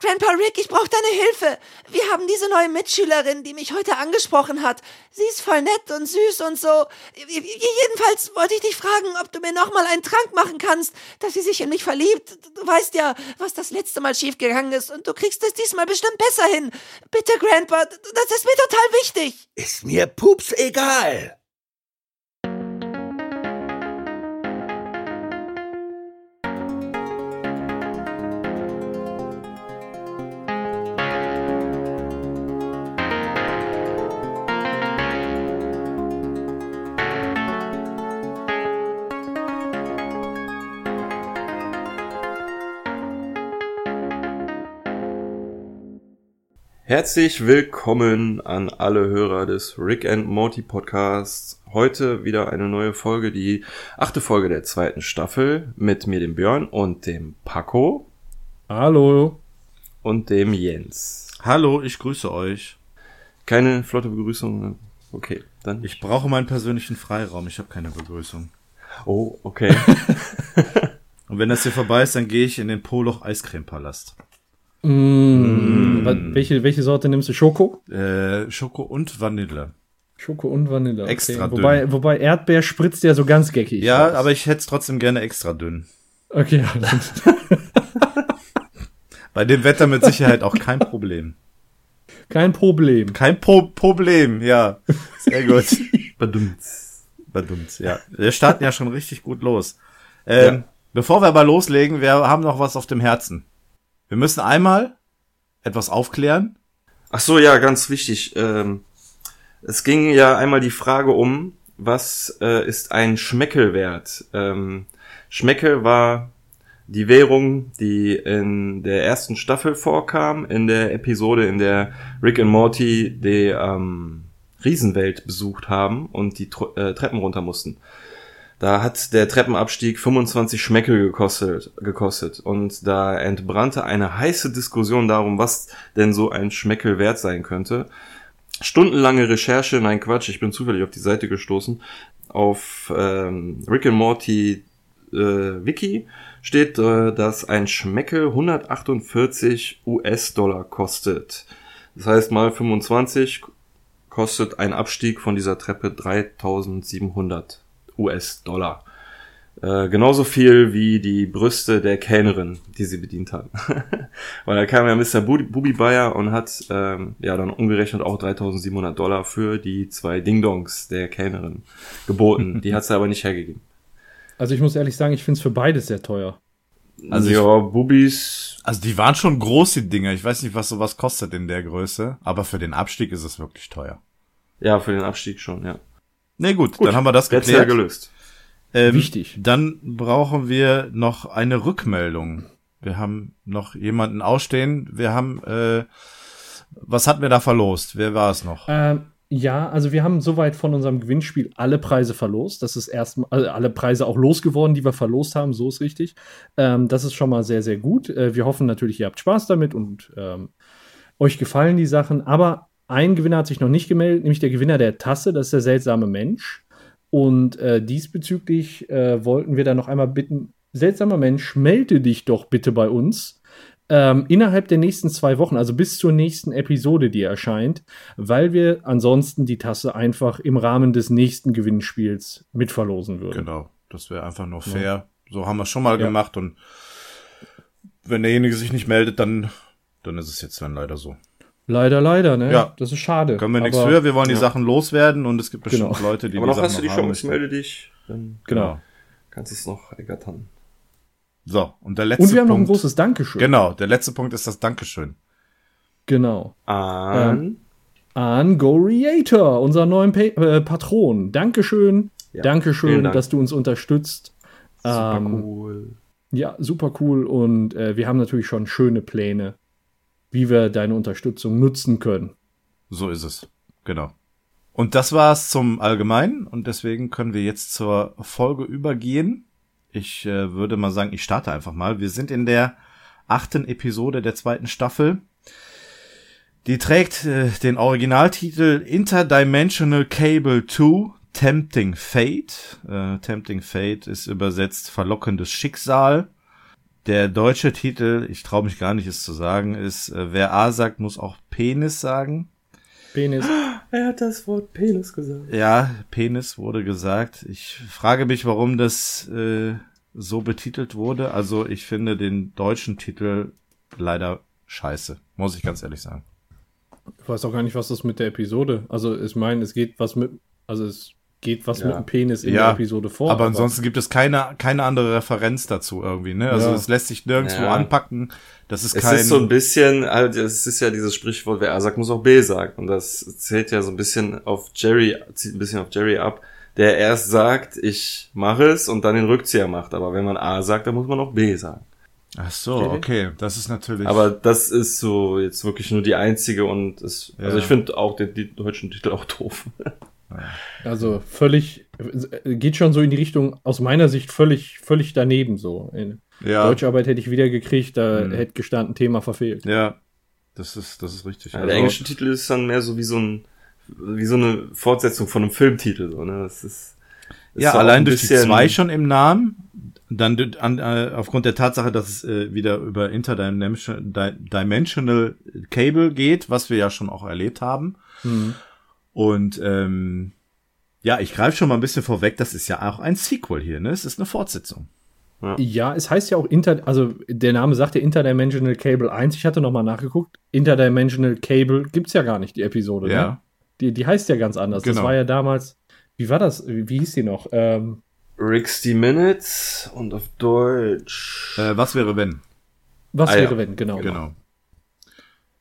Grandpa Rick, ich brauche deine Hilfe. Wir haben diese neue Mitschülerin, die mich heute angesprochen hat. Sie ist voll nett und süß und so. Jedenfalls wollte ich dich fragen, ob du mir nochmal einen Trank machen kannst, dass sie sich in mich verliebt. Du weißt ja, was das letzte Mal schiefgegangen ist und du kriegst es diesmal bestimmt besser hin. Bitte, Grandpa, das ist mir total wichtig. Ist mir pups egal. Herzlich willkommen an alle Hörer des Rick and Morty Podcasts. Heute wieder eine neue Folge, die achte Folge der zweiten Staffel mit mir, dem Björn und dem Paco. Hallo. Und dem Jens. Hallo, ich grüße euch. Keine flotte Begrüßung. Okay, dann. Ich brauche meinen persönlichen Freiraum. Ich habe keine Begrüßung. Oh, okay. und wenn das hier vorbei ist, dann gehe ich in den Poloch Eiscreme Palast. Mm. Mm. Welche, welche Sorte nimmst du? Schoko? Äh, Schoko und Vanille. Schoko und Vanille. Okay. Extra dünn. Wobei, wobei Erdbeer spritzt ja so ganz geckig. Ja, raus. aber ich hätte es trotzdem gerne extra dünn. Okay. Bei dem Wetter mit Sicherheit auch kein Problem. Kein Problem. Kein Pro Problem, ja. Sehr gut. Badumts. Badumts, ja. Wir starten ja schon richtig gut los. Ähm, ja. Bevor wir aber loslegen, wir haben noch was auf dem Herzen. Wir müssen einmal etwas aufklären. Ach so, ja, ganz wichtig. Ähm, es ging ja einmal die Frage um, was äh, ist ein Schmeckelwert? Ähm, Schmeckel war die Währung, die in der ersten Staffel vorkam, in der Episode, in der Rick und Morty die ähm, Riesenwelt besucht haben und die äh, Treppen runter mussten. Da hat der Treppenabstieg 25 Schmeckel gekostet, gekostet. Und da entbrannte eine heiße Diskussion darum, was denn so ein Schmeckel wert sein könnte. Stundenlange Recherche, nein Quatsch, ich bin zufällig auf die Seite gestoßen. Auf ähm, Rick and Morty äh, Wiki steht, äh, dass ein Schmeckel 148 US-Dollar kostet. Das heißt mal 25 kostet ein Abstieg von dieser Treppe 3700 US-Dollar. Äh, genauso viel wie die Brüste der Kellnerin, die sie bedient haben. Weil da kam ja Mr. Bubi Bayer und hat ähm, ja dann umgerechnet auch 3700 Dollar für die zwei Ding-Dongs der Kellnerin geboten. die hat sie aber nicht hergegeben. Also ich muss ehrlich sagen, ich finde es für beides sehr teuer. Also ja, Bubis. Also die waren schon groß, die Dinger. Ich weiß nicht, was sowas kostet in der Größe, aber für den Abstieg ist es wirklich teuer. Ja, für den Abstieg schon, ja. Nee, gut, gut, dann haben wir das geklärt. Ja gelöst. Ähm, Wichtig. Dann brauchen wir noch eine Rückmeldung. Wir haben noch jemanden ausstehen. Wir haben, äh, was hatten wir da verlost? Wer war es noch? Ähm, ja, also wir haben soweit von unserem Gewinnspiel alle Preise verlost. Das ist erstmal also alle Preise auch losgeworden, die wir verlost haben. So ist richtig. Ähm, das ist schon mal sehr, sehr gut. Äh, wir hoffen natürlich, ihr habt Spaß damit und ähm, euch gefallen die Sachen. Aber ein Gewinner hat sich noch nicht gemeldet, nämlich der Gewinner der Tasse, das ist der seltsame Mensch. Und äh, diesbezüglich äh, wollten wir da noch einmal bitten, seltsamer Mensch, melde dich doch bitte bei uns ähm, innerhalb der nächsten zwei Wochen, also bis zur nächsten Episode, die erscheint, weil wir ansonsten die Tasse einfach im Rahmen des nächsten Gewinnspiels mitverlosen würden. Genau, das wäre einfach nur fair. Ja. So haben wir es schon mal ja. gemacht und wenn derjenige sich nicht meldet, dann, dann ist es jetzt dann leider so. Leider, leider, ne? Ja. Das ist schade. Können wir nichts für, wir wollen die ja. Sachen loswerden und es gibt bestimmt genau. Leute, die Aber die noch Sachen hast du die Chance, melde dich. Dann genau. Kannst du es noch ergattern. So, und der letzte Und wir haben Punkt, noch ein großes Dankeschön. Genau, der letzte Punkt ist das Dankeschön. Genau. An? Ähm, an Goriator, unser neuen pa äh, Patron. Dankeschön. Ja, Dankeschön, Dank. dass du uns unterstützt. Super ähm, cool. Ja, super cool. Und äh, wir haben natürlich schon schöne Pläne wie wir deine Unterstützung nutzen können. So ist es. Genau. Und das war's zum Allgemeinen und deswegen können wir jetzt zur Folge übergehen. Ich äh, würde mal sagen, ich starte einfach mal. Wir sind in der achten Episode der zweiten Staffel. Die trägt äh, den Originaltitel Interdimensional Cable 2 Tempting Fate. Äh, Tempting Fate ist übersetzt verlockendes Schicksal. Der deutsche Titel, ich traue mich gar nicht, es zu sagen, ist äh, Wer A sagt, muss auch Penis sagen. Penis. Er hat das Wort Penis gesagt. Ja, Penis wurde gesagt. Ich frage mich, warum das äh, so betitelt wurde. Also ich finde den deutschen Titel leider scheiße, muss ich ganz ehrlich sagen. Ich weiß auch gar nicht, was das mit der Episode. Also ich meine, es geht was mit, also es geht was Ja. mit dem Penis in Ja, der Episode vor. aber ansonsten gibt es keine, keine andere Referenz dazu irgendwie, ne? Also Ja. es lässt sich nirgendwo Ja. anpacken. Das ist Es kein. ist so ein bisschen, also es ist ja dieses Sprichwort, wer A sagt, muss auch B sagen. Und das zählt ja so ein bisschen auf Jerry, zieht ein bisschen auf Jerry ab, der erst sagt, ich mache es und dann den Rückzieher macht. Aber wenn man A sagt, dann muss man auch B sagen. Ach so, okay. Das ist natürlich. Aber das ist so jetzt wirklich nur die einzige und es, also Ja. ich finde auch den, den deutschen Titel auch doof. Also völlig, geht schon so in die Richtung, aus meiner Sicht völlig, völlig daneben so. In ja, Deutscharbeit hätte ich wieder gekriegt, da Mhm. hätte gestanden, Thema verfehlt. ja, das ist, das ist richtig. Ja, Also- der englische Titel ist dann mehr so wie so ein, wie so eine Fortsetzung von einem Filmtitel, so, ne? Das ist, ist Ja, allein ein durch die zwei schon im Namen, dann an, äh, aufgrund der Tatsache, dass es äh, wieder über Interdimensional Di Dimensional Cable geht, was wir ja schon auch erlebt haben. Mhm. Und ähm, ja, ich greife schon mal ein bisschen vorweg, das ist ja auch ein Sequel hier, ne? Es ist eine Fortsetzung. Ja, es heißt ja auch Inter, also der Name sagt ja Interdimensional Cable 1. Ich hatte nochmal nachgeguckt. Interdimensional Cable gibt's ja gar nicht, die Episode. Ne? Ja. Die, die heißt ja ganz anders. Das Genau. war ja damals, wie war das? Wie, wie hieß die noch? Ähm, 60 Minutes und auf Deutsch. Äh, was wäre wenn? was Ah, ja. wäre wenn, genau. Genau.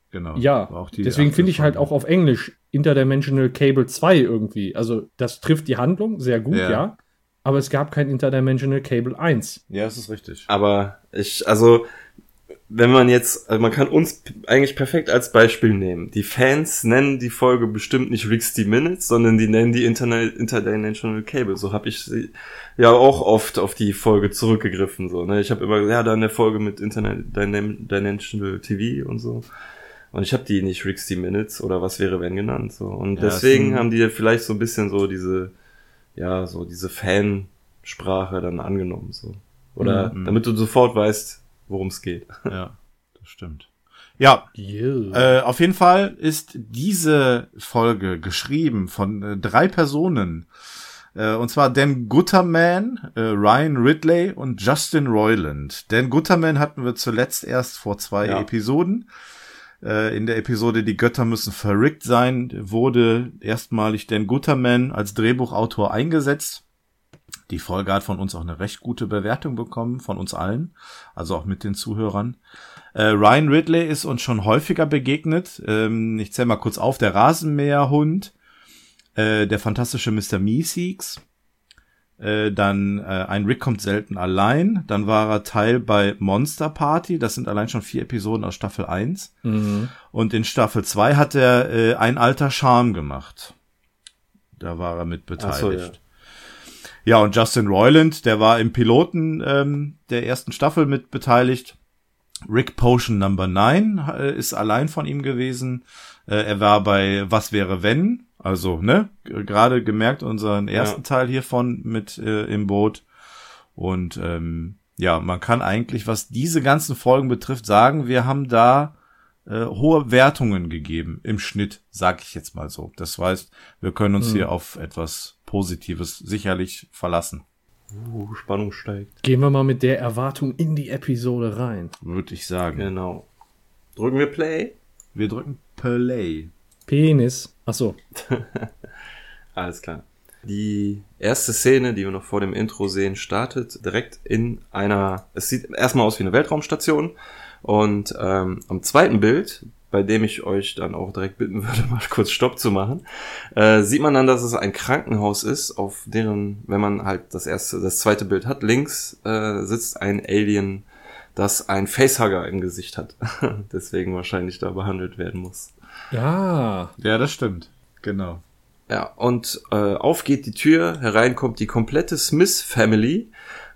Genau. Ja, War auch die deswegen finde ich halt auch auf Englisch Interdimensional Cable 2 irgendwie. Also das trifft die Handlung sehr gut, Ja. ja. Aber es gab kein Interdimensional Cable 1. Ja, das ist richtig. Aber ich, also, wenn man jetzt, also man kann uns eigentlich perfekt als Beispiel nehmen. Die Fans nennen die Folge bestimmt nicht 60 Minutes, sondern die nennen die Interna Interdimensional Cable. So habe ich sie ja auch oft auf die Folge zurückgegriffen. So, ne? Ich habe immer, ja, da in der Folge mit Interdimensional TV und so. Und ich habe die nicht 60 Minutes oder was wäre wenn genannt. So. Und Ja, deswegen haben die vielleicht so ein bisschen so diese, ja, so diese Fansprache dann angenommen. So. Oder Mhm. damit du sofort weißt, worum es geht. Ja, das stimmt. Ja, Yeah. Äh, auf jeden Fall ist diese Folge geschrieben von äh, drei Personen. Äh, und zwar Dan Gutterman, äh, Ryan Ridley und Justin Roiland. Dan Gutterman hatten wir zuletzt erst vor zwei Ja. Episoden. Äh, in der Episode Die Götter müssen verrückt sein, wurde erstmalig Dan Gutterman als Drehbuchautor eingesetzt. Die Folge hat von uns auch eine recht gute Bewertung bekommen, von uns allen, also auch mit den Zuhörern. Äh, Ryan Ridley ist uns schon häufiger begegnet. Ähm, ich zähle mal kurz auf. Der Rasenmäherhund, äh, der fantastische Mr. Meeseeks, äh, dann äh, ein Rick kommt selten allein. Dann war er Teil bei Monster Party. Das sind allein schon vier Episoden aus Staffel 1. Mhm. Und in Staffel 2 hat er äh, ein alter Charme gemacht. Da war er mit beteiligt. Ach so, ja. Ja, und Justin Roiland, der war im Piloten ähm, der ersten Staffel mit beteiligt. Rick Potion Number 9 äh, ist allein von ihm gewesen. Äh, er war bei Was wäre wenn? Also, ne, gerade gemerkt unseren ersten Teil hiervon mit äh, im Boot. Und ähm, ja, man kann eigentlich, was diese ganzen Folgen betrifft, sagen, wir haben da äh, hohe Wertungen gegeben im Schnitt, sag ich jetzt mal so. Das heißt, wir können uns Mhm. hier auf etwas Positives sicherlich verlassen, Uh, Spannung steigt. Gehen wir mal mit der Erwartung in die Episode rein. würde ich sagen. Genau. Drücken wir Play. Wir drücken Play. Penis. Achso. Alles klar. Die erste Szene, die wir noch vor dem Intro sehen, startet direkt in einer, es sieht erstmal aus wie eine Weltraumstation und ähm, am zweiten Bild, bei dem ich euch dann auch direkt bitten würde, mal kurz Stopp zu machen, äh, sieht man dann, dass es ein Krankenhaus ist, auf deren, wenn man halt das erste, das zweite Bild hat, links äh, sitzt ein Alien, das ein Facehugger im Gesicht hat, deswegen wahrscheinlich da behandelt werden muss. Ja. Ja, das stimmt. Genau. Ja, und äh, auf geht die Tür, herein kommt die komplette Smith Family.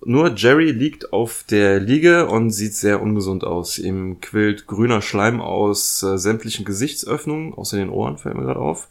Nur Jerry liegt auf der Liege und sieht sehr ungesund aus. Ihm quillt grüner Schleim aus äh, sämtlichen Gesichtsöffnungen, außer den Ohren, fällt mir gerade auf.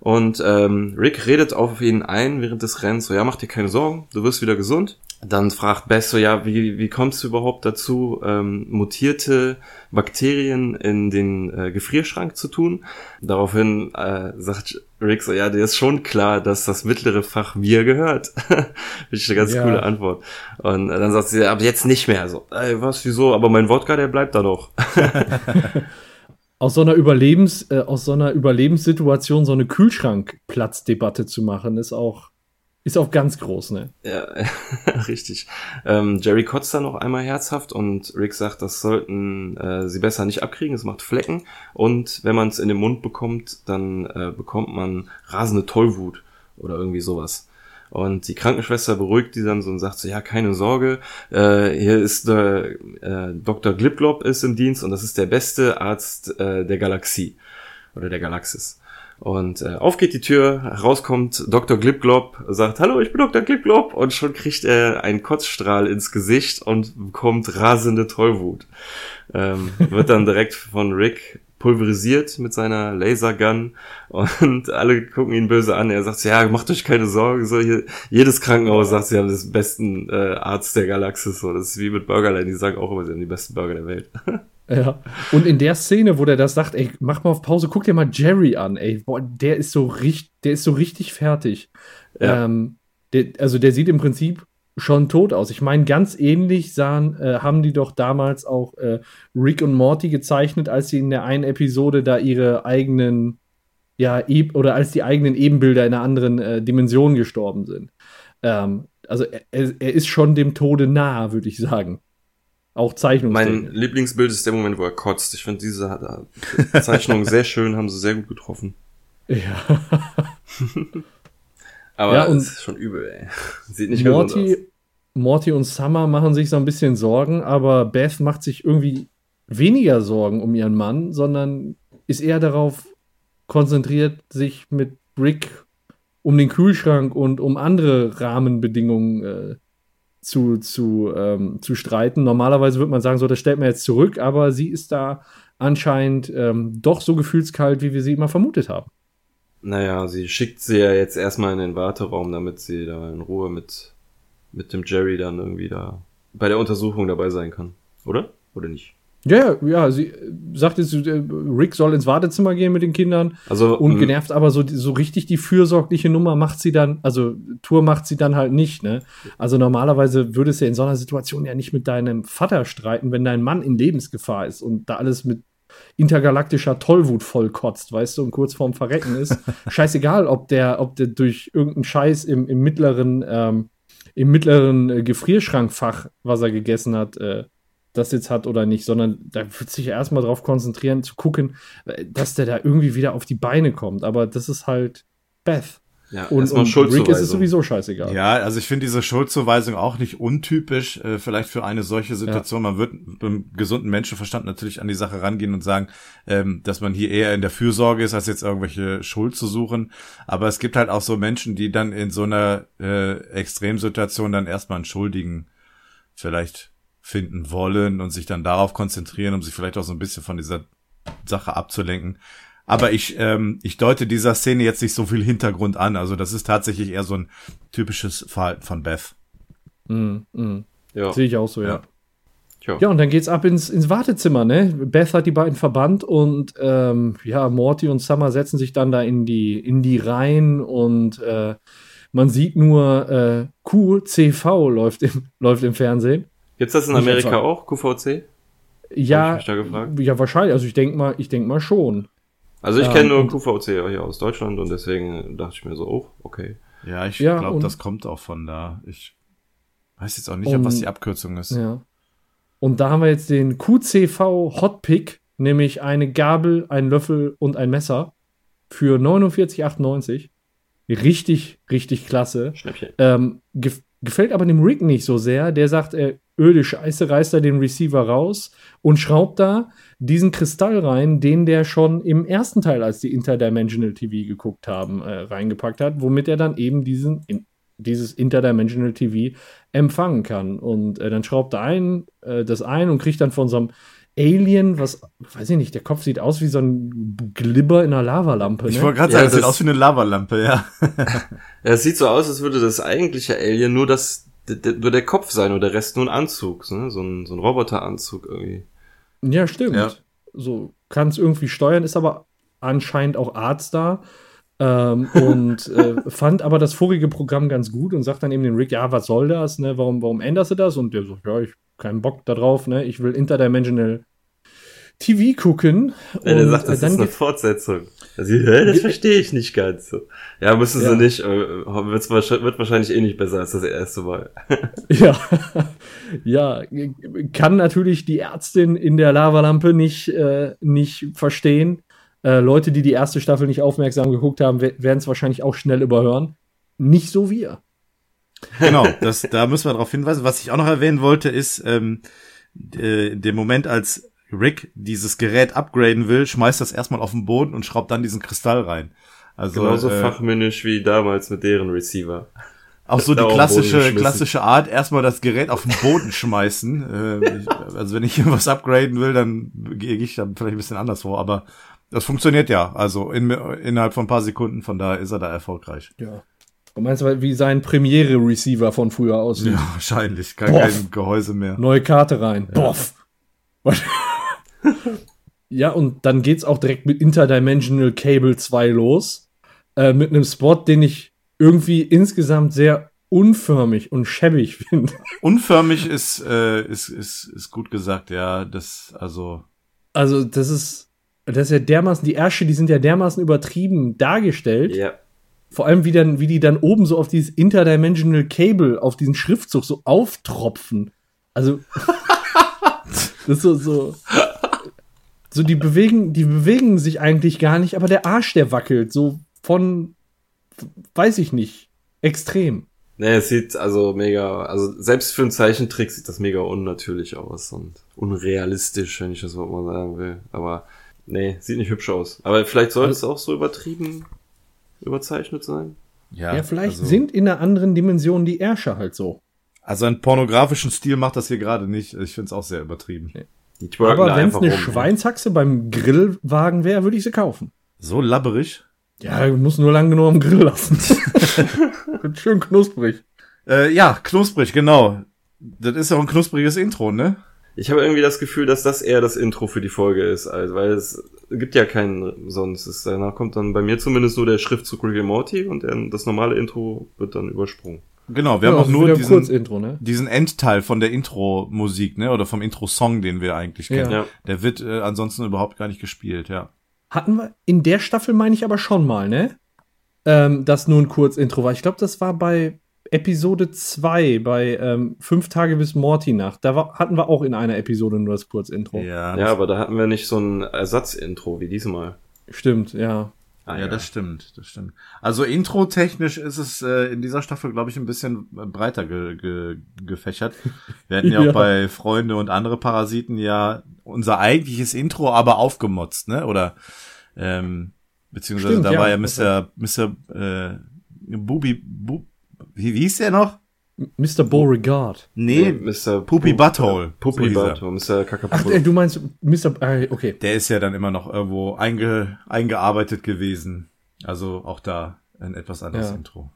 Und ähm, Rick redet auf ihn ein während des Rennens, so ja, mach dir keine Sorgen, du wirst wieder gesund. Dann fragt Bess so, ja, wie, wie kommst du überhaupt dazu, ähm, mutierte Bakterien in den äh, Gefrierschrank zu tun? Daraufhin äh, sagt Rick so, ja, dir ist schon klar, dass das mittlere Fach mir gehört. Finde ich eine ganz Ja. coole Antwort. Und dann sagt sie, aber jetzt nicht mehr. So, ey, was, wieso? Aber mein Wodka, der bleibt da noch. Aus so einer Überlebens, äh, aus so einer Überlebenssituation so eine Kühlschrankplatzdebatte zu machen, ist auch, ist auch ganz groß, ne? Ja, richtig. Ähm, Jerry kotzt dann noch einmal herzhaft und Rick sagt, das sollten äh, sie besser nicht abkriegen, es macht Flecken und wenn man es in den Mund bekommt, dann äh, bekommt man rasende Tollwut oder irgendwie sowas. Und die Krankenschwester beruhigt die dann so und sagt so, ja, keine Sorge, äh, hier ist der äh, Dr. Glipglop ist im Dienst und das ist der beste Arzt äh, der Galaxie oder der Galaxis. Und äh, auf geht die Tür, rauskommt Dr. Glipglop, sagt, hallo, ich bin Dr. Glipglop und schon kriegt er einen Kotzstrahl ins Gesicht und bekommt rasende Tollwut. Ähm, wird dann direkt von Rick pulverisiert mit seiner Lasergun und alle gucken ihn böse an. Er sagt, ja, macht euch keine Sorgen. So, hier, jedes Krankenhaus sagt, sie haben das besten äh, Arzt der Galaxis. So, das ist wie mit Burgerland, die sagen auch immer, sie haben die besten Burger der Welt. Ja. Und in der Szene, wo der das sagt, ey, mach mal auf Pause, guck dir mal Jerry an, ey, boah, der ist so richtig, der ist so richtig fertig. Ja. Ähm, der, also der sieht im Prinzip schon tot aus. Ich meine, ganz ähnlich sahen, äh, haben die doch damals auch äh, Rick und Morty gezeichnet, als sie in der einen Episode da ihre eigenen, ja, e oder als die eigenen Ebenbilder in einer anderen äh, Dimension gestorben sind. Ähm, also er, er ist schon dem Tode nahe, würde ich sagen. Auch Mein Zeichnungstechnisch. Lieblingsbild ist der Moment, wo er kotzt. Ich finde diese äh, Zeichnung sehr schön, haben sie sehr gut getroffen. Ja. Aber Ja, und ist schon übel, ey. Sieht nicht gesund aus. Morty, und Summer machen sich so ein bisschen Sorgen, aber Beth macht sich irgendwie weniger Sorgen um ihren Mann, sondern ist eher darauf konzentriert, sich mit Rick um den Kühlschrank und um andere Rahmenbedingungen äh, zu, zu, ähm, zu streiten. Normalerweise würde man sagen, so, das stellt man jetzt zurück, aber sie ist da anscheinend ähm, doch so gefühlskalt, wie wir sie immer vermutet haben. Naja, sie schickt sie ja jetzt erstmal in den Warteraum, damit sie da in Ruhe mit, mit dem Jerry dann irgendwie da bei der Untersuchung dabei sein kann. Oder? Oder nicht? Ja, ja, ja, sie äh, sagt jetzt, äh, Rick soll ins Wartezimmer gehen mit den Kindern. Also, Und m, genervt, aber so, so richtig die fürsorgliche Nummer macht sie dann, also Tour macht sie dann halt nicht, ne? Also normalerweise würdest du in so einer Situation ja nicht mit deinem Vater streiten, wenn dein Mann in Lebensgefahr ist und da alles mit intergalaktischer Tollwut vollkotzt, weißt du, und kurz vorm Verrecken ist. Scheißegal, ob der, ob der durch irgendeinen Scheiß im, im mittleren, ähm, im mittleren äh, Gefrierschrankfach, was er gegessen hat, äh, das jetzt hat oder nicht, sondern da wird sich erstmal drauf konzentrieren, zu gucken, äh, dass der da irgendwie wieder auf die Beine kommt. Aber das ist halt Beth. Ja, Und, und Rick ist es sowieso scheißegal. Ja, also ich finde diese Schuldzuweisung auch nicht untypisch, äh, vielleicht für eine solche Situation. Man wird beim gesunden Menschenverstand natürlich an die Sache rangehen und sagen, ähm, dass man hier eher in der Fürsorge ist, als jetzt irgendwelche Schuld zu suchen. Aber es gibt halt auch so Menschen, die dann in so einer äh, Extremsituation dann erstmal einen Schuldigen vielleicht finden wollen und sich dann darauf konzentrieren, um sich vielleicht auch so ein bisschen von dieser Sache abzulenken. Aber ich, ähm, ich deute dieser Szene jetzt nicht so viel Hintergrund an. Also das ist tatsächlich eher so ein typisches Verhalten von Beth. Mhm, mhm. Ja. Sehe ich auch so, ja. Ja. Tja. Ja, und dann geht's ab ins, ins Wartezimmer, ne? Beth hat die beiden verbannt und ähm, ja, Morty und Summer setzen sich dann da in die, in die Reihen und äh, man sieht nur äh, QCV läuft im, läuft im Fernsehen. Gibt's das in Amerika auch, QVC? Ja, Hab ich mich da gefragt. ja, wahrscheinlich. Also ich denke mal, ich denke mal schon. Also ich Ja, kenne nur und- QVC hier aus Deutschland und deswegen dachte ich mir so, oh, okay. Ja, ich Ja, glaube, und- das kommt auch von da. Ich weiß jetzt auch nicht, ob was Und- die Abkürzung ist. Ja. Und da haben wir jetzt den QCV Hotpick, nämlich eine Gabel, ein Löffel und ein Messer für 49,98. Richtig, richtig klasse. Schnäppchen. Ähm, gef gefällt aber dem Rick nicht so sehr. Der sagt, er, öde Scheiße, reißt er den Receiver raus und schraubt da diesen Kristall rein, den der schon im ersten Teil, als die Interdimensional TV geguckt haben, äh, reingepackt hat, womit er dann eben diesen, in, dieses Interdimensional TV empfangen kann. Und äh, dann schraubt er ein, äh, das ein und kriegt dann von so einem Alien, was, weiß ich nicht, der Kopf sieht aus wie so ein Glibber in einer Lavalampe. Ne? Ich wollte gerade Ja, sagen, es sieht das- aus wie eine Lavalampe, ja. Ja, es sieht so aus, als würde das eigentliche Alien nur das, nur der Kopf sein und der Rest nur ein Anzug, ne? so ein, so ein Roboteranzug irgendwie. Ja, stimmt. Ja. So kann es irgendwie steuern, ist aber anscheinend auch Arzt da. Ähm, und äh, fand aber das vorige Programm ganz gut und sagt dann eben dem Rick, ja, was soll das, ne? Warum, warum änderst du das? Und der sagt, ja, ich hab keinen Bock da drauf, ne? Ich will Interdimensional TV gucken. Und, sagt, das äh, ist dann eine Fortsetzung. Also, hä, das verstehe ich nicht ganz so. Ja, müssen Ja. sie nicht, äh, wird's wahrscheinlich, wird wahrscheinlich eh nicht besser als das erste Mal. Ja, ja, kann natürlich die Ärztin in der Lavalampe nicht, äh, nicht verstehen. Äh, Leute, die die erste Staffel nicht aufmerksam geguckt haben, we- werden es wahrscheinlich auch schnell überhören. Nicht so wir. Genau, das, da müssen wir darauf hinweisen. Was ich auch noch erwähnen wollte, ist ähm, äh, der Moment, als Rick dieses Gerät upgraden will, schmeißt das erstmal auf den Boden und schraubt dann diesen Kristall rein. Also Genauso äh, fachmännisch wie damals mit deren Receiver. auch so die Da klassische klassische Art, erstmal das Gerät auf den Boden schmeißen. Äh, ich, also wenn ich irgendwas upgraden will, dann gehe ich dann vielleicht ein bisschen anders vor, aber das funktioniert ja. Also in, innerhalb von ein paar Sekunden, von daher ist er da erfolgreich. Ja. Du meinst, wie sein Premiere-Receiver von früher aussieht? Ja, wahrscheinlich. Kein, kein Gehäuse mehr. Neue Karte rein. Boff. Ja, und dann geht's auch direkt mit Interdimensional Cable 2 los. Äh, mit einem Spot, den ich irgendwie insgesamt sehr unförmig und schäbig finde. Unförmig ist, äh, ist, ist, ist gut gesagt, ja. Das, also. Also, das ist, das ist ja dermaßen, die Ärsche, die sind ja dermaßen übertrieben dargestellt. Ja. Vor allem, wie, dann, wie die dann oben so auf dieses Interdimensional Cable, auf diesen Schriftzug so auftropfen. Also, das ist so, so, so die bewegen, die bewegen sich eigentlich gar nicht, aber der Arsch, der wackelt, so von, weiß ich nicht, extrem. Nee, es sieht also mega, also selbst für einen Zeichentrick sieht das mega unnatürlich aus und unrealistisch, wenn ich das Wort mal sagen will. Aber nee, sieht nicht hübsch aus. Aber vielleicht soll es auch so übertrieben überzeichnet sein. Ja, Ja, vielleicht also, sind in einer anderen Dimension die Ärsche halt so. Also einen pornografischen Stil macht das hier gerade nicht. Ich finde es auch sehr übertrieben. Die twerken Aber wenn es eine rum. Schweinshaxe beim Grillwagen wäre, würde ich sie kaufen. So labberig. Ja, du musst nur lang genug am Grill lassen. Wird schön knusprig. Äh, ja, knusprig, genau. Das ist ja auch ein knuspriges Intro, ne? Ich habe irgendwie das Gefühl, dass das eher das Intro für die Folge ist, also, weil es gibt ja keinen sonst. Es, danach kommt dann bei mir zumindest nur der Schriftzug Rick Morty und das normale Intro wird dann übersprungen. Genau, wir Ja, haben auch nur diesen, Kurzintro, ne? diesen Endteil von der Intro-Musik, ne? Oder vom Intro-Song, den wir eigentlich kennen. Ja. Der wird äh, ansonsten überhaupt gar nicht gespielt, ja. Hatten wir in der Staffel, meine ich aber schon mal, ne? Ähm, das nur ein Kurzintro war. Ich glaube, das war bei Episode 2, bei ähm, Fünf Tage bis Morty-Nacht. Da war, hatten wir auch in einer Episode nur das Kurzintro. Ja, Ja, aber da hatten wir nicht so ein Ersatzintro wie diesmal. Stimmt, ja. Ah, ja, das stimmt, das stimmt. Also intro-technisch ist es äh, in dieser Staffel, glaube ich, ein bisschen breiter ge ge gefächert. Wir hatten ja, Ja. auch bei Freunde und andere Parasiten ja unser eigentliches Intro aber aufgemotzt, ne? Oder ähm, beziehungsweise Stimmt, da ja. war ja Mr. Mr. Äh, Bubi, Bu, wie, wie hieß der noch? Mr. Beauregard. Nee, Mr. Poopy Butthole. Poopy So. Butthole, Mr. Ach, Kakapo. äh, du meinst Mr. Äh, okay. Der ist ja dann immer noch irgendwo einge eingearbeitet gewesen. Also auch da ein etwas anderes Ja. Intro.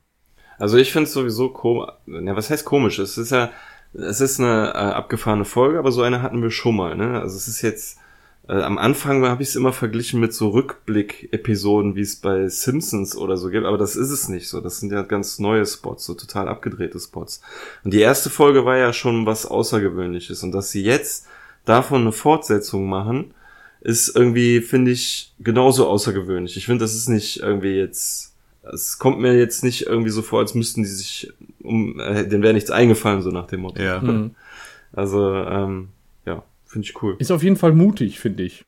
Also ich finde es sowieso komisch. Ja, was heißt komisch? Es ist ja, es ist eine äh, abgefahrene Folge, aber so eine hatten wir schon mal. Ne? Also es ist jetzt äh, am Anfang habe ich es immer verglichen mit so Rückblick-Episoden, wie es bei Simpsons oder so gibt, aber das ist es nicht so. Das sind ja ganz neue Spots, so total abgedrehte Spots. Und die erste Folge war ja schon was Außergewöhnliches und dass sie jetzt davon eine Fortsetzung machen, ist irgendwie, finde ich, genauso außergewöhnlich. Ich finde, das ist nicht irgendwie jetzt, es kommt mir jetzt nicht irgendwie so vor, als müssten die sich um, äh, denen wäre nichts eingefallen, so nach dem Motto. Ja. Hm. Also, ähm, finde ich cool. Ist auf jeden Fall mutig, finde ich.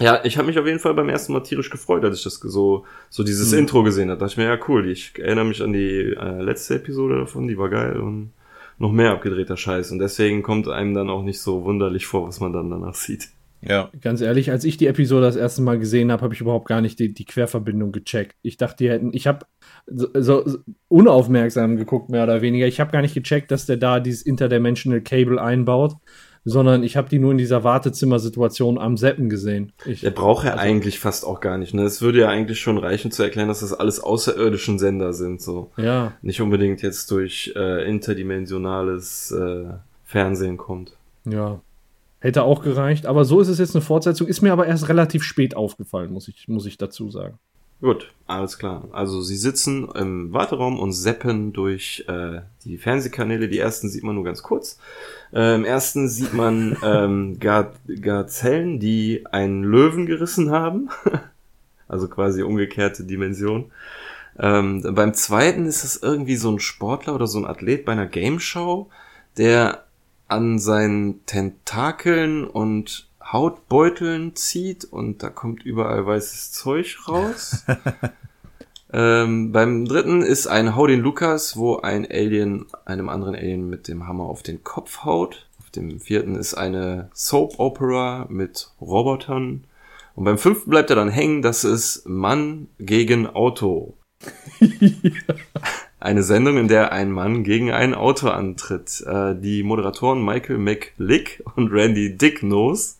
Ja, ich habe mich auf jeden Fall beim ersten Mal tierisch gefreut, als ich das so, so dieses Intro gesehen habe. Da dachte ich mir, ja cool, ich erinnere mich an die äh, letzte Episode davon, die war geil und noch mehr abgedrehter Scheiß. Und deswegen kommt einem dann auch nicht so wunderlich vor, was man dann danach sieht. Ja. Ganz ehrlich, als ich die Episode das erste Mal gesehen habe, habe ich überhaupt gar nicht die, die Querverbindung gecheckt. Ich dachte, die hätten, ich habe so, so so unaufmerksam geguckt, mehr oder weniger. Ich habe gar nicht gecheckt, dass der da dieses Interdimensional Cable einbaut, sondern ich habe die nur in dieser Wartezimmersituation am Seppen gesehen. Ich, Der braucht ja also- eigentlich fast auch gar nicht. Ne? Es würde ja eigentlich schon reichen zu erklären, dass das alles außerirdischen Sender sind. So Ja, nicht unbedingt jetzt durch äh, interdimensionales äh, Fernsehen kommt. ja. Hätte auch gereicht, aber so ist es jetzt eine Fortsetzung. Ist mir aber erst relativ spät aufgefallen, muss ich, muss ich dazu sagen. Gut, alles klar. Also sie sitzen im Warteraum und seppen durch äh, die Fernsehkanäle. Die ersten sieht man nur ganz kurz. Äh, Im ersten sieht man ähm, Gar Gazellen, die einen Löwen gerissen haben. also quasi umgekehrte Dimension. Ähm, beim zweiten ist es irgendwie so ein Sportler oder so ein Athlet bei einer Game Show, der an seinen Tentakeln und Hautbeuteln zieht und da kommt überall weißes Zeug raus. ähm, beim dritten ist ein Hau den Lukas, wo ein Alien einem anderen Alien mit dem Hammer auf den Kopf haut. Auf dem vierten ist eine Soap Opera mit Robotern. Und beim fünften bleibt er dann hängen, das ist Mann gegen Auto. Eine Sendung, in der ein Mann gegen ein Auto antritt. Äh, die Moderatoren Michael McLick und Randy Dicknose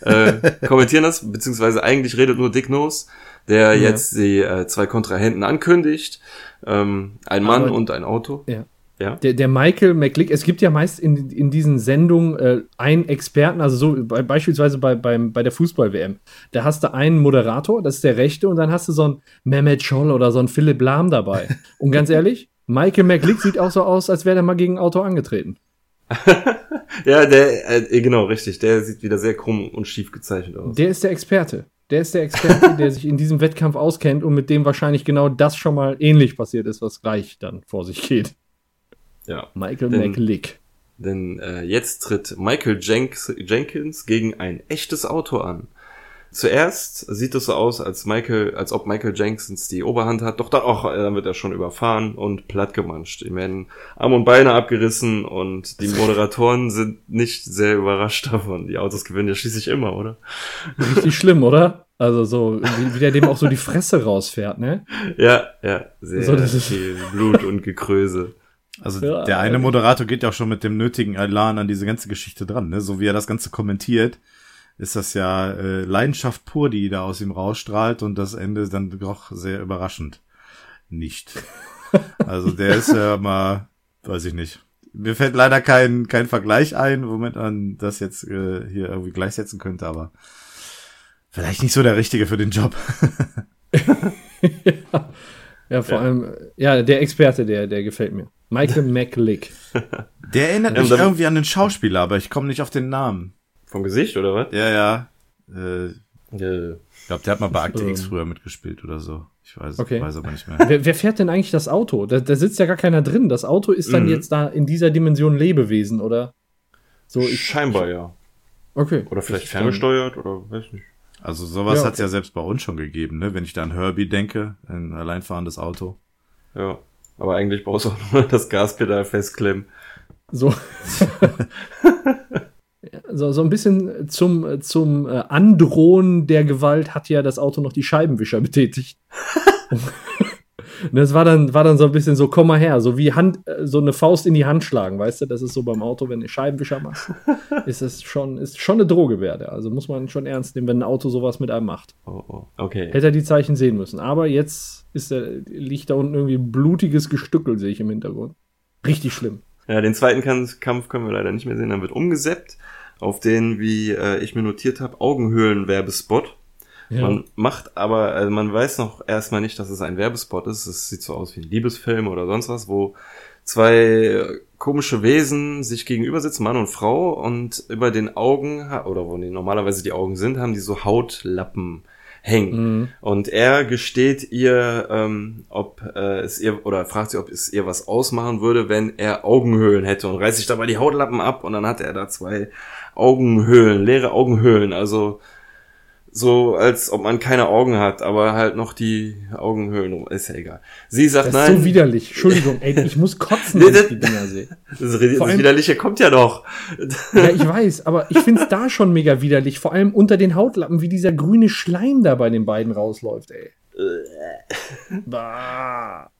äh, kommentieren das, beziehungsweise eigentlich redet nur Dicknose, der Ja. jetzt die äh, zwei Kontrahenten ankündigt. Ähm, ein Mann Aber- und ein Auto. Ja. Ja. Der, der Michael McLick, es gibt ja meist in, in diesen Sendungen äh, einen Experten, also so bei, beispielsweise bei, beim, bei der Fußball-WM. Da hast du einen Moderator, das ist der Rechte, und dann hast du so einen Mehmet Scholl oder so einen Philipp Lahm dabei. Und ganz ehrlich, Michael McLick sieht auch so aus, als wäre er mal gegen ein Auto angetreten. Ja, der, äh, genau, richtig. Der sieht wieder sehr krumm und schief gezeichnet aus. Der ist der Experte. Der ist der Experte, der sich in diesem Wettkampf auskennt und mit dem wahrscheinlich genau das schon mal ähnlich passiert ist, was gleich dann vor sich geht. ja. Michael Denn- McLick. Denn äh, jetzt tritt Michael Jenks, Jenkins gegen ein echtes Auto an. Zuerst sieht es so aus, als Michael, als ob Michael Jenkins die Oberhand hat, doch dann auch, äh, dann wird er schon überfahren und plattgemanscht. Ihm werden Arme und Beine abgerissen und die Moderatoren sind nicht sehr überrascht davon. Die Autos gewinnen ja schließlich immer, oder? Richtig schlimm, oder? Also so, wie, wie der dem auch so die Fresse rausfährt, ne? Ja, ja, sehr So, das ist- viel Blut und Gekröse. Also Ja, der eine ehrlich. Moderator geht ja auch schon mit dem nötigen Elan an diese ganze Geschichte dran, ne? So wie er das Ganze kommentiert, ist das ja äh, Leidenschaft pur, die da aus ihm rausstrahlt und das Ende ist dann doch sehr überraschend. Nicht. Also der ist ja mal, weiß ich nicht. Mir fällt leider kein, kein Vergleich ein, womit man das jetzt äh, hier irgendwie gleichsetzen könnte, aber vielleicht nicht so der Richtige für den Job. Ja, vor allem, äh, ja, der Experte, der, der gefällt mir. Michael McLick. Der erinnert Ja, mich irgendwie an den Schauspieler, aber ich komme nicht auf den Namen. Vom Gesicht, oder was? Ja, ja. Äh, Ja. Ich glaube, der hat mal bei Akte Ähm. X früher mitgespielt oder so. Ich weiß, Okay. weiß aber nicht mehr. Wer, wer fährt denn eigentlich das Auto? Da, da sitzt ja gar keiner drin. Das Auto ist dann Mhm. jetzt da in dieser Dimension Lebewesen, oder? So, ich. Scheinbar ja. Okay. Oder vielleicht Ich- ferngesteuert oder weiß nicht. Also sowas Ja, hat's ja selbst bei uns schon gegeben, ne? Wenn ich da an Herbie denke, ein alleinfahrendes Auto. Ja. Aber eigentlich brauchst du auch nur das Gaspedal festklemmen. So. So, so ein bisschen zum, zum äh, Androhen der Gewalt hat ja das Auto noch die Scheibenwischer betätigt. Und das war dann, war dann so ein bisschen so, komm mal her, so wie Hand, äh, so eine Faust in die Hand schlagen, weißt du? Das ist so beim Auto, wenn du Scheibenwischer machst, ist es schon, ist schon eine Droge werde. Also muss man schon ernst nehmen, wenn ein Auto sowas mit einem macht. Oh, oh. Okay. Hätte er die Zeichen sehen müssen. Aber jetzt ist er, liegt da unten irgendwie ein blutiges Gestückel, sehe ich im Hintergrund. Richtig schlimm. Ja, den zweiten Kampf können wir leider nicht mehr sehen. Dann wird umgeseppt auf den, wie äh, ich mir notiert habe, Augenhöhlen-Werbespot. Ja. Man macht aber, also man weiß noch erstmal nicht, dass es ein Werbespot ist. Es sieht so aus wie ein Liebesfilm oder sonst was, wo zwei äh, komische Wesen sich gegenüber sitzen, Mann und Frau, und über den Augen, oder wo die normalerweise die Augen sind, haben die so Hautlappen hängen. Mhm. Und er gesteht ihr, ähm, ob äh, es ihr, oder fragt sie, ob es ihr was ausmachen würde, wenn er Augenhöhlen hätte und reißt sich dabei die Hautlappen ab und dann hat er da zwei Augenhöhlen, leere Augenhöhlen, also so als ob man keine Augen hat, aber halt noch die Augenhöhlen, ist ja egal. Sie sagt Das nein. ist so widerlich. Entschuldigung, ey, ich muss kotzen, wenn ich das- die Dinger sehe. das, das Vor allem- Widerliche kommt ja noch. Ja, ich weiß, aber ich find's da schon mega widerlich. Vor allem unter den Hautlappen, wie dieser grüne Schleim da bei den beiden rausläuft, ey. Bah.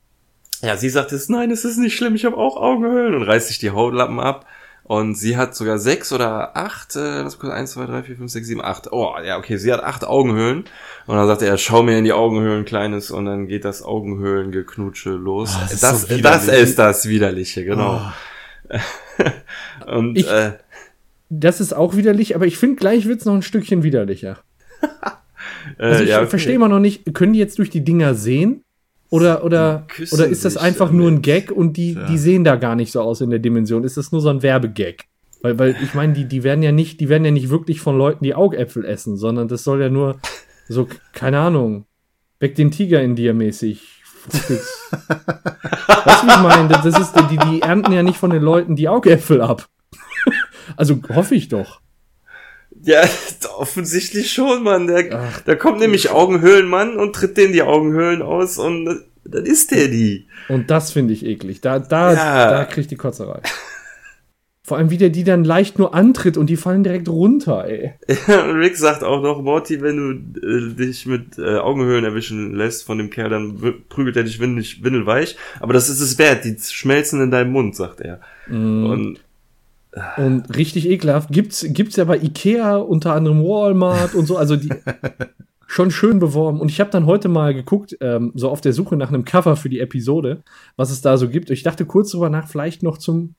Ja, sie sagt es, nein, es ist nicht schlimm, ich habe auch Augenhöhlen und reißt sich die Hautlappen ab Und sie hat sogar sechs oder acht, äh, lass kurz, eins, zwei, drei, vier, fünf, sechs, sieben, acht. Oh, ja, okay, sie hat acht Augenhöhlen. Und dann sagt er, schau mir in die Augenhöhlen, Kleines, und dann geht das Augenhöhlengeknutsche los. Oh, das ist das, so das ist das Widerliche, genau. und Ich- äh, Das ist auch widerlich, aber ich finde, gleich wird's noch ein Stückchen widerlicher. äh, Also ich ja, okay. verstehe immer noch nicht, können die jetzt durch die Dinger sehen? Oder, oder, oder ist das einfach nur ein damit. Gag und die, die sehen da gar nicht so aus in der Dimension? Ist das nur so ein Werbegag? Weil, weil ich meine, die, die werden ja nicht, die werden ja nicht wirklich von Leuten, die Augäpfel essen, sondern das soll ja nur so, keine Ahnung, weg den Tiger in dir mäßig. Frühstücks- weißt du, wie ich meine? Das ist, die, die ernten ja nicht von den Leuten die Augäpfel ab. also hoffe ich doch. Ja, offensichtlich schon, Mann. Der, da kommt nämlich Augenhöhlenmann und tritt denen die Augenhöhlen aus und äh, dann ist der die. Und das finde ich eklig. Da, da, Ja. da kriegt die Kotzerei. Vor allem, wie der die dann leicht nur antritt und die fallen direkt runter, ey. Und Rick sagt auch noch, Morty, wenn du äh, dich mit äh, Augenhöhlen erwischen lässt von dem Kerl, dann prügelt er dich windelweich. Aber das ist es wert, die schmelzen in deinem Mund, sagt er. Mhm. Und Und richtig ekelhaft. Gibt's, gibt's ja bei Ikea, unter anderem Walmart und so, also die schon schön beworben. Und ich habe dann heute mal geguckt, ähm, so auf der Suche nach einem Cover für die Episode, was es da so gibt. Und ich dachte kurz drüber nach, vielleicht noch zum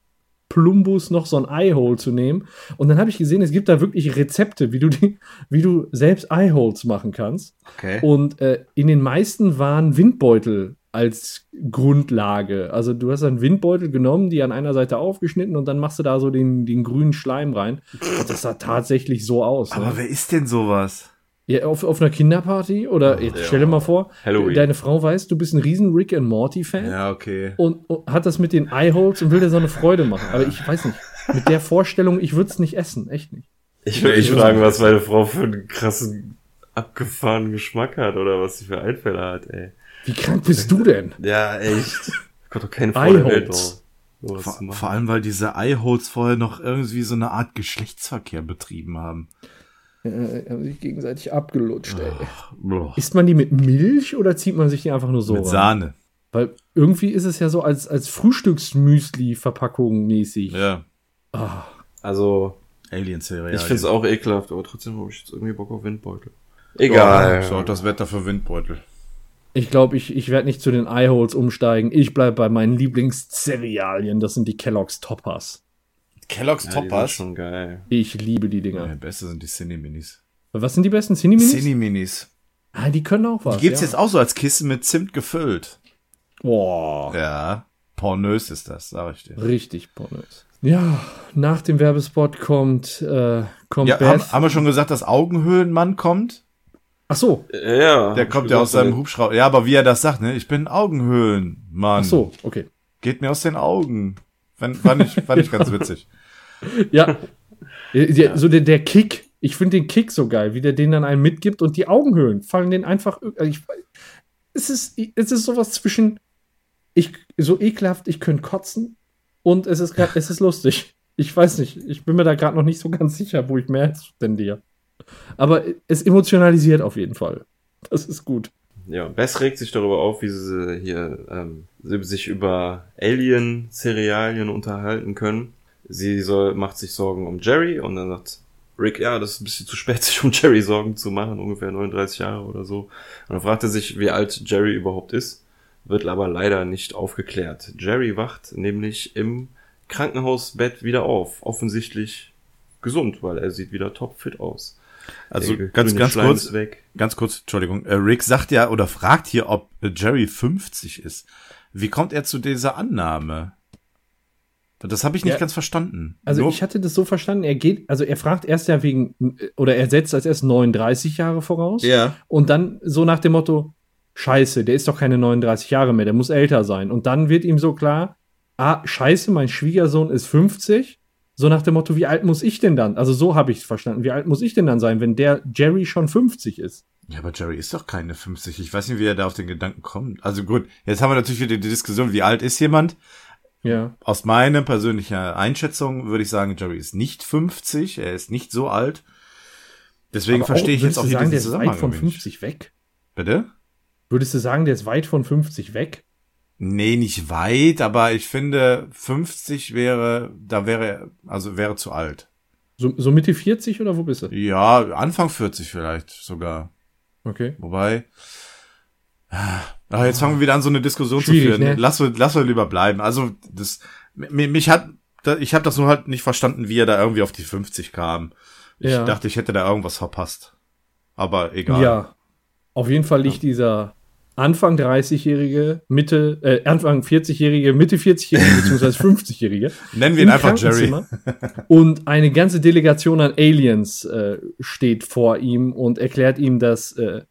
Plumbus noch so ein Eyehole zu nehmen. Und dann habe ich gesehen, es gibt da wirklich Rezepte, wie du die, wie du selbst Eyeholes machen kannst. Okay. Und äh, in den meisten waren Windbeutel als Grundlage. Also du hast einen Windbeutel genommen, die an einer Seite aufgeschnitten und dann machst du da so den, den grünen Schleim rein. Und das sah tatsächlich so aus. Aber Ne? wer ist denn sowas? Ja, auf, auf einer Kinderparty oder jetzt stell dir mal vor, Halloween. deine Frau weiß, du bist ein riesen Rick and Morty Fan Ja, okay. und, und hat das mit den Eyeholes und will dir so eine Freude machen. Aber ich weiß nicht, mit der Vorstellung, ich würde es nicht essen, echt nicht. ich würde mich fragen, was meine Frau für einen krassen, abgefahrenen Geschmack hat oder was sie für Einfälle hat, ey. Wie krank bist du denn? Ja, echt. Gott, doch keine zu Vor, vor allem, weil diese Eyeholes vorher noch irgendwie so eine Art Geschlechtsverkehr betrieben haben. Äh, haben sich gegenseitig abgelutscht, ey. Boah. Isst man die mit Milch oder zieht man sich die einfach nur so Mit rein? Sahne. Weil irgendwie ist es ja so als, als Frühstücksmüsli-Verpackung mäßig. Ja. Also, Alien-Serie. ich find's auch ekelhaft, aber trotzdem habe ich jetzt irgendwie Bock auf Windbeutel. Egal. So hat das Wetter für Windbeutel. Ich glaube, ich, ich werde nicht zu den Eyeholes umsteigen. Ich bleibe bei meinen Lieblingszerealien. Das sind die Kellogg's Toppers. Kellogg's Ja, die sind Toppers. schon geil. Ich liebe die Ja, Dinger. der beste sind die Cine-Minis. Was sind die besten Cineminis? Cine-Minis. ah, die können auch was. Die gibt's ja. jetzt auch so als Kissen mit Zimt gefüllt. Boah. Ja. Pornös ist das, sag ich dir. Richtig pornös. Ja, nach dem Werbespot kommt, äh, kommt Ja, haben, Beth. haben wir schon gesagt, dass Augenhöhlenmann kommt? Ach so, Ja. Der kommt ja aus seinem Hubschrauber. Ja, aber wie er das sagt, ne? Ich bin Augenhöhlenmann. ach so, okay. Geht mir aus den Augen. Fand, fand, ich, fand ich ganz witzig. Ja. Der, So der, der Kick. Ich finde den Kick so geil, wie der den dann einen mitgibt und die Augenhöhlen fallen den einfach. also Ich, es, ist, es ist sowas zwischen. Ich, so ekelhaft, ich könnte kotzen und es ist, grad, es ist lustig. Ich weiß nicht, ich bin mir da gerade noch nicht so ganz sicher, wo ich mehr tendiere. Aber es emotionalisiert auf jeden Fall. Das ist gut. Ja, Bess regt sich darüber auf, wie sie hier ähm, sich über Alien-Serialien unterhalten können. Sie soll, macht sich Sorgen um Jerry und dann sagt Rick, ja, das ist ein bisschen zu spät, sich um Jerry Sorgen zu machen, ungefähr 39 Jahre oder so. Und dann fragt er sich, wie alt Jerry überhaupt ist, wird aber leider nicht aufgeklärt. Jerry wacht nämlich im Krankenhausbett wieder auf, offensichtlich gesund, weil er sieht wieder topfit aus. Also Der ganz, ganz Schleim kurz, ganz kurz, Entschuldigung. Äh, Rick sagt ja oder fragt hier, ob Jerry 50 ist. Wie kommt er zu dieser Annahme? Das habe ich nicht Ja. ganz verstanden. Also Nur- ich hatte das so verstanden, er geht, also er fragt erst ja wegen, oder er setzt als erst 39 Jahre voraus. Ja. Und dann so nach dem Motto, scheiße, der ist doch keine 39 Jahre mehr, der muss älter sein. Und dann wird ihm so klar, ah, scheiße, mein Schwiegersohn ist 50. So nach dem Motto, wie alt muss ich denn dann? Also so habe ich es verstanden. Wie alt muss ich denn dann sein, wenn der Jerry schon 50 ist? Ja, aber Jerry ist doch keine 50. Ich weiß nicht, wie er da auf den Gedanken kommt. Also gut, jetzt haben wir natürlich wieder die Diskussion, wie alt ist jemand? Ja. Aus meiner persönlichen Einschätzung würde ich sagen, Jerry ist nicht 50, er ist nicht so alt. Deswegen Aber verstehe ich würdest jetzt auch du hier sagen, der diesen ist weit Zusammenhang. von ein wenig. 50 weg? Bitte? Würdest du sagen, der ist weit von 50 weg? Nee, nicht weit, aber ich finde 50 wäre, da wäre, also wäre zu alt. So, so Mitte 40 oder wo bist du? Ja, Anfang 40 vielleicht sogar. Okay. Wobei. Ah, jetzt fangen wir wieder an, so eine Diskussion zu Schwierig, führen. ne? Lass, lass wir lieber bleiben. Also, das, mich, mich hat, ich habe das nur halt nicht verstanden, wie er da irgendwie auf die 50 kam. Ich Ja. dachte, ich hätte da irgendwas verpasst. Aber egal. Ja. Auf jeden Fall liegt dieser Anfang 30-Jährige, Mitte, äh, Anfang 40-Jährige, Mitte 40-Jährige, beziehungsweise 50-Jährige. Nennen wir ihn einfach Jerry. Und eine ganze Delegation an Aliens äh, steht vor ihm und erklärt ihm, dass, äh,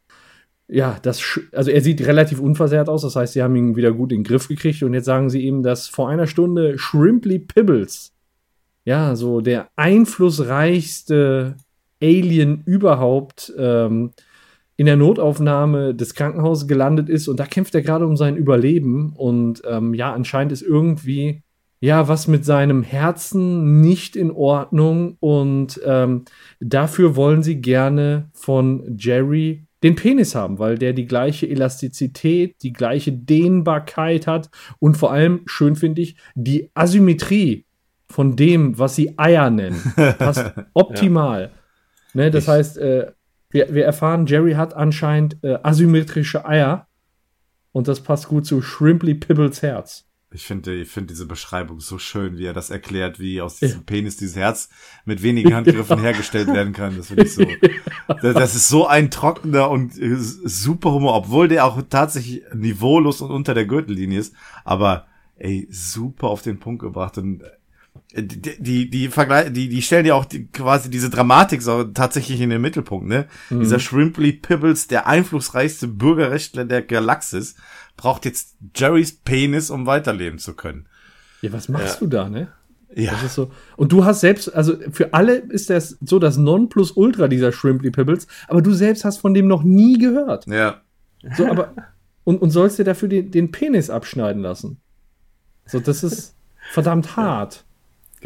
ja, das, also er sieht relativ unversehrt aus, das heißt, sie haben ihn wieder gut in den Griff gekriegt und jetzt sagen sie ihm, dass vor einer Stunde Shrimply Pibbles, ja, so der einflussreichste Alien überhaupt, ähm, in der Notaufnahme des Krankenhauses gelandet ist und da kämpft er gerade um sein Überleben und ähm, ja, anscheinend ist irgendwie ja was mit seinem Herzen nicht in Ordnung und ähm, dafür wollen sie gerne von Jerry den Penis haben, weil der die gleiche Elastizität, die gleiche Dehnbarkeit hat und vor allem, schön finde ich, die Asymmetrie von dem, was sie Eier nennen, passt optimal. Ne, das Ich- heißt, äh, wir, wir erfahren, Jerry hat anscheinend äh, asymmetrische Eier und das passt gut zu Shrimply Pibbles Herz. Ich finde ich finde diese Beschreibung so schön, wie er das erklärt, wie aus diesem Penis dieses Herz mit wenigen Handgriffen hergestellt werden kann. Das finde ich so. Das das ist so ein trockener und äh, super Humor, obwohl der auch tatsächlich niveaulos und unter der Gürtellinie ist. Aber ey, super auf den Punkt gebracht und äh, die die die, die die stellen ja auch die, quasi diese Dramatik so tatsächlich in den Mittelpunkt, ne? Dieser Shrimply Pibbles, der einflussreichste Bürgerrechtler der Galaxis, braucht jetzt Jerrys Penis, um weiterleben zu können. Ja, was machst du da, ne? Ja, Das ist so. Und du hast selbst, also für alle ist das so das Nonplusultra dieser Shrimply Pibbles, aber du selbst hast von dem noch nie gehört. ja. So, aber und, und sollst dir dafür den, den Penis abschneiden lassen. So, das ist verdammt hart.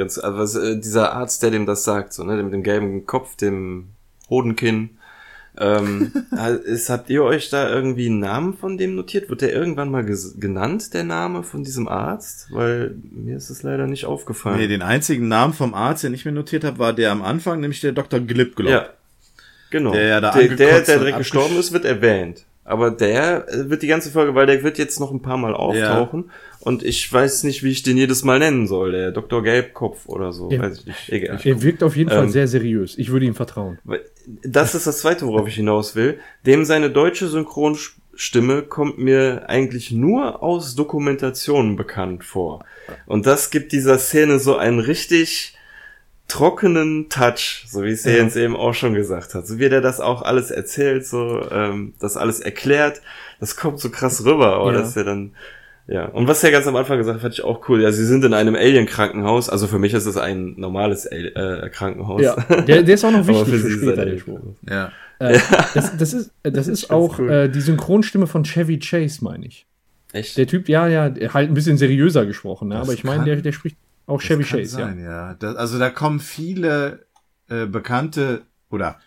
Ganz, also äh, dieser Arzt, der dem das sagt, so, ne, mit dem gelben Kopf, dem Hodenkinn. Ähm, ist, habt ihr euch da irgendwie einen Namen von dem notiert? Wird der irgendwann mal genannt, der Name von diesem Arzt? Weil mir ist es leider nicht aufgefallen. Nee, den einzigen Namen vom Arzt, den ich mir notiert habe, war der am Anfang, nämlich der Dr. Glip, glaub. ja, genau. Der ja da der, der, der direkt gestorben ist, wird erwähnt. Aber der wird die ganze Folge, weil der wird jetzt noch ein paar Mal auftauchen. Und ich weiß nicht, wie ich den jedes Mal nennen soll. Der Dr. Gelbkopf oder so. Ja. Weiß ich nicht. Egal. Er wirkt auf jeden Fall Ähm, sehr seriös. Ich würde ihm vertrauen. Das ist das zweite, worauf ich hinaus will. Dem seine deutsche Synchronstimme kommt mir eigentlich nur aus Dokumentationen bekannt vor. Und das gibt dieser Szene so einen richtig trockenen Touch, so wie es Ja. Jens eben auch schon gesagt hat. So wie der das auch alles erzählt, so ähm, das alles erklärt, das kommt so krass rüber, aber Ja. dass er dann ja, und was er ganz am Anfang gesagt hat, fand ich auch cool. Ja, sie sind in einem Alien-Krankenhaus. Also für mich ist es ein normales Al äh, Krankenhaus. Ja, der, der ist auch noch wichtig für für, er später. der Spruch. Ja. Äh, das, das ist, das ist auch cool. äh, die Synchronstimme von Chevy Chase, meine ich. Echt? Der Typ, ja, ja, halt ein bisschen seriöser gesprochen, ne? Das aber ich meine, der, der spricht auch Das Chevy kann Chase, sein, ja. Das, also da kommen viele äh, bekannte oder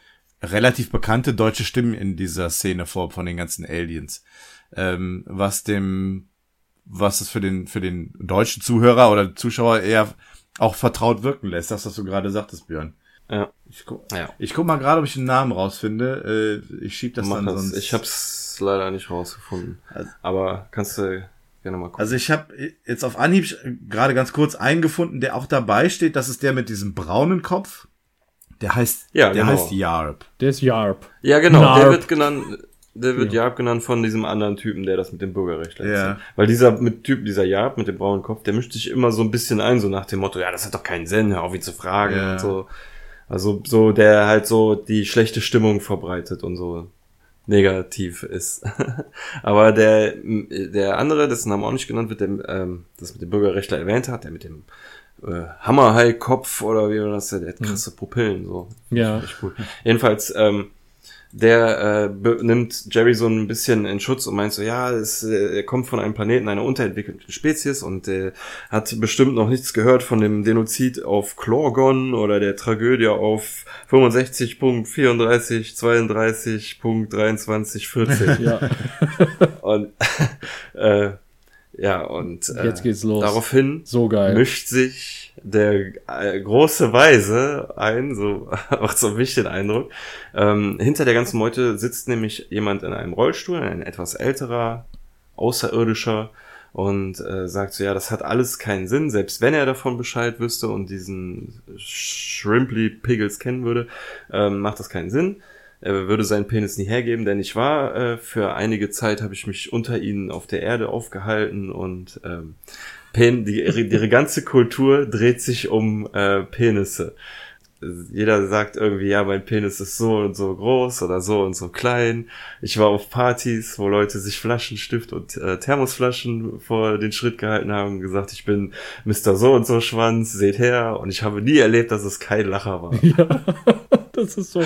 relativ bekannte deutsche Stimmen in dieser Szene vor von den ganzen Aliens. Ähm, was dem, was es für den, für den deutschen Zuhörer oder Zuschauer eher auch vertraut wirken lässt, das, was du gerade sagtest, Björn. Ja. Ich guck, Ja. ich guck mal gerade, ob ich den Namen rausfinde. Äh, ich schieb das Mach dann das. sonst. Ich hab's leider nicht rausgefunden. Aber kannst du gerne mal gucken. Also ich habe jetzt auf Anhieb gerade ganz kurz eingefunden, der auch dabei steht. Das ist der mit diesem braunen Kopf. Der heißt, Ja, der genau. heißt Yarp. Der ist Yarp. ja, genau. Narp. Der wird genannt, der wird Ja. Jarb genannt von diesem anderen Typen, der das mit dem Bürgerrecht Ja. erzählt. Weil dieser mit Typ, dieser Jarb mit dem braunen Kopf, der mischt sich immer so ein bisschen ein, so nach dem Motto, ja, das hat doch keinen Sinn, hör auf ihn zu fragen Ja. und so. Also so, der halt so die schlechte Stimmung verbreitet und so negativ ist. Aber der, der andere, dessen Name auch nicht genannt wird, der ähm, das mit dem Bürgerrechtler erwähnt hat, der mit dem äh, Hammerhai-Kopf oder wie war das, der hat krasse Pupillen, so. Ja. Cool. Jedenfalls, ähm, der äh, nimmt Jerry so ein bisschen in Schutz und meint so, ja, es, äh, er kommt von einem Planeten einer unterentwickelten Spezies und äh, hat bestimmt noch nichts gehört von dem Denozid auf Chlorgon oder der Tragödie auf 65.34, 32.23, 40. Ja. Und äh, Ja, und äh, Jetzt geht's los. daraufhin So geil. mischt sich der äh, große Weise ein, so macht so mich den Eindruck. Ähm, hinter der ganzen Meute sitzt nämlich jemand in einem Rollstuhl, ein etwas älterer, außerirdischer und äh, sagt so, ja, das hat alles keinen Sinn, selbst wenn er davon Bescheid wüsste und diesen Shrimply Piggles kennen würde, ähm, macht das keinen Sinn. Er würde seinen Penis nie hergeben, denn ich war äh, für einige Zeit habe ich mich unter ihnen auf der Erde aufgehalten und ähm, Pen die, ihre, ganze Kultur dreht sich um äh, Penisse. Jeder sagt irgendwie, ja, mein Penis ist so und so groß oder so und so klein. Ich war auf Partys, wo Leute sich Flaschenstift und äh, Thermosflaschen vor den Schritt gehalten haben und gesagt, ich bin Mr. So und so Schwanz, seht her. Und ich habe nie erlebt, dass es kein Lacher war. Ja, das ist so.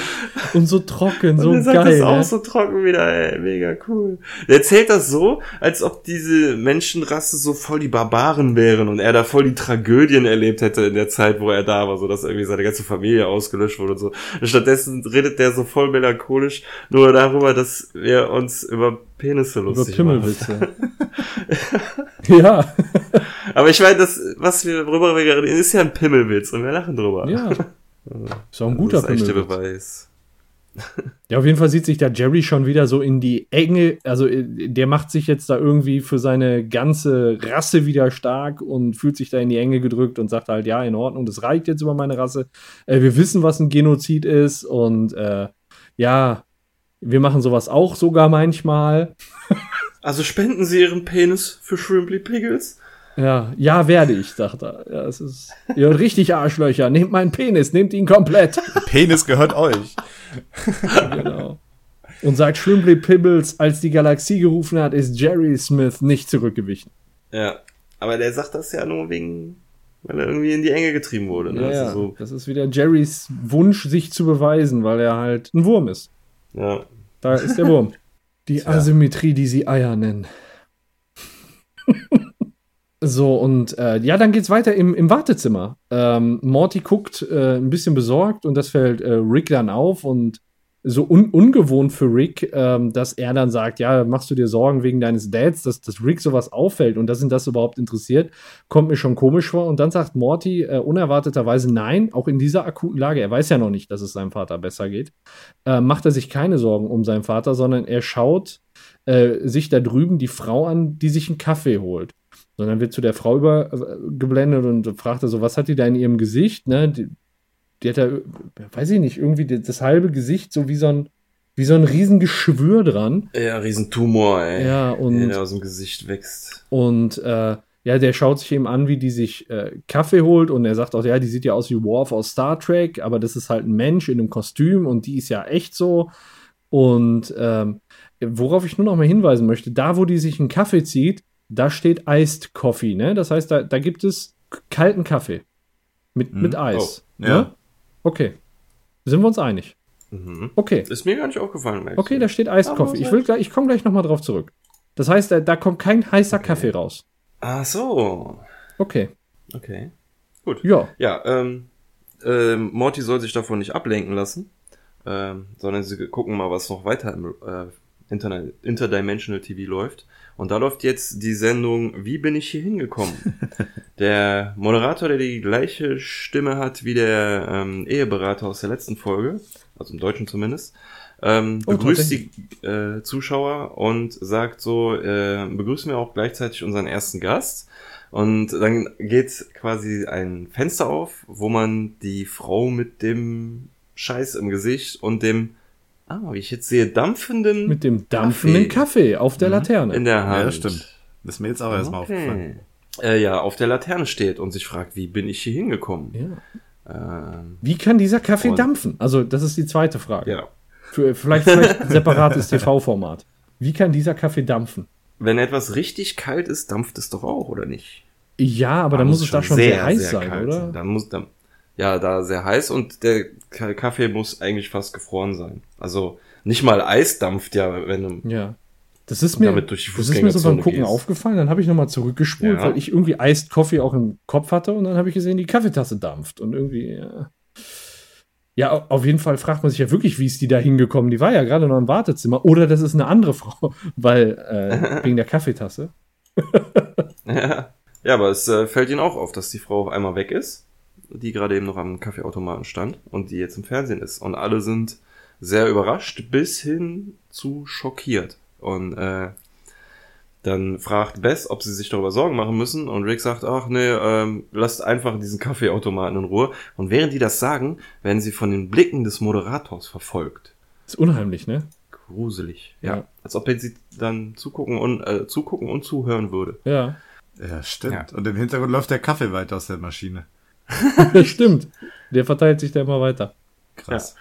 Und so trocken, so und er geil. das auch ne? so trocken wieder, ey, mega cool. Der erzählt das so, als ob diese Menschenrasse so voll die Barbaren wären und er da voll die Tragödien erlebt hätte in der Zeit, wo er da war, so dass irgendwie seine ganze Familie ausgelöscht wurde und so. Und stattdessen redet der so voll melancholisch nur darüber, dass wir uns über Penisse Über lustig machen. Pimmelwitze. ja. Aber ich meine, das, was wir, worüber wir gerade reden, ist ja ein Pimmelwitz und wir lachen drüber. Ja. Ist auch ein guter das ist. Beweis. Ja, auf jeden Fall sieht sich da Jerry schon wieder so in die Enge. Also, äh, der macht sich jetzt da irgendwie für seine ganze Rasse wieder stark und fühlt sich da in die Enge gedrückt und sagt halt, ja, in Ordnung, das reicht jetzt über meine Rasse. Äh, wir wissen, was ein Genozid ist und äh, ja, wir machen sowas auch sogar manchmal. Also spenden Sie Ihren Penis für Shrimply Piggles? Ja, ja, werde ich, sagt er. Ja, es ist. Ja, richtig Arschlöcher. Nehmt meinen Penis, nehmt ihn komplett. Penis gehört euch. genau. Und sagt Shrimply Pibbles, als die Galaxie gerufen hat, ist Jerry Smith nicht zurückgewichen. Ja, aber der sagt das ja nur wegen, weil er irgendwie in die Enge getrieben wurde. Ne? Ja, ja. Also so, Das ist wieder Jerrys Wunsch, sich zu beweisen, weil er halt ein Wurm ist. ja. Da ist der Wurm. Die Asymmetrie, die sie Eier nennen. so, und äh, ja, dann geht's weiter im, im Wartezimmer. Ähm, Morty guckt äh, ein bisschen besorgt und das fällt äh, Rick dann auf und so un ungewohnt für Rick, ähm, dass er dann sagt, ja, machst du dir Sorgen wegen deines Dads, dass, dass Rick sowas auffällt und dass ihn das überhaupt interessiert, kommt mir schon komisch vor. Und dann sagt Morty äh, unerwarteterweise nein, auch in dieser akuten Lage, er weiß ja noch nicht, dass es seinem Vater besser geht, äh, macht er sich keine Sorgen um seinen Vater, sondern er schaut äh, sich da drüben die Frau an, die sich einen Kaffee holt. Sondern wird zu der Frau übergeblendet und fragt er so, was hat die da in ihrem Gesicht? Ne? Die, die hat da, weiß ich nicht, irgendwie das, das halbe Gesicht so wie so ein, wie so ein Riesengeschwür dran. Ja, Riesentumor, ey. Ja, und- Der aus dem Gesicht wächst. Und äh, ja, der schaut sich eben an, wie die sich äh, Kaffee holt und er sagt auch, ja, die sieht ja aus wie Worf aus Star Trek, aber das ist halt ein Mensch in einem Kostüm und die ist ja echt so. Und ähm, worauf ich nur noch mal hinweisen möchte, da wo die sich einen Kaffee zieht, da steht Iced Coffee, ne? Das heißt, da, da gibt es kalten Kaffee mit, mit Eis. Oh, ja. Ne? Okay. Sind wir uns einig? Mhm. Okay. Ist mir gar nicht aufgefallen, merkst Okay, da steht Iced Coffee. Ich, will gleich, ich komme gleich noch mal drauf zurück. Das heißt, da, da kommt kein heißer Kaffee raus. Ach so. Okay. Okay. Gut. Ja. Ja, ähm, ähm, Morty soll sich davon nicht ablenken lassen, ähm, sondern sie gucken mal, was noch weiter im äh, Interdimensional TV läuft. Und da läuft jetzt die Sendung Wie bin ich hier hingekommen? der Moderator, der die gleiche Stimme hat wie der ähm, Eheberater aus der letzten Folge, also im Deutschen zumindest, ähm, Oh, begrüßt die äh, Zuschauer und sagt so, äh, begrüßen wir auch gleichzeitig unseren ersten Gast. Und dann geht quasi ein Fenster auf, wo man die Frau mit dem Scheiß im Gesicht und dem, ah, wie ich jetzt sehe, dampfenden Mit dem dampfenden Kaffee, auf der Laterne. in der Hand. Ja, das stimmt. Das ist mir jetzt auch erstmal aufgefallen. Okay. Äh, ja, auf der Laterne steht und sich fragt, wie bin ich hier hingekommen? Ja. Ähm, Wie kann dieser Kaffee dampfen? Also, das ist die zweite Frage. ja. Für, vielleicht, vielleicht ein separates TV-Format. Wie kann dieser Kaffee dampfen? Wenn etwas richtig kalt ist, dampft es doch auch, oder nicht? Ja, aber dann muss es da schon sehr, heiß sein, oder? Dann muss dann, ja, da sehr heiß und der Kaffee muss eigentlich fast gefroren sein. Also nicht mal Eis dampft ja, wenn du Ja. Das ist mir, das ist mir so beim Gucken gehst. aufgefallen. Dann habe ich nochmal zurückgespult, Ja. weil ich irgendwie Iced Coffee auch im Kopf hatte und dann habe ich gesehen, die Kaffeetasse dampft. Und irgendwie, ja. Ja, au- auf jeden Fall fragt man sich ja wirklich, wie ist die da hingekommen? Die war ja gerade noch im Wartezimmer. Oder das ist eine andere Frau, weil äh, wegen der Kaffeetasse. Ja, ja aber es äh, fällt ihnen auch auf, dass die Frau auf einmal weg ist, die gerade eben noch am Kaffeeautomaten stand und die jetzt im Fernsehen ist. Und alle sind sehr überrascht bis hin zu schockiert. Und äh, dann fragt Bess, ob sie sich darüber Sorgen machen müssen. Und Rick sagt, ach nee, ähm, lasst einfach diesen Kaffeeautomaten in Ruhe. Und während die das sagen, werden sie von den Blicken des Moderators verfolgt. Ist unheimlich, ne? Gruselig. Ja. Ja. Als ob er sie dann zugucken und äh, zugucken und zuhören würde. Ja. Ja, stimmt. Ja. Und im Hintergrund läuft der Kaffee weiter aus der Maschine. Stimmt. Der verteilt sich da immer weiter. Krass.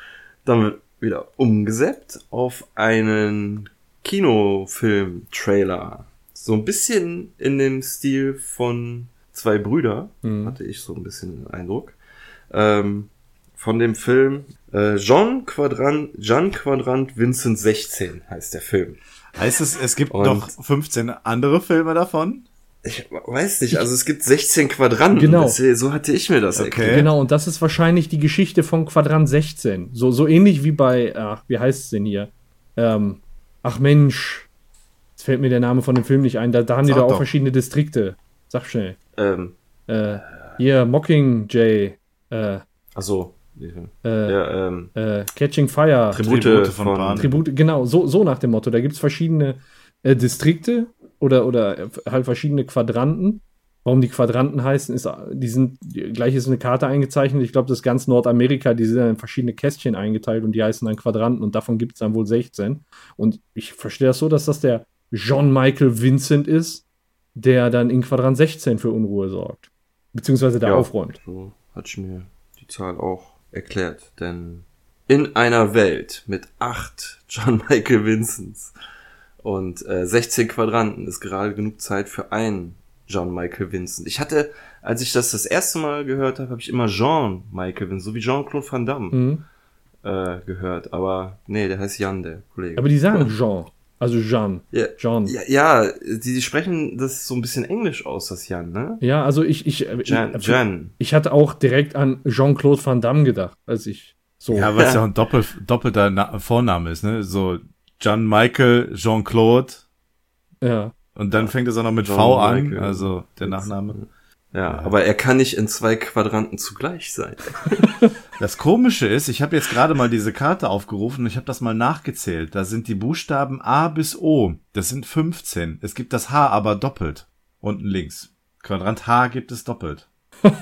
Dann wird wieder umgesetzt auf einen Kinofilm-Trailer. So ein bisschen in dem Stil von zwei Brüder, Mhm. hatte ich so ein bisschen den Eindruck. Ähm, von dem Film äh, Jean Quadrant, Jean Quadrant Vincent 16 heißt der Film. Heißt es, es gibt Und- noch 15 andere Filme davon? Ich weiß nicht, also es gibt 16 Quadranten. Genau. So hatte ich mir das Okay. erklärt. Genau, und das ist wahrscheinlich die Geschichte von Quadrant 16. So, so ähnlich wie bei, ach, wie heißt es denn hier? Ähm, ach Mensch, jetzt fällt mir der Name von dem Film nicht ein. Da, da haben die da auch doch. verschiedene Distrikte. Sag schnell. Ähm, Äh, hier, Mockingjay, äh, also, äh, ja, ähm, äh, Catching Fire. Tribute, Tribute von, von. Tribute, genau, so, so nach dem Motto. Da gibt es verschiedene äh, Distrikte oder, oder halt verschiedene Quadranten. Warum die Quadranten heißen, ist, die sind, gleich ist eine Karte eingezeichnet. Ich glaube, das ist ganz Nordamerika, die sind dann in verschiedene Kästchen eingeteilt und die heißen dann Quadranten und davon gibt es dann wohl 16. Und ich verstehe das so, dass das der John Michael Vincent ist, der dann in Quadrant 16 für Unruhe sorgt. Beziehungsweise da Ja. aufräumt. So hat ich mir die Zahl auch erklärt. Denn in einer Welt mit acht John Michael Vincents und äh, 16 Quadranten ist gerade genug Zeit für einen John Michael Vincent. Ich hatte, als ich das das erste Mal gehört habe, habe ich immer Jean Michael Vincent, so wie Jean-Claude Van Damme Mhm. äh, gehört. Aber nee, der heißt Jan, der Kollege. Aber die sagen Jean. Also Jean. ja, John. ja, ja, die, die sprechen das so ein bisschen englisch aus, das Jan, ne? Ja, also ich, ich, äh, Jan, ich, Jan. ich hatte auch direkt an Jean-Claude Van Damme gedacht, als ich so. Ja, weil es ja auch ein Doppel, doppelter Na Vorname ist, ne? So John Michael, Jean-Claude ja. und dann fängt es auch noch mit John V an, Michael. also der Nachname. Ja, aber er kann nicht in zwei Quadranten zugleich sein. Das Komische ist, ich habe jetzt gerade mal diese Karte aufgerufen und ich habe das mal nachgezählt. Da sind die Buchstaben A bis O. Das sind 15. Es gibt das H aber doppelt. Unten links. Quadrant H gibt es doppelt.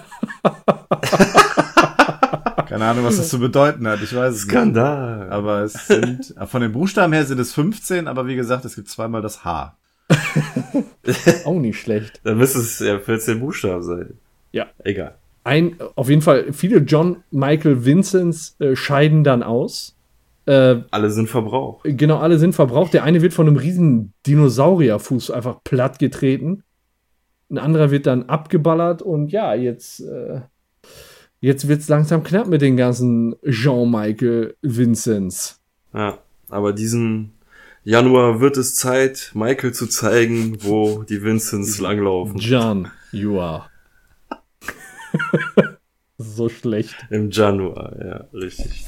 Keine Ahnung, was das zu bedeuten hat. Ich weiß es nicht. Skandal. Aber es sind, von den Buchstaben her sind es 15, aber wie gesagt, es gibt zweimal das H. Auch nicht schlecht. Dann müsste es ja 14 Buchstaben sein. Ja. Egal. Ein, auf jeden Fall, viele John Michael Vincents äh, scheiden dann aus. Äh, Alle sind verbraucht. genau, alle sind verbraucht. Der eine wird von einem riesen Dinosaurierfuß einfach platt getreten. Ein anderer wird dann abgeballert und ja, jetzt, äh, jetzt wird's langsam knapp mit den ganzen Jean Michael Vincents. Ja. Aber diesen Januar wird es Zeit, Michael zu zeigen, wo die Vincents langlaufen. John, you are. so schlecht. Im Januar, ja, richtig.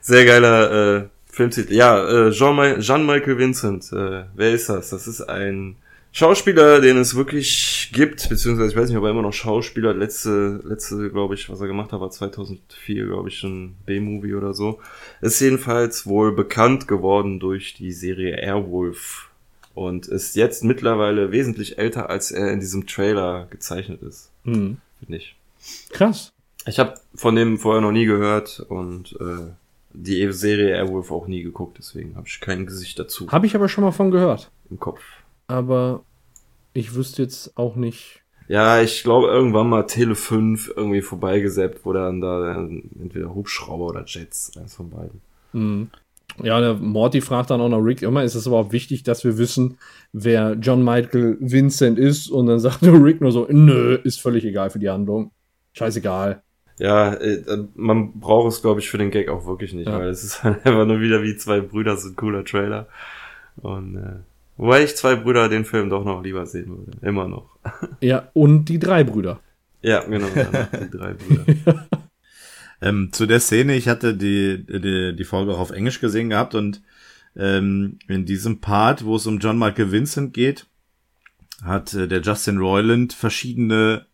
Sehr geiler äh, Filmtitel. Ja, äh, Jean- Jean-Michael Vincent, äh, wer ist das? Das ist ein Schauspieler, den es wirklich gibt, beziehungsweise ich weiß nicht, ob er immer noch Schauspieler, letzte, letzte, glaube ich, was er gemacht hat, war 2004, glaube ich, ein B-Movie oder so. Ist jedenfalls wohl bekannt geworden durch die Serie Airwolf und ist jetzt mittlerweile wesentlich älter, als er in diesem Trailer gezeichnet ist, Hm. finde ich. Krass. Ich habe von dem vorher noch nie gehört und äh, die Serie Airwolf auch nie geguckt, deswegen habe ich kein Gesicht dazu Habe ich aber schon mal von gehört. im Kopf. Aber ich wüsste jetzt auch nicht. Ja, ich glaube irgendwann mal Tele 5 irgendwie vorbeigesäppt, wo dann da äh, entweder Hubschrauber oder Jets, eins von beiden. Hm. Ja, der Morty fragt dann auch noch Rick immer, ist es überhaupt wichtig, dass wir wissen, wer John Michael Vincent ist? Und dann sagt Rick nur so, nö, ist völlig egal für die Handlung. Scheißegal. Ja, äh, man braucht es, glaube ich, für den Gag auch wirklich nicht, Ja. weil es ist halt einfach nur wieder wie zwei Brüder, so ein cooler Trailer. Und äh, wobei ich zwei Brüder den Film doch noch lieber sehen würde. Immer noch. Ja, und die drei Brüder. Ja, genau, die drei Brüder. Ähm, zu der Szene, ich hatte die, die, die Folge auch auf Englisch gesehen gehabt und ähm, in diesem Part, wo es um John Michael Vincent geht, hat äh, der Justin Roiland verschiedene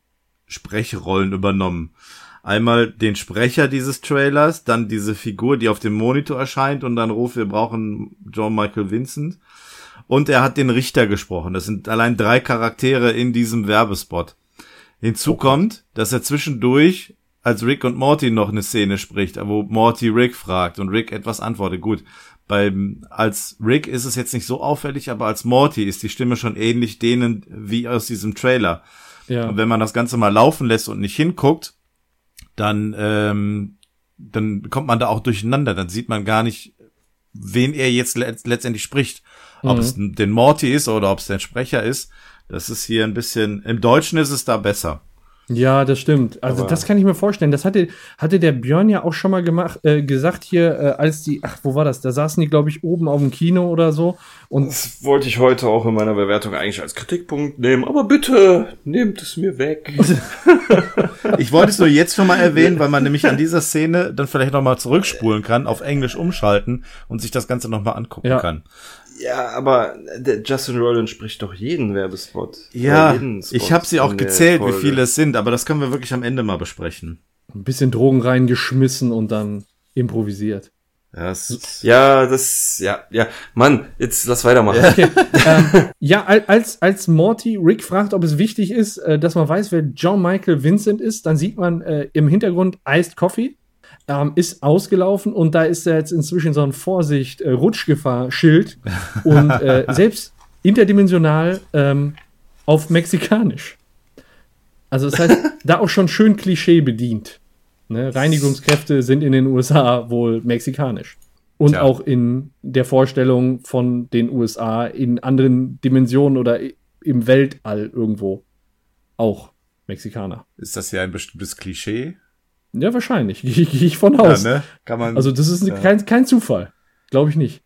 Sprechrollen übernommen. Einmal den Sprecher dieses Trailers, dann diese Figur, die auf dem Monitor erscheint und dann ruft, wir brauchen John Michael Vincent. Und er hat den Richter gesprochen. Das sind allein drei Charaktere in diesem Werbespot. Hinzu kommt, dass er zwischendurch als Rick und Morty noch eine Szene spricht, wo Morty Rick fragt und Rick etwas antwortet. Gut, beim als Rick ist es jetzt nicht so auffällig, aber als Morty ist die Stimme schon ähnlich denen wie aus diesem Trailer. Ja. Und wenn man das Ganze mal laufen lässt und nicht hinguckt, dann ähm, dann kommt man da auch durcheinander. Dann sieht man gar nicht, wen er jetzt let letztendlich spricht. Ob Mhm. es den Morty ist oder ob es der Sprecher ist. Das ist hier ein bisschen. Im Deutschen ist es da besser. Ja, das stimmt. Also Aber- das kann ich mir vorstellen. Das hatte, hatte der Björn ja auch schon mal gemacht, äh, gesagt hier, äh, als die, ach, wo war das? Da saßen die, glaube ich, oben auf dem Kino oder so. Und Das wollte ich heute auch in meiner Bewertung eigentlich als Kritikpunkt nehmen, aber bitte nehmt es mir weg. Ich wollte es nur jetzt schon mal erwähnen, weil man nämlich an dieser Szene dann vielleicht noch mal zurückspulen kann, auf Englisch umschalten und sich das Ganze noch mal angucken Ja. kann. Ja, aber der Justin Roiland spricht doch jeden Werbespot. Ja, jeden Spot ich habe sie auch gezählt, wie Folge. viele es sind, aber das können wir wirklich am Ende mal besprechen. ein bisschen Drogen reingeschmissen und dann improvisiert. Ja, es, Ja, das, ja, ja. Mann, jetzt lass weitermachen. ähm, ja, al- als, als Morty Rick fragt, ob es wichtig ist, äh, dass man weiß, wer John Michael Vincent ist, dann sieht man äh, im Hintergrund Iced Coffee. Ähm, ist ausgelaufen und da ist ja jetzt inzwischen so ein Vorsicht äh, Rutschgefahr-Schild und äh, selbst interdimensional ähm, auf Mexikanisch. Also das heißt, da auch schon schön Klischee bedient. Ne? Reinigungskräfte sind in den USA wohl mexikanisch. Und Tja. auch in der Vorstellung von den USA in anderen Dimensionen oder im Weltall irgendwo auch Mexikaner. ist das ja ein bestimmtes Klischee? Ja, wahrscheinlich. Gehe geh ich von Ja, aus. ne? Kann man. Also das ist kein, kein Zufall. Glaube ich nicht.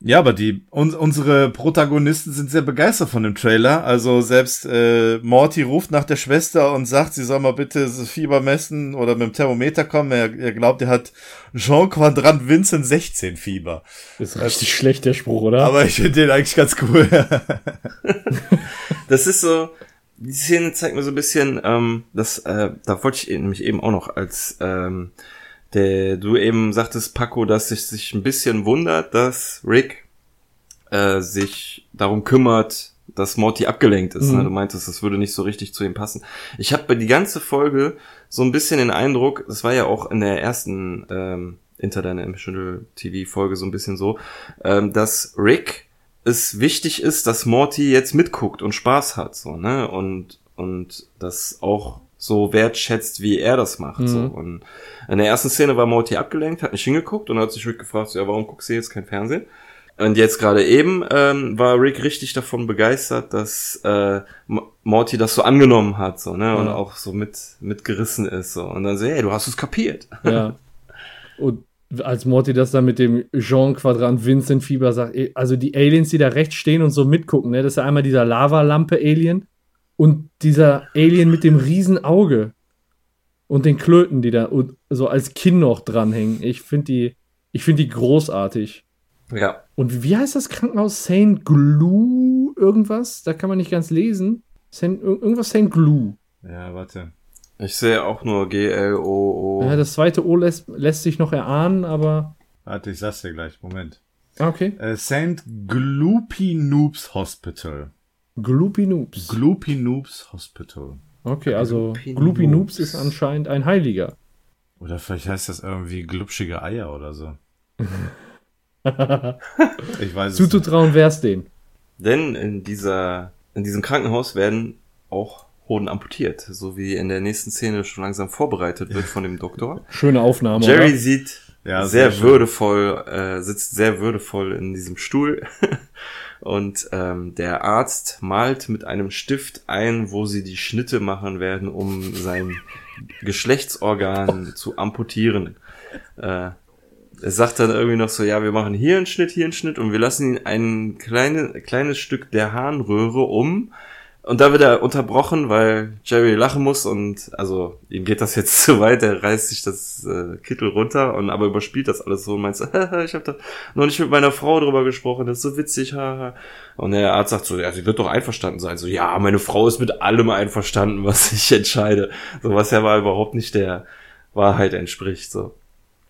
Ja, aber die un, unsere Protagonisten sind sehr begeistert von dem Trailer. Also selbst äh, Morty ruft nach der Schwester und sagt, sie soll mal bitte das Fieber messen oder mit dem Thermometer kommen. Er, er glaubt, er hat Jean Quadrant Vincent 16 Fieber. Das ist richtig schlecht, der Spruch, oder? Aber ich finde den eigentlich ganz cool. Das ist so, die Szene zeigt mir so ein bisschen, ähm, das, äh, da wollte ich nämlich eben auch noch, als ähm, der, du eben sagtest, Paco, dass sich sich ein bisschen wundert, dass Rick äh, sich darum kümmert, dass Morty abgelenkt ist. Mhm. Ne? Du meintest, das würde nicht so richtig zu ihm passen. Ich habe bei die ganze Folge so ein bisschen den Eindruck, das war ja auch in der ersten ähm, Interdimensional TV Folge so ein bisschen so, ähm, dass Rick es wichtig ist, dass Morty jetzt mitguckt und Spaß hat, so, ne? Und, und das auch so wertschätzt, wie er das macht. Mhm. So. Und in der ersten Szene war Morty abgelenkt, hat nicht hingeguckt und hat sich Rick gefragt, so, ja, warum guckst du jetzt kein Fernsehen? Und jetzt gerade eben ähm, war Rick richtig davon begeistert, dass äh, Morty das so angenommen hat, so, ne? Und Ja. auch so mit mitgerissen ist. So. Und dann so, hey, du hast es kapiert. Ja. Und als Morty das dann mit dem Jean-Quadrant Vincent Fieber sagt, also die Aliens, die da rechts stehen und so mitgucken, ne, das ist ja einmal dieser Lavalampe-Alien und dieser Alien mit dem riesen Auge und den Klöten, die da so als Kinn noch dranhängen. Ich finde die, ich finde die großartig. Ja. Und wie heißt das Krankenhaus? Saint Glue irgendwas? Da kann man nicht ganz lesen. Saint, ir- irgendwas Saint Glue. ja, warte. Ich sehe auch nur G-L-O-O. Ja, das zweite O lässt, lässt sich noch erahnen, aber. Warte, ich sag's dir gleich. Moment. Ah, Okay. Äh, St. Gloopy Noobs Hospital. Gloopy Noobs. Gloopy Noobs Hospital. Okay, also Gloopy Noobs. Ist anscheinend ein Heiliger. Oder vielleicht heißt das irgendwie glubschige Eier oder so. Ich weiß es nicht. Zuzutrauen wär's den. Denn in dieser, in diesem Krankenhaus werden auch Hoden amputiert, so wie in der nächsten Szene schon langsam vorbereitet wird von dem Doktor. Schöne Aufnahme. Jerry oder? sieht Ja, sehr, sehr würdevoll, äh, sitzt sehr würdevoll in diesem Stuhl und ähm, der Arzt malt mit einem Stift ein, wo sie die Schnitte machen werden, um sein Geschlechtsorgan zu amputieren. Äh, er sagt dann irgendwie noch so, ja, wir machen hier einen Schnitt, hier einen Schnitt und wir lassen ihn ein kleine, kleines Stück der Harnröhre um Und da wird er unterbrochen, weil Jerry lachen muss und also ihm geht das jetzt zu weit, er reißt sich das äh, Kittel runter und aber überspielt das alles so und meint ich habe da noch nicht mit meiner Frau drüber gesprochen, das ist so witzig, haha. Und der Arzt sagt so, ja, sie wird doch einverstanden sein. So, ja, meine Frau ist mit allem einverstanden, was ich entscheide. So was ja mal überhaupt nicht der Wahrheit entspricht. So.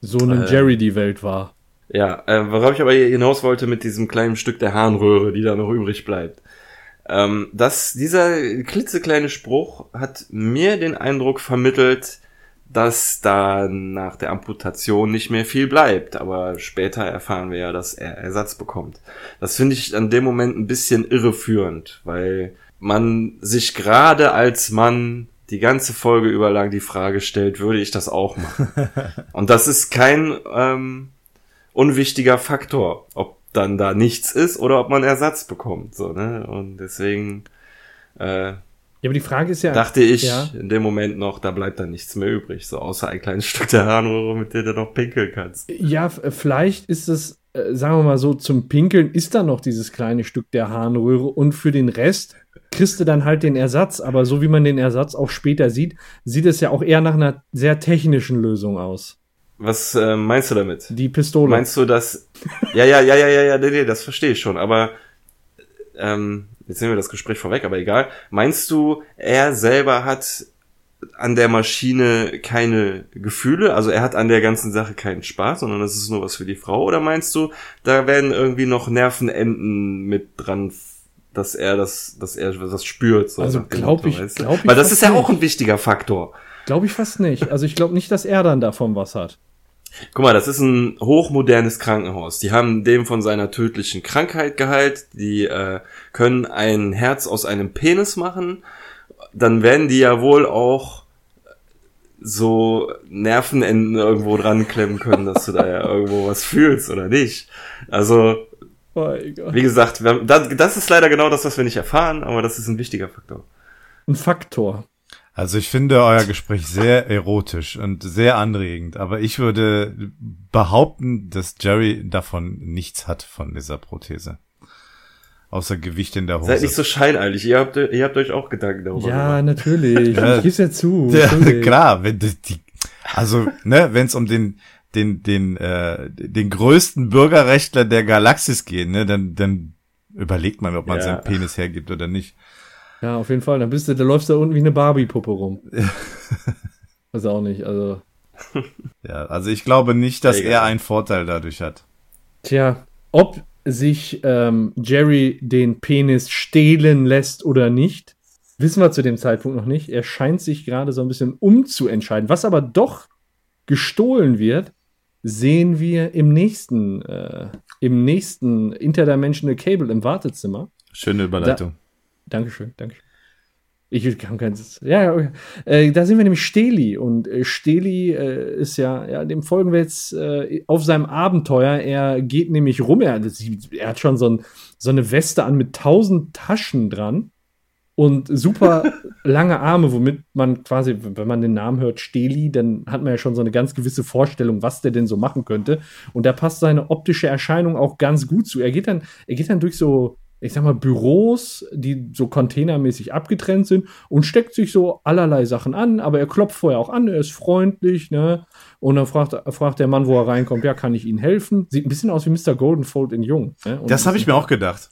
So eine Äh. Jerry die Welt war. Ja, äh, worauf ich aber hinaus wollte mit diesem kleinen Stück der Harnröhre, die da noch übrig bleibt. Ähm, dass dieser klitzekleine Spruch hat mir den Eindruck vermittelt, dass da nach der Amputation nicht mehr viel bleibt. Aber später erfahren wir ja, dass er Ersatz bekommt. Das finde ich an dem Moment ein bisschen irreführend, weil man sich gerade als Mann die ganze Folge über lang die Frage stellt, würde ich das auch machen? Und das ist kein ähm, unwichtiger Faktor, ob dann da nichts ist oder ob man Ersatz bekommt. So, ne? Und deswegen äh, Ja, aber die Frage ist ja. dachte ich Ja. in dem Moment noch, da bleibt dann nichts mehr übrig, so außer ein kleines Stück der Harnröhre, mit dem du noch pinkeln kannst. Ja, vielleicht ist es, äh, sagen wir mal so, zum Pinkeln ist da noch dieses kleine Stück der Harnröhre und für den Rest kriegst du dann halt den Ersatz. Aber so wie man den Ersatz auch später sieht, sieht es ja auch eher nach einer sehr technischen Lösung aus. Was äh, meinst du damit? Die Pistole. Meinst du, dass. Ja, ja, ja, ja, ja, ja, nee, nee, das verstehe ich schon, aber ähm, jetzt nehmen wir das Gespräch vorweg, aber egal. Meinst du, er selber hat an der Maschine keine Gefühle, also er hat an der ganzen Sache keinen Spaß, sondern das ist nur was für die Frau? Oder meinst du, da werden irgendwie noch Nervenenden mit dran, dass er das, dass er das spürt? So Also nach dem glaub Motto, ich- weißt du? glaub ich Weil das ist ja auch ein wichtiger Faktor. Glaube ich fast nicht. Also ich glaube nicht, dass er dann davon was hat. Guck mal, das ist ein hochmodernes Krankenhaus. Die haben dem von seiner tödlichen Krankheit geheilt. Die äh, können ein Herz aus einem Penis machen. Dann werden die ja wohl auch so Nervenenden irgendwo dran klemmen können, dass du da ja irgendwo was fühlst oder nicht. Also, Oh, wie gesagt, wir haben, das, das ist leider genau das, was wir nicht erfahren, aber das ist ein wichtiger Faktor. Ein Faktor. Also ich finde euer Gespräch sehr erotisch und sehr anregend, aber ich würde behaupten, dass Jerry davon nichts hat von dieser Prothese. Außer Gewicht in der Hose. Seid nicht so scheineilig. Ihr habt, ihr habt euch auch Gedanken darüber Ja, gemacht. natürlich. Ja. Ich gib's ja zu. Ja, Natürlich. klar, wenn die, die also ne, wenn es um den den den äh, den größten Bürgerrechtler der Galaxis geht, ne, dann dann überlegt man, ob man Ja. seinen Penis hergibt oder nicht. Ja, auf jeden Fall. Dann bist du, da läufst du da unten wie eine Barbie-Puppe rum. Weiß auch nicht. Also, Ja, also ich glaube nicht, dass Egal. er einen Vorteil dadurch hat. tja, ob sich ähm, Jerry den Penis stehlen lässt oder nicht, wissen wir zu dem Zeitpunkt noch nicht. Er scheint sich gerade so ein bisschen umzuentscheiden. Was aber doch gestohlen wird, sehen wir im nächsten, äh, im nächsten Interdimensional Cable im Wartezimmer. Schöne Überleitung. Dankeschön, danke. Ich kann kein. Ja, ja, okay. Äh, da sind wir nämlich Steli. Und äh, Steli äh, ist ja, ja, dem folgen wir jetzt äh, auf seinem Abenteuer. Er geht nämlich rum. Er, er hat schon so, ein, so eine Weste an mit tausend Taschen dran und super lange Arme, womit man quasi, wenn man den Namen hört, Steli, dann hat man ja schon so eine ganz gewisse Vorstellung, was der denn so machen könnte. Und da passt seine optische Erscheinung auch ganz gut zu. Er geht dann, er geht dann durch so, ich sag mal, Büros, die so containermäßig abgetrennt sind und steckt sich so allerlei Sachen an, aber er klopft vorher auch an, er ist freundlich, ne? Und dann fragt, fragt der Mann, wo er reinkommt, ja, kann ich Ihnen helfen? Sieht ein bisschen aus wie Mr. Goldenfold in Jung. Ne? Das habe ich mir auch gedacht.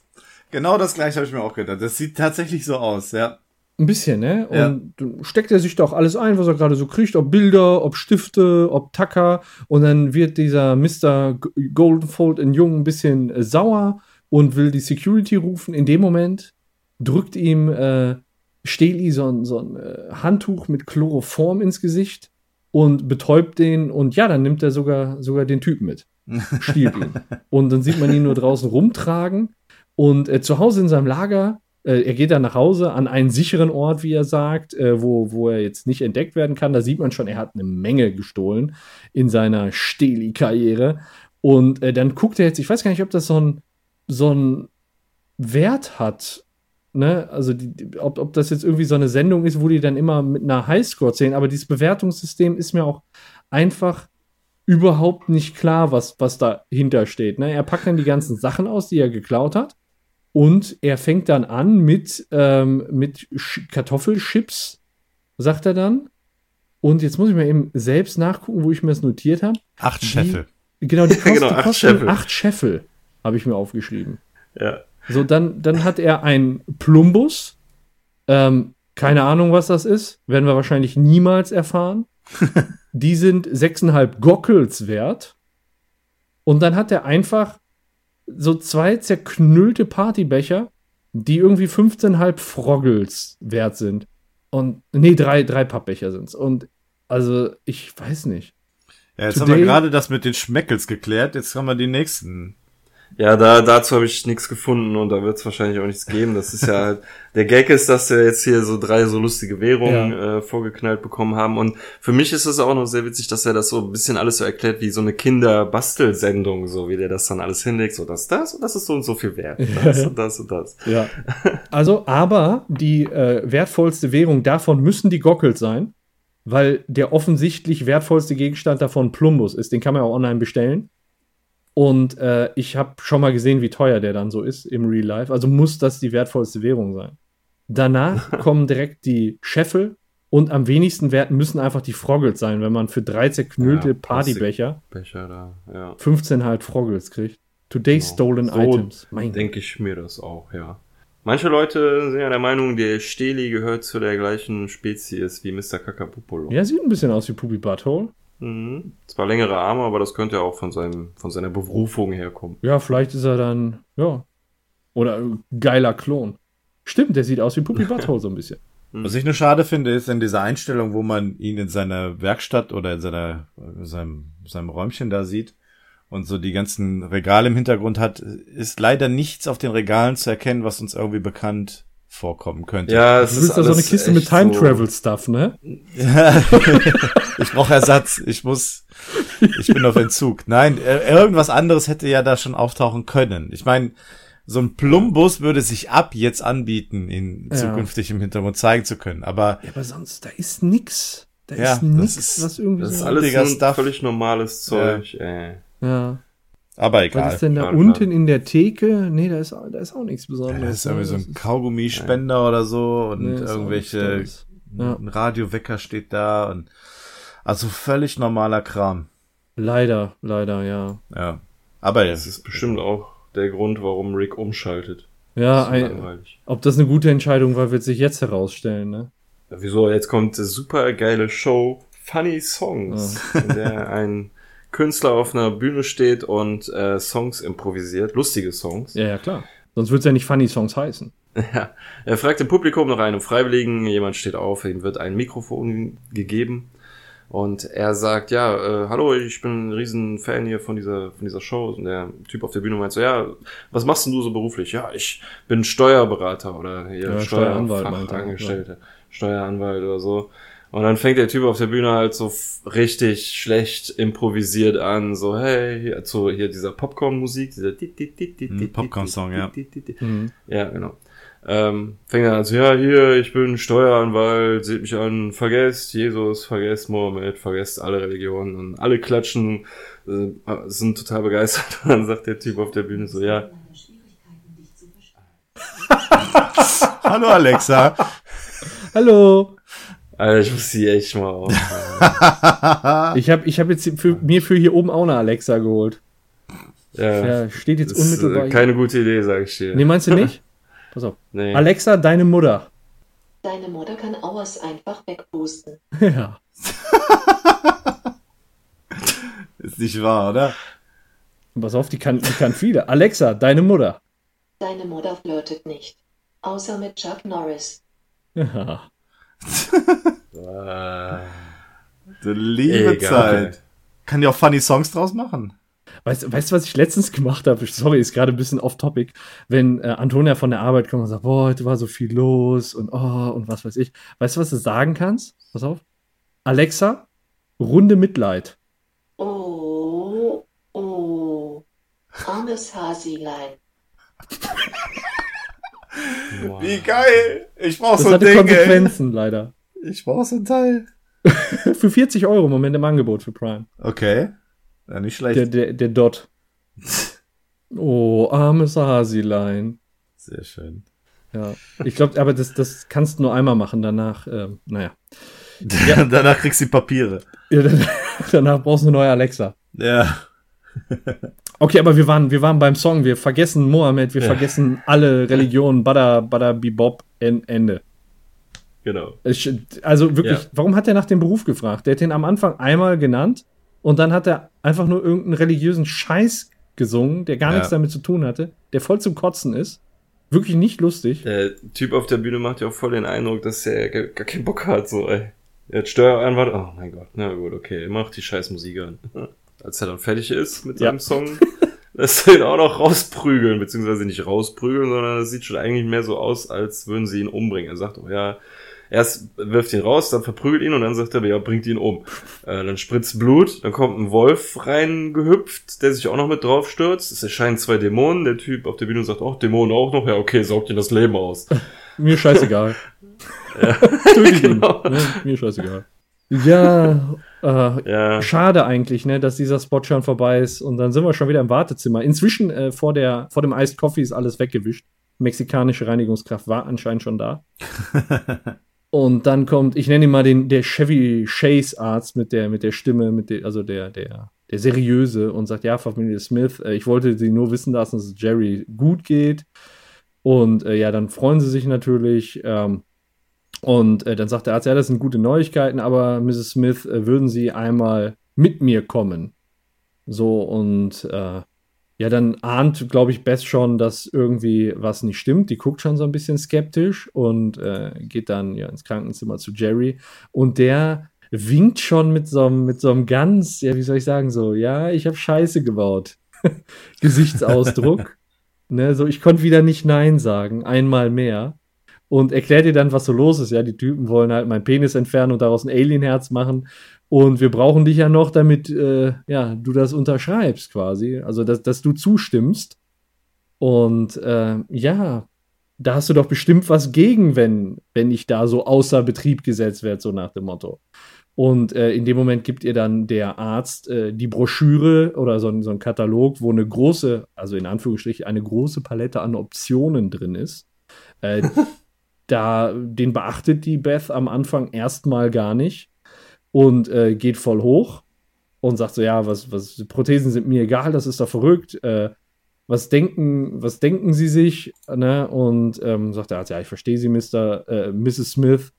Genau das gleiche habe ich mir auch gedacht. Das sieht tatsächlich so aus, ja. Ein bisschen, ne? Und Ja. dann steckt er sich da auch alles ein, was er gerade so kriegt, ob Bilder, ob Stifte, ob Tacker. Und dann wird dieser Mr. Goldenfold in Jung ein bisschen äh, sauer und will die Security rufen. In dem Moment drückt ihm äh, Steli so ein, so ein äh, Handtuch mit Chloroform ins Gesicht und betäubt den. Und ja, dann nimmt er sogar, sogar den Typen mit. Stiehlt ihn. Und dann sieht man ihn nur draußen rumtragen. Und äh, zu Hause in seinem Lager äh, er geht dann nach Hause an einen sicheren Ort, wie er sagt, äh, wo, wo er jetzt nicht entdeckt werden kann. Da sieht man schon, er hat eine Menge gestohlen in seiner Steli-Karriere. Und äh, dann guckt er jetzt, ich weiß gar nicht, ob das so ein, so ein Wert hat. Ne? Also, die, ob, ob das jetzt irgendwie so eine Sendung ist, wo die dann immer mit einer Highscore zählen. Aber dieses Bewertungssystem ist mir auch einfach überhaupt nicht klar, was, was dahinter steht. Ne? Er packt dann die ganzen Sachen aus, die er geklaut hat Und er fängt dann an mit, ähm, mit Sch- Kartoffelchips, sagt er dann. Und jetzt muss ich mal eben selbst nachgucken, wo ich mir das notiert habe. Acht Scheffel. Genau, die kosten, Genau, die acht Scheffel. acht Scheffel, habe ich mir aufgeschrieben. Ja. So, dann, dann hat er ein Plumbus. Ähm, keine Ahnung, was das ist. Werden wir wahrscheinlich niemals erfahren. Die sind 6,5 Gockels wert. Und dann hat er einfach so zwei zerknüllte Partybecher, die irgendwie 15,5 Froggels wert sind. Und, nee, drei, drei Pappbecher sind's. Und, also, ich weiß nicht. Ja, jetzt Today- haben wir gerade das mit den Schmeckels geklärt. Jetzt haben wir die nächsten. Ja, da, dazu habe ich nichts gefunden und da wird es wahrscheinlich auch nichts geben. Das ist ja halt, der Gag ist, dass wir jetzt hier so drei so lustige Währungen äh, vorgeknallt bekommen haben. Und für mich ist es auch noch sehr witzig, dass er das so ein bisschen alles so erklärt wie so eine Kinderbastelsendung, so wie der das dann alles hinlegt. So, das, das und das ist so und so viel wert. Das und das und das. Ja. Also, aber die äh, wertvollste Währung davon müssen die Gockels sein, weil der offensichtlich wertvollste Gegenstand davon Plumbus ist. Den kann man ja auch online bestellen. Und äh, ich habe schon mal gesehen, wie teuer der dann so ist im Real Life. Also muss das die wertvollste Währung sein. Danach kommen direkt die Scheffel und am wenigsten wert müssen einfach die Froggles sein, wenn man für drei zerknüllte Ja, Partybecher Becher da, ja. 15 halt Froggles kriegt. Today Genau. stolen So Items. Denke ich mir das auch, ja. Manche Leute sind ja der Meinung, der Steli gehört zu der gleichen Spezies wie Mr. Kakapupolo. Ja, sieht ein bisschen aus wie Puppy Butthole. Mhm. Zwar längere Arme, aber das könnte ja auch von seinem, von seiner Berufung herkommen. Ja, vielleicht ist er dann, ja. Oder ein geiler Klon. Stimmt, der sieht aus wie Puppy Butthole so ein bisschen. Was ich nur schade finde, ist in dieser Einstellung, wo man ihn in seiner Werkstatt oder in seiner, in seinem, seinem Räumchen da sieht und so die ganzen Regale im Hintergrund hat, ist leider nichts auf den Regalen zu erkennen, was uns irgendwie bekannt vorkommen könnte. Ja, Du es willst ist da so eine alles Kiste mit echt Time Travel Stuff, ne? ich brauche Ersatz. Ich muss, ich bin auf Entzug. Nein, äh, irgendwas anderes hätte ja da schon auftauchen können. Ich meine, so ein Plumbus würde sich ab jetzt anbieten, ihn Ja. zukünftig im Hintergrund zeigen zu können. Aber Ja, aber sonst, da ist nix. Da Ja, ist nix, das ist- was irgendwie Das ist alles so ein Stuff. völlig normales Zeug, ey. Ja. Aber egal. Was ist denn da Klar, unten klar. in der Theke? Nee, da ist, da ist auch nichts Besonderes. Ja, das ist irgendwie so ein Kaugummispender oder so und nee, irgendwelche. Ja. ein Radiowecker steht da und also völlig normaler Kram. Leider, leider, ja. Ja. Aber Das jetzt ist bestimmt auch der Grund, warum Rick umschaltet. Ja, ein, ob das eine gute Entscheidung war, wird sich jetzt herausstellen, ne? Ja, wieso? Jetzt kommt eine super geile Show, Funny Songs, in der ein Künstler auf einer Bühne steht und äh, Songs improvisiert, lustige Songs. Ja, ja, klar. Sonst würde es ja nicht Funny Songs heißen. Ja. Er fragt im Publikum nach einem Freiwilligen, jemand steht auf, ihm wird ein Mikrofon gegeben und er sagt, ja, äh, hallo, ich bin ein riesen Fan hier von dieser, von dieser Show und der Typ auf der Bühne meint so, ja, was machst denn du so beruflich? Ja, ich bin Steuerberater oder Ja, Steueranwalt meint er, Steuerfachangestellte, Steueranwalt oder so. Und dann fängt der Typ auf der Bühne halt so richtig schlecht improvisiert an, so hey, hier, so hier dieser Popcorn-Musik, dieser Hm, Popcorn-Song, ja. Mhm. Ja, genau. Ähm, fängt dann an so, ja, hier, ich bin Steueranwalt, seht mich an, vergesst Jesus, vergesst Mohammed, vergesst alle Religionen und alle klatschen, äh, sind total begeistert. Und dann sagt der Typ auf der Bühne so, ja, Hallo Alexa. Hallo! Alter, ich muss die echt mal auf. Ich habe ich hab jetzt für, mir für hier oben auch eine Alexa geholt. Ja, Ja, steht jetzt das ist unmittelbar äh, hier. keine gute Idee, sag ich dir. Nee, meinst du nicht? Pass auf. Nee. Alexa, deine Mutter. Deine Mutter kann Auers einfach wegpusten. Ja. Ist nicht wahr, oder? Pass auf, die kann, die kann viele. Alexa, deine Mutter. Deine Mutter flirtet nicht. Außer mit Chuck Norris. Ja. Du liebe Egal. Zeit. Kann ja auch funny Songs draus machen. Weißt, weißt du, was ich letztens gemacht habe? Sorry, ist gerade ein bisschen off-topic. Wenn äh, Antonia von der Arbeit kommt und sagt, boah, heute war so viel los und oh, und was weiß ich. Weißt du, was du sagen kannst? Pass auf. Alexa, Runde Mitleid. Oh, oh. Armes Hasilein. wow. Wie geil. Ich brauch Das so ein hatte Ding, ey. Konsequenzen, leider. Ich brauch so ein Teil. Für 40 Euro im Moment im Angebot für Prime. Okay. Ja, nicht schlecht. Der, der, der Dot. Oh, armes Hasilein. Sehr schön. Ja. Ich glaube, aber das, das kannst du nur einmal machen, danach, ähm, naja. Ja. Danach kriegst du die Papiere. Ja, danach brauchst du eine neue Alexa. Ja. Okay, aber wir waren, wir waren beim Song, wir vergessen Mohammed, wir Ja. vergessen alle Religionen, Bada, Bada, Bebop, en, Ende. Genau. Also wirklich, Ja. warum hat er nach dem Beruf gefragt? Der hat ihn am Anfang einmal genannt und dann hat er einfach nur irgendeinen religiösen Scheiß gesungen, der gar Ja. nichts damit zu tun hatte, der voll zum Kotzen ist. Wirklich nicht lustig. Der Typ auf der Bühne macht ja auch voll den Eindruck, dass er gar, keinen Bock hat, so, ey. Er hat Steueranwalt, oh mein Gott, na gut, okay, mach die scheiß Musik an. Als er dann fertig ist mit Ja. seinem Song, lässt er ihn auch noch rausprügeln, beziehungsweise nicht rausprügeln, sondern es sieht schon eigentlich mehr so aus, als würden sie ihn umbringen. Er sagt, oh ja, erst wirft ihn raus, dann verprügelt ihn und dann sagt er, ja, bringt ihn um. Äh, dann spritzt Blut, dann kommt ein Wolf reingehüpft, der sich auch noch mit drauf stürzt. Es erscheinen zwei Dämonen, der Typ auf der Bühne sagt, oh, Dämonen auch noch, ja, okay, saugt ihn das Leben aus. Mir scheißegal. Ja. Tötet ihn. Genau. Ne? Mir scheißegal. Ja, äh, Ja, schade eigentlich, ne, dass dieser Spot schon vorbei ist und dann sind wir schon wieder im Wartezimmer. Inzwischen äh, vor, der, vor dem Iced Coffee ist alles weggewischt. Mexikanische Reinigungskraft war anscheinend schon da. und dann kommt, ich nenne ihn mal den der Chevy Chase Arzt mit der mit der Stimme, mit der, also der der der seriöse und sagt, ja, Familie Smith, äh, ich wollte sie nur wissen lassen, dass es Jerry gut geht. Und äh, ja, dann freuen sie sich natürlich. Ähm, und äh, dann sagt der Arzt, ja, das sind gute Neuigkeiten, aber Mrs. Smith, äh, würden Sie einmal mit mir kommen? So, und äh, ja, dann ahnt, glaube ich, Beth schon, dass irgendwie was nicht stimmt. Die guckt schon so ein bisschen skeptisch und äh, geht dann ja ins Krankenzimmer zu Jerry. Und der winkt schon mit so einem, mit so einem ganz, ja, wie soll ich sagen, so, ja, ich habe Scheiße gebaut. Gesichtsausdruck. ne, so, ich konnte wieder nicht Nein sagen, einmal mehr und erklärt dir dann, was so los ist. Ja, die Typen wollen halt meinen Penis entfernen und daraus ein Alienherz machen. Und wir brauchen dich ja noch, damit äh, ja, du das unterschreibst quasi. Also, dass, dass du zustimmst. Und äh, ja, da hast du doch bestimmt was gegen, wenn, wenn ich da so außer Betrieb gesetzt werde, so nach dem Motto. Und äh, in dem Moment gibt ihr dann der Arzt äh, die Broschüre oder so, so ein Katalog, wo eine große, also in Anführungsstrichen, eine große Palette an Optionen drin ist. Äh, da, den beachtet die Beth am Anfang erstmal gar nicht und äh, geht voll hoch und sagt so, ja, was, was, Prothesen sind mir egal, das ist doch verrückt. Äh, was denken, was denken Sie sich? Ne? Und ähm, sagt Arzt, ja, ich verstehe Sie, Mr. Äh, Mrs. Smith.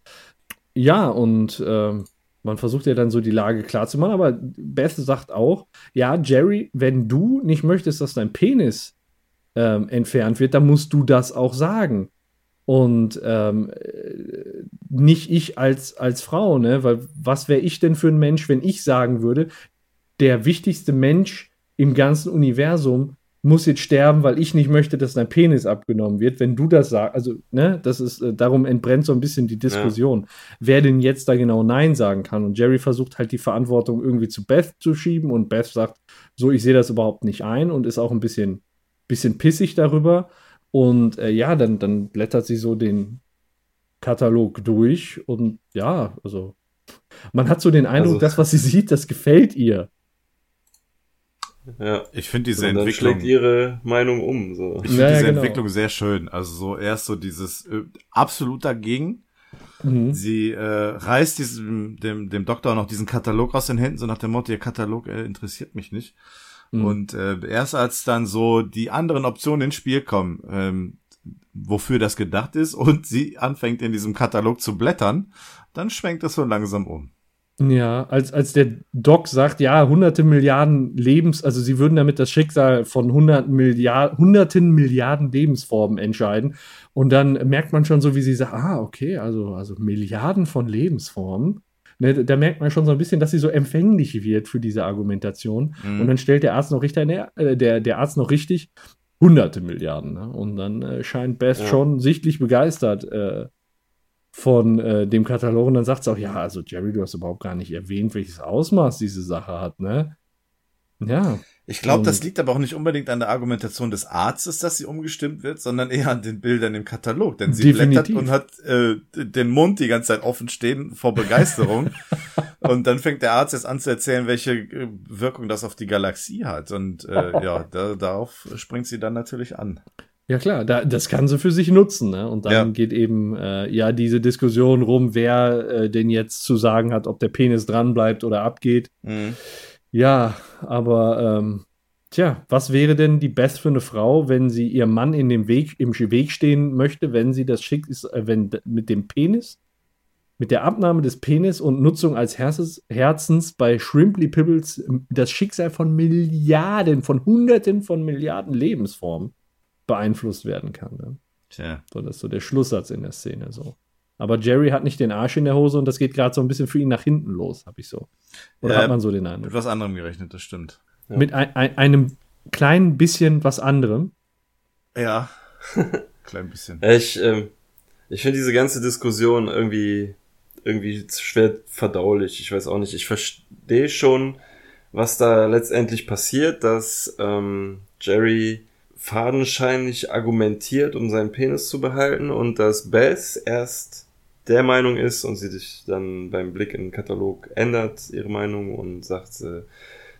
Ja, und ähm, man versucht ja dann so die Lage klar zu machen, aber Beth sagt auch, ja, Jerry, wenn du nicht möchtest, dass dein Penis ähm, entfernt wird, dann musst du das auch sagen. Und ähm, äh, nicht ich als, als Frau, ne? Weil was wäre ich denn für ein Mensch, wenn ich sagen würde, der wichtigste Mensch im ganzen Universum muss jetzt sterben, weil ich nicht möchte, dass dein Penis abgenommen wird. Wenn du das sagst, also, ne, das ist, äh, darum entbrennt so ein bisschen die Diskussion, wer denn jetzt da genau Nein sagen kann. Und Jerry versucht halt die Verantwortung irgendwie zu Beth zu schieben und Beth sagt, so, ich sehe das überhaupt nicht ein und ist auch ein bisschen, bisschen pissig darüber. Und äh, ja, dann, dann blättert sie so den Katalog durch und ja, also man hat so den Eindruck, Also- das, was sie sieht, das gefällt ihr. ja. Ich finde diese Und dann Entwicklung. schlägt ihre Meinung um, so. Ich finde Ja, ja, diese genau. Entwicklung sehr schön. Also so erst so dieses äh, absolut dagegen. Mhm. Sie äh, reißt diesem, dem, dem Doktor noch diesen Katalog aus den Händen, so nach dem Motto, ihr Katalog äh, interessiert mich nicht. Mhm. Und äh, erst als dann so die anderen Optionen ins Spiel kommen, ähm, wofür das gedacht ist, und sie anfängt in diesem Katalog zu blättern, dann schwenkt das so langsam um. Ja, als, als der Doc sagt, ja, hunderte Milliarden Lebens, also sie würden damit das Schicksal von hunderten Milliarden, hunderten Milliarden Lebensformen entscheiden. Und dann merkt man schon so, wie sie sagt, ah, okay, also, also Milliarden von Lebensformen. Ne, da merkt man schon so ein bisschen, dass sie so empfänglich wird für diese Argumentation. Mhm. Und dann stellt der Arzt noch richtig, ne, äh, der, der Arzt noch richtig hunderte Milliarden. Ne? Und dann äh, scheint Beth Ja. schon sichtlich begeistert äh, von äh, dem Katalog. Und dann sagt sie auch, ja, also Jerry, du hast überhaupt gar nicht erwähnt, welches Ausmaß diese Sache hat, ne? Ja. Ich glaube, das Und- liegt aber auch nicht unbedingt an der Argumentation des Arztes, dass sie umgestimmt wird, sondern eher an den Bildern im Katalog. Denn sie Definitiv. blättert und hat äh, den Mund die ganze Zeit offen stehen vor Begeisterung. und dann fängt der Arzt jetzt an zu erzählen, welche äh, Wirkung das auf die Galaxie hat. Und äh, ja, da, darauf springt sie dann natürlich an. Ja klar, da, das kann sie für sich nutzen, ne? Und dann Ja. geht eben äh, ja diese Diskussion rum, wer äh, denn jetzt zu sagen hat, ob der Penis dran bleibt oder abgeht. Mhm. Ja, aber ähm, tja, was wäre denn die Best für eine Frau, wenn sie ihrem Mann in dem Weg, im Weg stehen möchte, wenn sie das Schick ist, äh, wenn mit dem Penis, mit der Abnahme des Penis und Nutzung als Herzens, Herzens bei Shrimply Pibbles ähm, das Schicksal von Milliarden, von Hunderten von Milliarden Lebensformen beeinflusst werden kann. Ne? Tja. So, das ist so der Schlusssatz in der Szene so. Aber Jerry hat nicht den Arsch in der Hose und das geht gerade so ein bisschen für ihn nach hinten los, habe ich so. Oder Ja, hat man so den Eindruck? Mit was anderem gerechnet, das stimmt. Mit ein, ein, einem kleinen bisschen was anderem. Ja. Klein bisschen. Ja, ich, ähm, ich finde diese ganze Diskussion irgendwie, irgendwie schwer verdaulich. Ich weiß auch nicht. Ich verstehe schon, was da letztendlich passiert, dass ähm, Jerry fadenscheinlich argumentiert, um seinen Penis zu behalten und dass Beth erst der Meinung ist und sie sich dann beim Blick in den Katalog ändert, ihre Meinung und sagt, äh,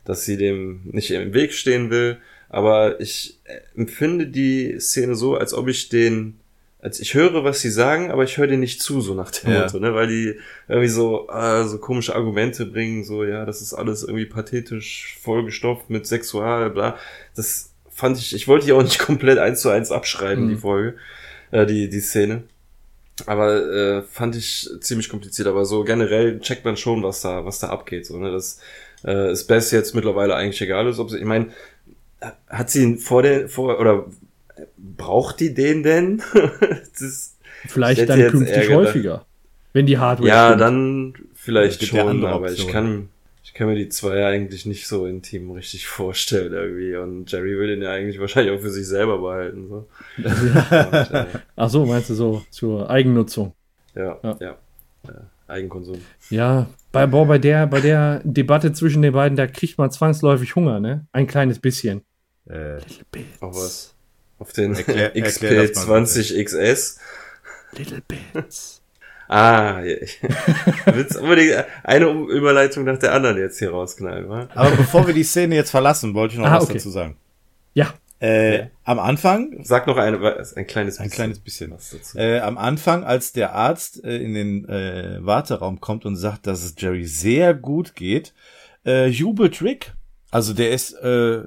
dass sie dem nicht im Weg stehen will. Aber ich äh, empfinde die Szene so, als ob ich den, als ich höre, was sie sagen, aber ich höre denen nicht zu, so nach dem Ja. Motto, ne? weil die irgendwie so, äh, so komische Argumente bringen, so, ja, das ist alles irgendwie pathetisch vollgestopft mit Sexual, bla. Das fand ich, ich wollte die auch nicht komplett eins zu eins abschreiben, Mhm. die Folge, äh, die, die Szene. Aber äh, fand ich ziemlich kompliziert. Aber so generell checkt man schon, was da, was da abgeht. So, ne? Das äh, ist Bess jetzt mittlerweile eigentlich egal ist, ob sie. Ich meine, hat sie ihn vor der vor oder braucht die den denn? das Vielleicht dann künftig häufiger. Wenn die Hardware ja, stimmt. dann vielleicht schon, aber ich kann, ich kann mir die zwei eigentlich nicht so intim richtig vorstellen irgendwie. Und Jerry will den ja eigentlich wahrscheinlich auch für sich selber behalten. So. Und, äh, Ach so, meinst du so zur Eigennutzung? ja, Ja. ja. Äh, Eigenkonsum. Ja, bei, boah, bei der, bei der Debatte zwischen den beiden, da kriegt man zwangsläufig Hunger, ne? Ein kleines bisschen. Äh, Auch was. Auf den erklär das mal XP20XS. Little bits. Ah, ich- du willst unbedingt eine Überleitung nach der anderen jetzt hier rausknallen, wa? aber bevor wir die Szene jetzt verlassen, wollte ich noch Ah, was okay. dazu sagen. Ja, Äh, Ja. Am Anfang, Sag noch eine, ein kleines ein kleines bisschen. was dazu. Äh, am Anfang, als der Arzt äh, in den äh, Warteraum kommt und sagt, dass es Jerry sehr gut geht, äh, jubelt Rick. Also der ist äh,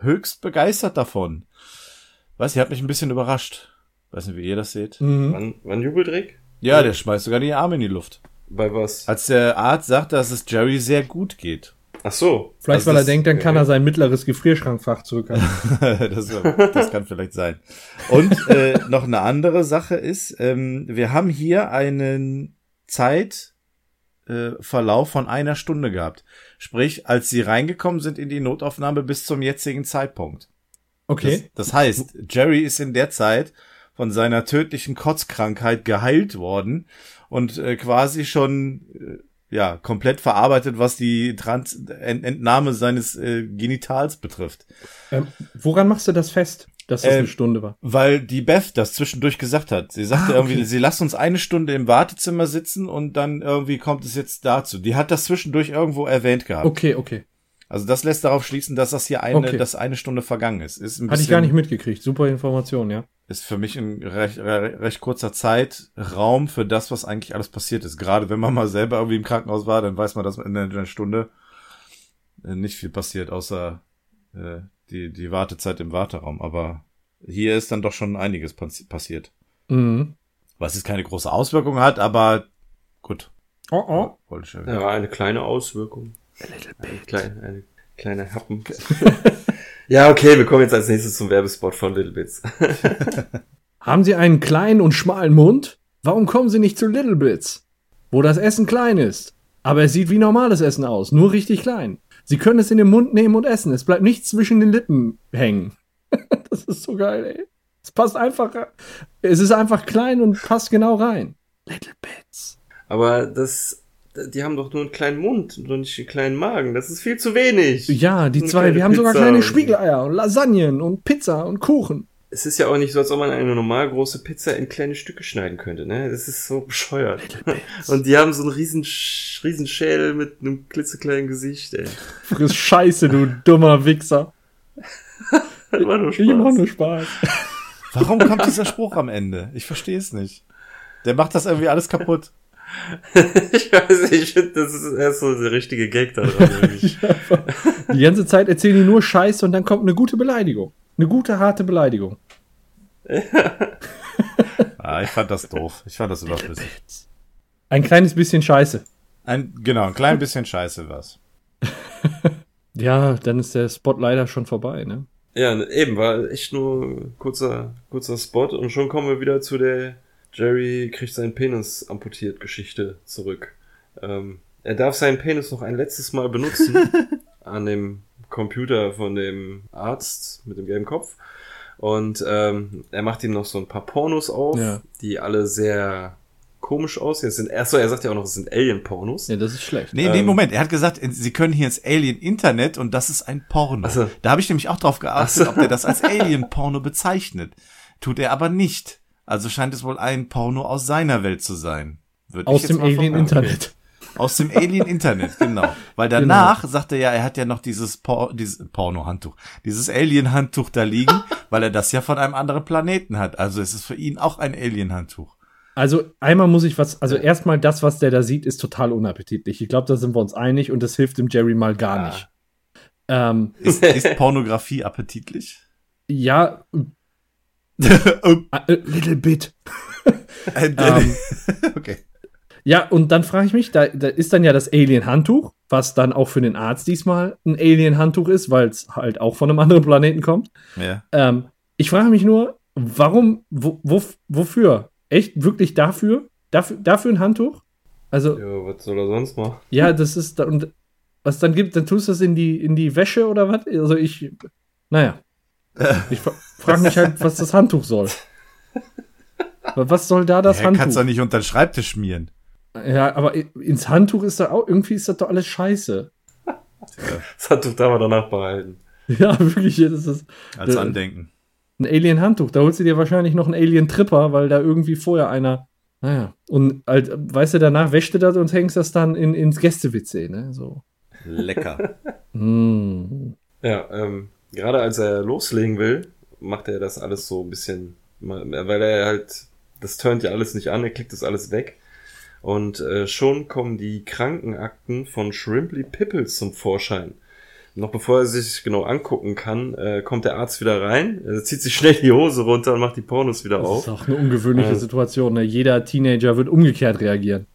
höchst begeistert davon. Weiß, ihr hat mich ein bisschen überrascht. Weiß nicht, wie ihr das seht. mhm. Wann, wann jubelt Rick? Ja, der schmeißt sogar die Arme in die Luft. Bei was? Als der Arzt sagt, dass es Jerry sehr gut geht. Ach so. vielleicht Also weil er denkt, dann kann er sein mittleres Gefrierschrankfach zurückhalten. das, das kann vielleicht sein. Und äh, noch eine andere Sache ist, ähm, wir haben hier einen Zeitverlauf äh, Verlauf von einer Stunde gehabt. Sprich, als sie reingekommen sind in die Notaufnahme bis zum jetzigen Zeitpunkt. Okay. Das, das heißt, Jerry ist in der Zeit von seiner tödlichen Kotzkrankheit geheilt worden und äh, quasi schon äh, ja komplett verarbeitet, was die Trans Ent Entnahme seines äh, Genitals betrifft. Ähm, woran machst du das fest, dass das Ähm, eine Stunde war? Weil die Beth das zwischendurch gesagt hat. Sie sagte Ah, okay. irgendwie, sie lasst uns eine Stunde im Wartezimmer sitzen und dann irgendwie kommt es jetzt dazu. Die hat das zwischendurch irgendwo erwähnt gehabt. Okay, okay. Also das lässt darauf schließen, dass das hier eine, Okay. dass eine Stunde vergangen ist. Ist ein Hatte ich gar nicht mitgekriegt. Super Information, ja. Ist für mich ein recht, re- recht kurzer Zeitraum für das, was eigentlich alles passiert ist. Gerade wenn man mal selber irgendwie im Krankenhaus war, dann weiß man, dass in einer Stunde äh, nicht viel passiert, außer äh, die, die Wartezeit im Warteraum. Aber hier ist dann doch schon einiges passi- passiert. Mhm. Was jetzt keine große Auswirkung hat, aber gut. Oh, oh. Wollte ich schon. Ja, eine kleine Auswirkung. Eine kleine, eine kleine Happen. ja, okay, wir kommen jetzt als nächstes zum Werbespot von Little Bits. Haben Sie einen kleinen und schmalen Mund? Warum kommen Sie nicht zu Little Bits? Wo das Essen klein ist. Aber es sieht wie normales Essen aus, nur richtig klein. Sie können es in den Mund nehmen und essen. Es bleibt nicht zwischen den Lippen hängen. das ist so geil, ey. Es passt einfach. Es ist einfach klein und passt genau rein. Little Bits. Aber das, die haben doch nur einen kleinen Mund und nicht einen kleinen Magen. Das ist viel zu wenig. Ja, die Eine zwei, kleine wir haben sogar Pizza kleine und- Spiegeleier und Lasagnen und Pizza und Kuchen. Es ist ja auch nicht so, als ob man eine normal große Pizza in kleine Stücke schneiden könnte, ne? Das ist so bescheuert. Und die haben so einen riesen, Sch- riesen Schädel mit einem klitzekleinen Gesicht, ey. Friss Scheiße, du dummer Wichser. Das war nur Ich mach Spaß. nur Spaß. Warum kommt dieser Spruch am Ende? Ich verstehe es nicht. Der macht das irgendwie alles kaputt. ich weiß nicht, ich finde, das ist erst so der richtige Gag da dran. Die ganze Zeit erzählen die nur Scheiße und dann kommt eine gute Beleidigung. Eine gute, harte Beleidigung. Ah, ich fand das doof. Ich fand das überflüssig. Ein kleines bisschen Scheiße. Ein, genau, ein klein bisschen scheiße war's. Ja, dann ist der Spot leider schon vorbei, ne? ja, eben, war echt nur kurzer, kurzer Spot und schon kommen wir wieder zu der Jerry kriegt seinen Penis amputiert Geschichte zurück. Ähm, er darf seinen Penis noch ein letztes Mal benutzen an dem Computer von dem Arzt mit dem gelben Kopf. Und ähm, er macht ihm noch so ein paar Pornos auf, Ja. die alle sehr komisch aussehen. Es sind, erst so, er sagt ja auch noch, es sind Alien-Pornos. Ja, das ist schlecht. Nee, nee, Ähm. Moment. Er hat gesagt, sie können hier ins Alien-Internet und das ist ein Porno. Ach so. Da habe ich nämlich auch drauf geachtet, Ach so. ob der das als Alien-Porno bezeichnet. Tut er aber nicht. Also scheint es wohl ein Porno aus seiner Welt zu sein. Würde Aus dem Alien-Internet. Aus dem Alien-Internet, genau. Weil danach sagt er ja, er hat ja noch dieses, Por dieses Porno-Handtuch, dieses Alien-Handtuch da liegen, weil er das ja von einem anderen Planeten hat. Also es ist für ihn auch ein Alien-Handtuch. Also einmal muss ich was, also erstmal das, was der da sieht, ist total unappetitlich. Ich glaube, da sind wir uns einig und das hilft dem Jerry mal gar Ja. nicht. Ähm, Ist, ist Pornografie appetitlich? ja, a, a little bit. äh, Ähm, okay. Ja, und dann frage ich mich, da, da ist dann ja das Alien-Handtuch, was dann auch für den Arzt diesmal ein Alien-Handtuch ist, weil es halt auch von einem anderen Planeten kommt. Ja. Ähm, ich frage mich nur, warum, wo, wo, wofür? Echt, wirklich dafür? Dafür, dafür ein Handtuch? Also, Ja, was soll er sonst machen? ja, das ist da, und was dann gibt, dann tust du das in die, in die Wäsche oder was? Also ich, naja. Ich frage mich halt, was das Handtuch soll. Was soll da das ja, kannst du Handtuch? nicht unter den Schreibtisch schmieren. Ja, aber ins Handtuch ist da auch, irgendwie ist das doch alles scheiße. Das Handtuch darf er danach behalten. Ja, wirklich, das ist Als Äh, Andenken. ein Alien-Handtuch. Da holst du dir wahrscheinlich noch einen Alien-Tripper, weil da irgendwie vorher einer. Naja. Und halt, weißt du, danach wäschst du das und hängst das dann in, ins Gäste-WC, ne? So. Lecker. Mm. Ja, ähm, gerade als er loslegen will, macht er das alles so ein bisschen, weil er halt, das turnt ja alles nicht an, er klickt das alles weg. Und äh, schon kommen die Krankenakten von Shrimply Pipples zum Vorschein. Noch bevor er sich genau angucken kann, äh, kommt der Arzt wieder rein, er zieht sich schnell die Hose runter und macht die Pornos wieder Das auf. ist auch eine ungewöhnliche Ja. Situation. Ne? Jeder Teenager wird umgekehrt reagieren.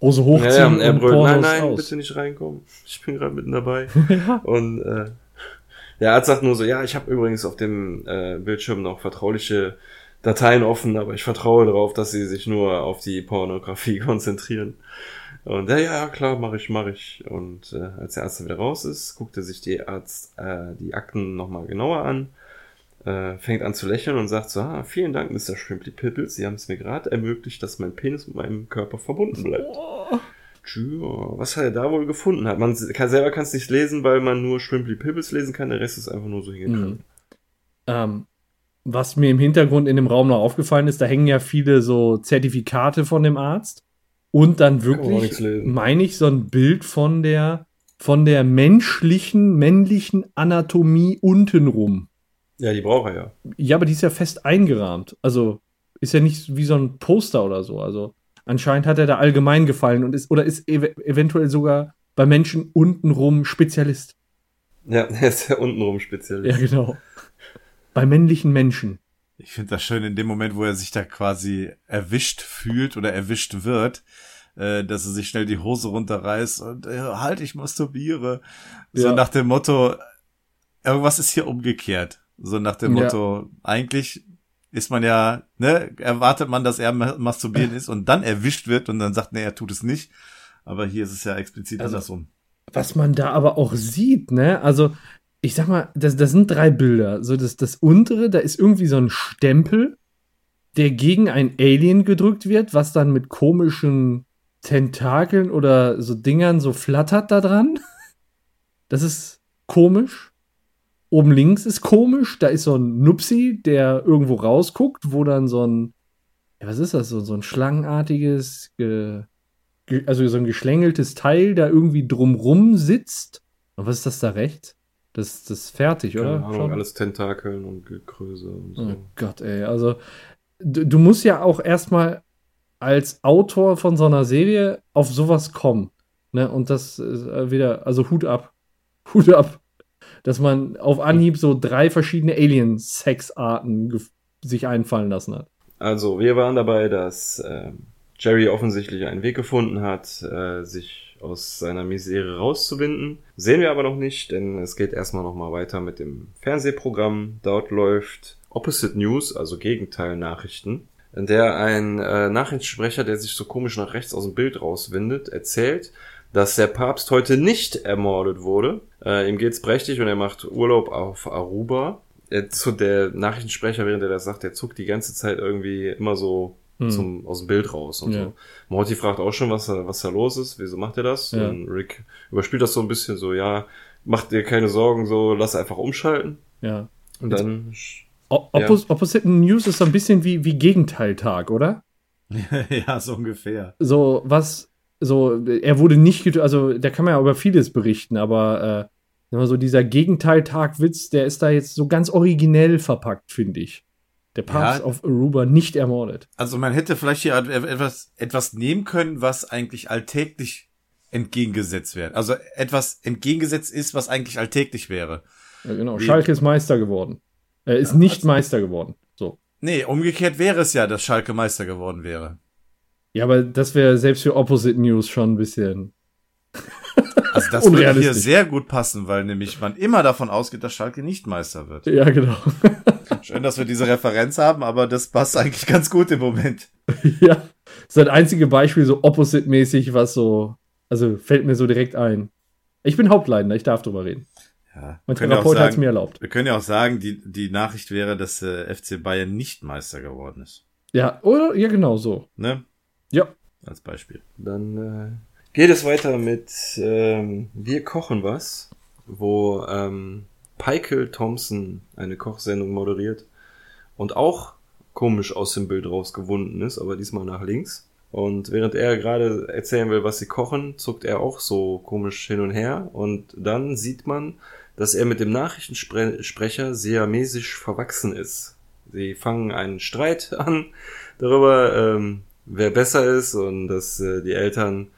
Hose Ja, hochziehen ja, er und brüllt, Pornos nein, nein, aus. bitte nicht reinkommen. Ich bin gerade mitten dabei. ja. Und äh, der Arzt sagt nur so, ja, ich habe übrigens auf dem äh, Bildschirm noch vertrauliche Dateien offen, aber ich vertraue darauf, dass sie sich nur auf die Pornografie konzentrieren. Und ja, ja, klar, mache ich, mache ich. Und äh, als der Arzt wieder raus ist, guckt er sich die Arzt äh, die Akten nochmal genauer an, äh, fängt an zu lächeln und sagt so, ah, vielen Dank, Mr. Shrimply Pipples, Sie haben es mir gerade ermöglicht, dass mein Penis mit meinem Körper verbunden bleibt. Tja, was er da wohl gefunden hat. Man kann, selber kann es nicht lesen, weil man nur Shrimply Pibbles lesen kann, der Rest ist einfach nur so hingekommen. Ähm, was mir im Hintergrund in dem Raum noch aufgefallen ist, da hängen ja viele so Zertifikate von dem Arzt. Und dann wirklich, meine ich, so ein Bild von der, von der menschlichen, männlichen Anatomie untenrum. Ja, die braucht er ja. Ja, aber die ist ja fest eingerahmt. Also ist ja nicht wie so ein Poster oder so. Also anscheinend hat er da allgemein gefallen und ist oder ist ev eventuell sogar bei Menschen untenrum Spezialist. Ja, er ist ja untenrum Ja, Spezialist. genau. bei männlichen Menschen. Ich finde das schön in dem Moment, wo er sich da quasi erwischt fühlt oder erwischt wird, äh, dass er sich schnell die Hose runterreißt und äh, halt, ich masturbiere. So Ja. nach dem Motto, irgendwas ist hier umgekehrt. So nach dem Ja. Motto, eigentlich ist man ja, ne, erwartet man, dass er ma- masturbieren ist und dann erwischt wird und dann sagt, nee, er tut es nicht. Aber hier ist es ja explizit Also- andersrum. was man da aber auch sieht, ne? Also, ich sag mal, das, das sind drei Bilder. So, das, das untere, da ist irgendwie so ein Stempel, der gegen ein Alien gedrückt wird, was dann mit komischen Tentakeln oder so Dingern so flattert da dran. Das ist komisch. Oben links ist komisch. Da ist so ein Nupsi, der irgendwo rausguckt, wo dann so ein, ja, was ist das? So, so ein schlangenartiges, ge, ge, also so ein geschlängeltes Teil da irgendwie drumrum sitzt. Und was ist das da rechts? Das, das ist fertig, oder? Keine Ahnung, Schon? alles Tentakeln und Gekröse und so. Oh Gott, ey. Also, du, du musst ja auch erstmal als Autor von so einer Serie auf sowas kommen. Ne? Und das ist äh, wieder, also Hut ab. Hut ab. Dass man auf Anhieb so drei verschiedene Alien-Sexarten sich einfallen lassen hat. Also, wir waren dabei, dass ähm, Jerry offensichtlich einen Weg gefunden hat, äh, sich aus seiner Misere rauszuwinden. Sehen wir aber noch nicht, denn es geht erstmal nochmal weiter mit dem Fernsehprogramm. Dort läuft Opposite News, also Gegenteil-Nachrichten, in der ein äh, Nachrichtensprecher, der sich so komisch nach rechts aus dem Bild rauswindet, erzählt, dass der Papst heute nicht ermordet wurde. Äh, ihm geht's prächtig und er macht Urlaub auf Aruba. Er, zu der Nachrichtensprecher, während er das sagt, der zuckt die ganze Zeit irgendwie immer so Hm. zum, aus dem Bild raus und Ja. so. Morty fragt auch schon, was da, was da los ist, wieso macht er das? Ja. Und Rick überspielt das so ein bisschen so, ja, mach dir keine Sorgen, so, lass einfach umschalten. Ja. Und dann, Oppos Opposite News ist so ein bisschen wie, wie Gegenteiltag, oder? ja, so ungefähr. So, was, so, er wurde nicht, getötet, also da kann man ja über vieles berichten, aber äh, so dieser Gegenteiltag-Witz, der ist da jetzt so ganz originell verpackt, finde ich. Der Papst Ja. auf Aruba nicht ermordet. Also man hätte vielleicht hier etwas, etwas nehmen können, was eigentlich alltäglich entgegengesetzt wäre. Also etwas entgegengesetzt ist, was eigentlich alltäglich wäre. Ja, genau. Wie- Schalke ist Meister geworden. Er ist nicht Meister geworden. So. Nee, umgekehrt wäre es ja, dass Schalke Meister geworden wäre. Ja, aber das wäre selbst für Opposite News schon ein bisschen. Also das würde hier sehr gut passen, weil nämlich man immer davon ausgeht, dass Schalke nicht Meister wird. Ja, genau. Schön, dass wir diese Referenz haben, aber das passt eigentlich ganz gut im Moment. ja. Das ist das einzige Beispiel so Opposite-mäßig, was so. Also fällt mir so direkt ein. Ich bin Hauptleidender, ich darf drüber reden. Ja, Mein Therapeut hat es mir erlaubt. wir können ja auch sagen, die, die Nachricht wäre, dass äh, FC Bayern nicht Meister geworden ist. Ja, oder? Ja, genau so. Ne? Ja. Als Beispiel. dann äh, geht es weiter mit ähm, Wir kochen was, wo ähm, Michael Thompson eine Kochsendung moderiert und auch komisch aus dem Bild rausgewunden ist, aber diesmal nach links. Und während er gerade erzählen will, was sie kochen, zuckt er auch so komisch hin und her. Und dann sieht man, dass er mit dem Nachrichtensprecher siamesisch verwachsen ist. Sie fangen einen Streit an darüber, ähm, wer besser ist und dass äh, die Eltern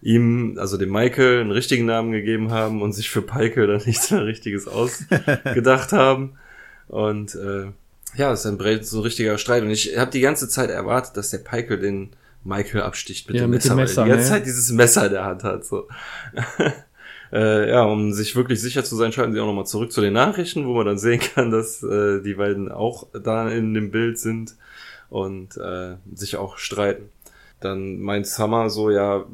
ihm, also dem Michael, einen richtigen Namen gegeben haben und sich für Michael dann nichts mehr Richtiges ausgedacht haben. Und äh, ja, es ist ein so ein richtiger Streit. Und ich habe die ganze Zeit erwartet, dass der Michael den Michael absticht mit Ja, dem mit Messer, dem weil Messer, er die ganze ne? Zeit dieses Messer in der Hand hat. So. äh, ja, um sich wirklich sicher zu sein, schalten sie auch nochmal zurück zu den Nachrichten, wo man dann sehen kann, dass äh, die beiden auch da in dem Bild sind und äh, sich auch streiten. Dann meint Summer so, ja,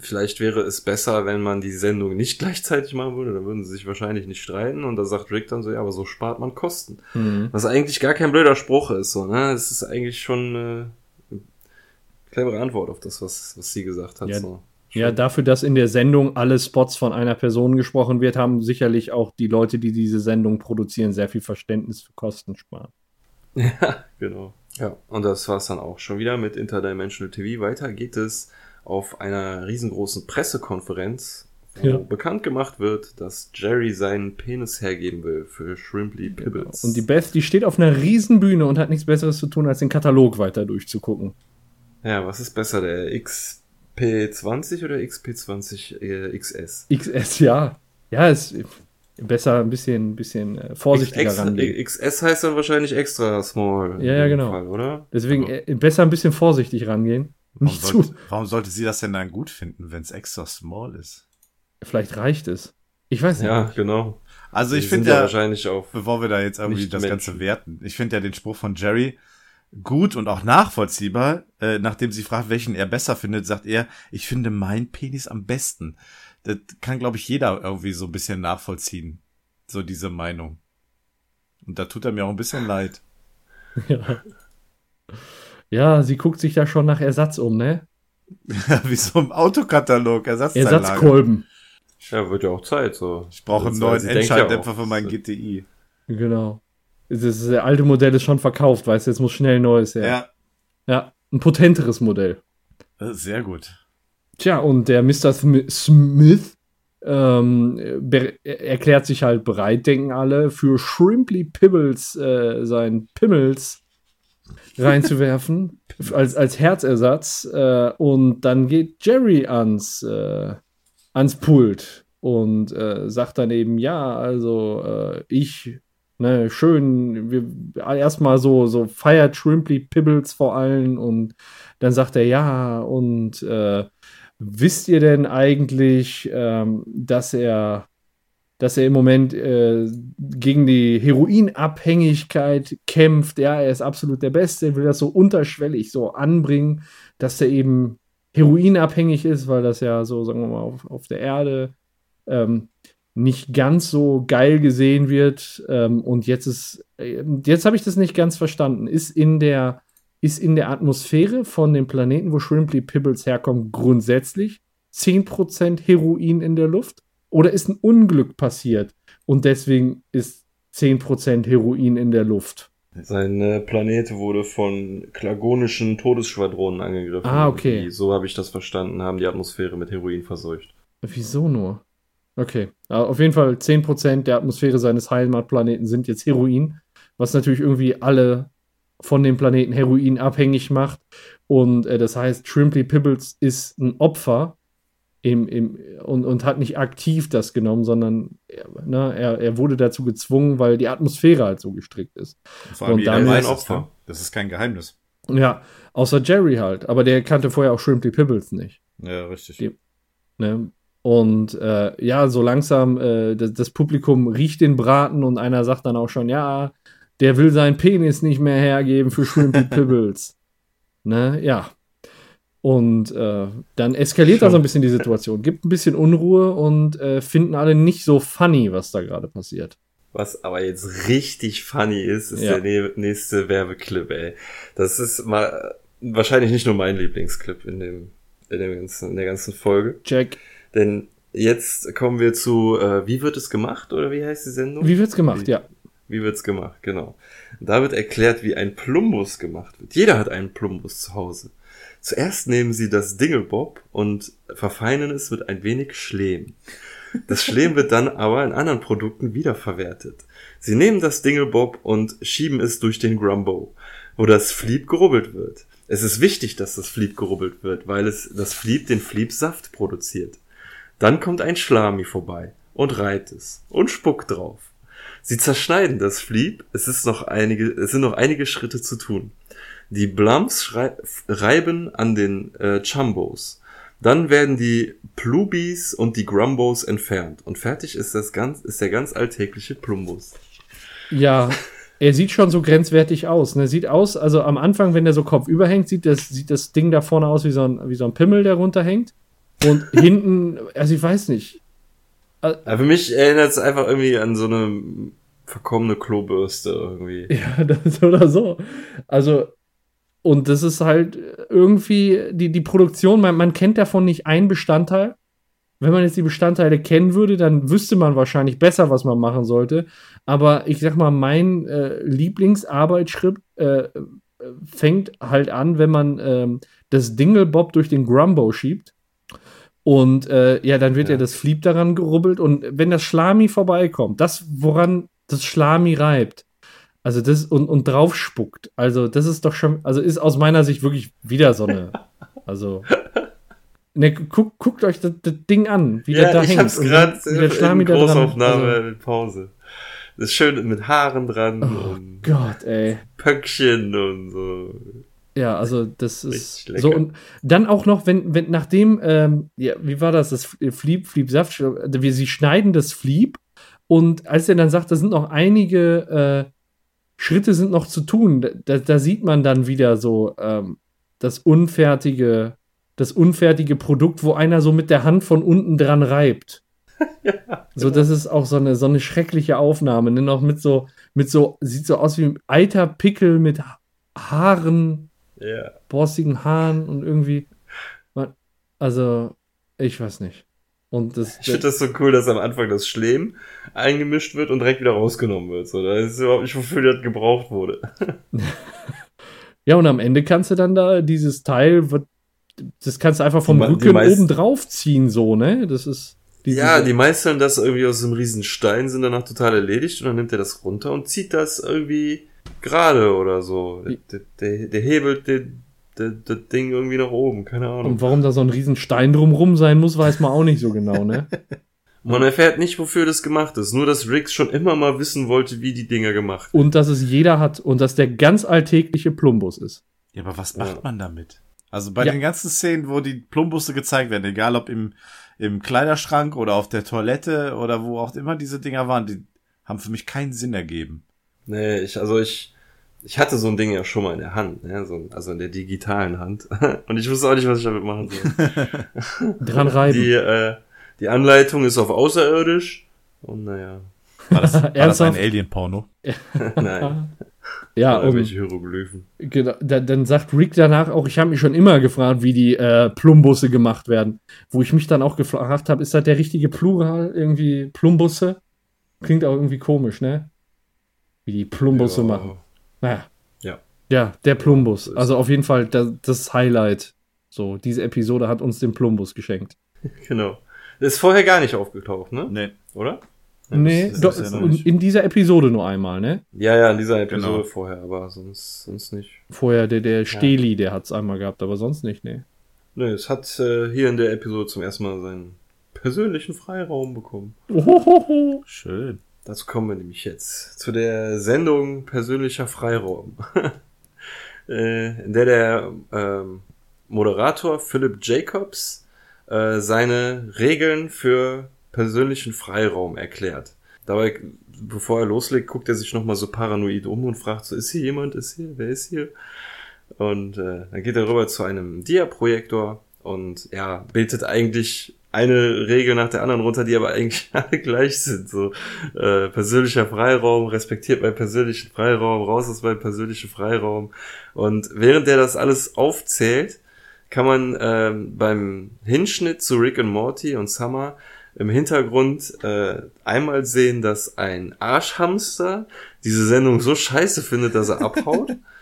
vielleicht wäre es besser, wenn man die Sendung nicht gleichzeitig machen würde, dann würden sie sich wahrscheinlich nicht streiten. Und da sagt Rick dann so, ja, aber so spart man Kosten. Mhm. Was eigentlich gar kein blöder Spruch ist, so, ne? Es ist eigentlich schon eine clevere Antwort auf das, was, was sie gesagt hat. Ja, so. Ja, dafür, dass in der Sendung alle Spots von einer Person gesprochen wird, haben sicherlich auch die Leute, die diese Sendung produzieren, sehr viel Verständnis für Kosten sparen. Ja, genau. Ja, und das war's dann auch schon wieder mit Interdimensional TV. Weiter geht es auf einer riesengroßen Pressekonferenz, wo Ja. bekannt gemacht wird, dass Jerry seinen Penis hergeben will für Shrimply Pibbles. Und die Beth, die steht auf einer Riesenbühne und hat nichts Besseres zu tun, als den Katalog weiter durchzugucken. ja, was ist besser, der XP20 oder XP20 äh, XS? XS, ja. Ja, ist besser ein bisschen, bisschen äh, vorsichtiger X, rangehen. XS heißt dann wahrscheinlich extra small. Ja, ja, genau. Fall, oder? Deswegen äh, besser ein bisschen vorsichtig rangehen. Warum Nicht zu. sollte, warum sollte sie das denn dann gut finden, wenn es extra small ist? Vielleicht reicht es. Ich weiß nicht. Ja, genau. Also Die ich finde ja wahrscheinlich auf bevor wir da jetzt irgendwie Nicht das Menschen. Ganze werten, ich finde ja den Spruch von Jerry gut und auch nachvollziehbar. Äh, nachdem sie fragt, welchen er besser findet, sagt er, ich finde mein Penis am besten. Das kann, glaube ich, jeder irgendwie so ein bisschen nachvollziehen. So diese Meinung. Und da tut er mir auch ein bisschen leid. Ja. ja, sie guckt sich da schon nach Ersatz um, ne? Wie so im Autokatalog. Ersatzkolben. Ja, wird ja auch Zeit, so. Ich brauche einen Also, neuen ja Endschalldämpfer für meinen so- GTI. Genau. Das, das alte Modell ist schon verkauft, weißt du, jetzt muss schnell ein neues her. Ja, Ja, ein potenteres Modell. sehr gut. Tja, und der Mr. Smith ähm, er- erklärt sich halt bereit, denken alle, für Shrimply Pibbles äh, sein Pimmels reinzuwerfen als, als Herzersatz. Äh, und dann geht Jerry ans, äh, ans Pult und äh, sagt dann eben, ja, also äh, ich, ne, schön, wir erstmal so, so feiert Shrimply Pibbles vor allen und dann sagt er, ja, und äh, wisst ihr denn eigentlich, ähm, dass er dass er im Moment äh, gegen die Heroinabhängigkeit kämpft. Ja, er ist absolut der Beste. Er will das so unterschwellig so anbringen, dass er eben heroinabhängig ist, weil das ja so, sagen wir mal, auf, auf der Erde ähm, nicht ganz so geil gesehen wird. Ähm, und jetzt ist, äh, jetzt habe ich das nicht ganz verstanden. Ist in der, ist in der Atmosphäre von dem Planeten, wo Shrimply Pibbles herkommt, grundsätzlich 10% Heroin in der Luft? Oder ist ein Unglück passiert und deswegen ist 10% Heroin in der Luft? Sein äh, Planet wurde von klagonischen Todesschwadronen angegriffen. Ah, okay. Die, so habe ich das verstanden, haben die Atmosphäre mit Heroin verseucht. Wieso nur? Okay. Aber auf jeden Fall 10% der Atmosphäre seines Heimatplaneten sind jetzt Heroin, was natürlich irgendwie alle von dem Planeten Heroin abhängig macht. Und äh, das heißt, Shrimply Pibbles ist ein Opfer im, im, und, und hat nicht aktiv das genommen, sondern er, ne, er, er wurde dazu gezwungen, weil die Atmosphäre halt so gestrickt ist. Vor allem Und dann- Ein Opfer. Das ist kein Geheimnis. Ja, außer Jerry halt. Aber der kannte vorher auch Shrimply Pibbles nicht. Ja, richtig. Die- Ne? Und äh, ja, so langsam, äh, das, das Publikum riecht den Braten und einer sagt dann auch schon, ja, der will seinen Penis nicht mehr hergeben für Shrimpy Pibbles. ne, ja. Und äh, dann eskaliert da so ein bisschen die Situation, gibt ein bisschen Unruhe und äh, finden alle nicht so funny, was da gerade passiert. Was aber jetzt richtig funny ist, ist Ja. der nä- nächste Werbeclip, ey. Das ist mal äh, wahrscheinlich nicht nur mein Lieblingsclip in dem, in dem ganzen, in der ganzen Folge. Jack, Denn jetzt kommen wir zu, äh, wie wird es gemacht, oder wie heißt die Sendung? wie wird's gemacht? Wie- Ja. Wie wird's gemacht, genau. Da wird erklärt, wie ein Plumbus gemacht wird. Jeder hat einen Plumbus zu Hause. Zuerst nehmen sie das Dingelbob und verfeinern es mit ein wenig Schleim. Das Schleim wird dann aber in anderen Produkten wiederverwertet. Sie nehmen das Dingelbob und schieben es durch den Grumbo, wo das Fleep gerubbelt wird. Es ist wichtig, dass das Fleep gerubbelt wird, weil es das Fleep den Fleep-Saft produziert. Dann kommt ein Schlami vorbei und reibt es und spuckt drauf. Sie zerschneiden das Fleep. Es ist noch einige, es sind noch einige Schritte zu tun. Die schrei- reiben an den äh, Chumbos. Dann werden die Plubies und die Grumbos entfernt. Und fertig ist das ganz, ist der ganz alltägliche Plumbus. Ja, er sieht schon so grenzwertig aus. Ne? Sieht aus, also am Anfang, wenn der so Kopf überhängt, sieht das, sieht das Ding da vorne aus wie so ein, wie so ein Pimmel, der runterhängt. Und hinten, also ich weiß nicht. Aber für mich erinnert es einfach irgendwie an so eine verkommene Klobürste irgendwie. Ja, das oder so. Also, und das ist halt irgendwie die, die Produktion, man, man kennt davon nicht ein Bestandteil. Wenn man jetzt die Bestandteile kennen würde, dann wüsste man wahrscheinlich besser, was man machen sollte. Aber ich sag mal, mein äh, Lieblingsarbeitsschritt äh, äh, fängt halt an, wenn man ähm, das Dinglebob durch den Grumbo schiebt. Und äh, ja, dann wird ja. Ja. das Fleep daran gerubbelt. Und wenn das Schlami vorbeikommt, das, woran das Schlami reibt, also das und, und drauf spuckt, also das ist doch schon, also ist aus meiner Sicht wirklich wieder so eine, also. Ne, guckt, guckt euch das, das Ding an, wie der da ich hängt. hab's und gerade wie der Schlami in Großaufnahme also- in Pause. Das ist schön mit Haaren dran Oh und Gott, ey. Pöckchen und so. Ja, also das ist so und dann auch noch, wenn, wenn nachdem, ähm, ja, wie war das, das Flieb, Flieb Saft, wie sie schneiden das Flieb und als er dann sagt, da sind noch einige äh, Schritte sind noch zu tun, da, da sieht man dann wieder so ähm, das unfertige, das unfertige Produkt, wo einer so mit der Hand von unten dran reibt. So, das ist auch so eine, so eine schreckliche Aufnahme, ne? Noch mit so, mit so, sieht so aus wie ein alter Pickel mit Ha- Haaren, Ja. borstigen Haaren und irgendwie. Man, also, ich weiß nicht. Und das. Ich finde das so cool, dass am Anfang das Schlemm eingemischt wird und direkt wieder rausgenommen wird. So, da ist überhaupt nicht, wofür das gebraucht wurde. ja, und am Ende kannst du dann da dieses Teil, das kannst du einfach vom Die die Rücken meisten- oben drauf ziehen, so, ne? Das ist. Ja, diese- die meißeln das irgendwie aus einem riesen Stein, sind danach total erledigt und dann nimmt er das runter und zieht das irgendwie gerade oder so. Der, der, der hebelt den, der, das Ding irgendwie nach oben, keine Ahnung. Und warum da so ein riesen Stein drumrum sein muss, weiß man auch nicht so genau, ne? Man erfährt nicht, wofür das gemacht ist. Nur, dass Riggs schon immer mal wissen wollte, wie die Dinger gemacht Und dass es jeder hat und dass der ganz alltägliche Plumbus ist. Ja, aber was Ja. macht man damit? Also bei Ja. den ganzen Szenen, wo die Plumbusse gezeigt werden, egal ob im, im Kleiderschrank oder auf der Toilette oder wo auch immer diese Dinger waren, die haben für mich keinen Sinn ergeben. Nee, ich, also ich, ich hatte so ein Ding ja schon mal in der Hand, ne? so, also in der digitalen Hand. Und ich wusste auch nicht, was ich damit machen soll. Dran reiben. Die, äh, die Anleitung ist auf außerirdisch. Und naja, War das, war das ein? Alien-Porno? nein. Ja, welche Hieroglyphen. genau, da, dann sagt Rick danach auch, ich habe mich schon immer gefragt, wie die äh, Plumbusse gemacht werden. Wo ich mich dann auch gefragt habe, ist das der richtige Plural? Irgendwie Plumbusse? Klingt auch irgendwie komisch, ne? Wie die Plumbusse Ja. machen. Naja. Ja. Ja, der Plumbus. Also auf jeden Fall das, das Highlight. So, diese Episode hat uns den Plumbus geschenkt. Genau. Das ist vorher gar nicht aufgetaucht, ne? Nee. Oder? Nee, das doch, ist ja in, dieser Episode nur einmal, ne? Ja, ja, in dieser Episode Genau. vorher, aber sonst, sonst nicht. Vorher der, der Steli, der hat's einmal gehabt, aber sonst nicht, ne? Nee, es hat äh, hier in der Episode zum ersten Mal seinen persönlichen Freiraum bekommen. Ohohoho. Schön. Dazu kommen wir nämlich jetzt zu der Sendung Persönlicher Freiraum, äh, in der der ähm, Moderator Philip Jacobs äh, seine Regeln für persönlichen Freiraum erklärt. Dabei, bevor er loslegt, guckt er sich nochmal so paranoid um und fragt so, ist hier jemand, ist hier, wer ist hier? Und äh, dann geht er rüber zu einem Dia-Projektor und ja, betet eigentlich eine Regel nach der anderen runter, die aber eigentlich alle gleich sind. So äh, persönlicher Freiraum, respektiert meinen persönlichen Freiraum, raus aus meinem persönlichen Freiraum. Und während der das alles aufzählt, kann man ähm, beim Hinschnitt zu Rick und Morty und Summer im Hintergrund äh, einmal sehen, dass ein Arschhamster diese Sendung so scheiße findet, dass er abhaut.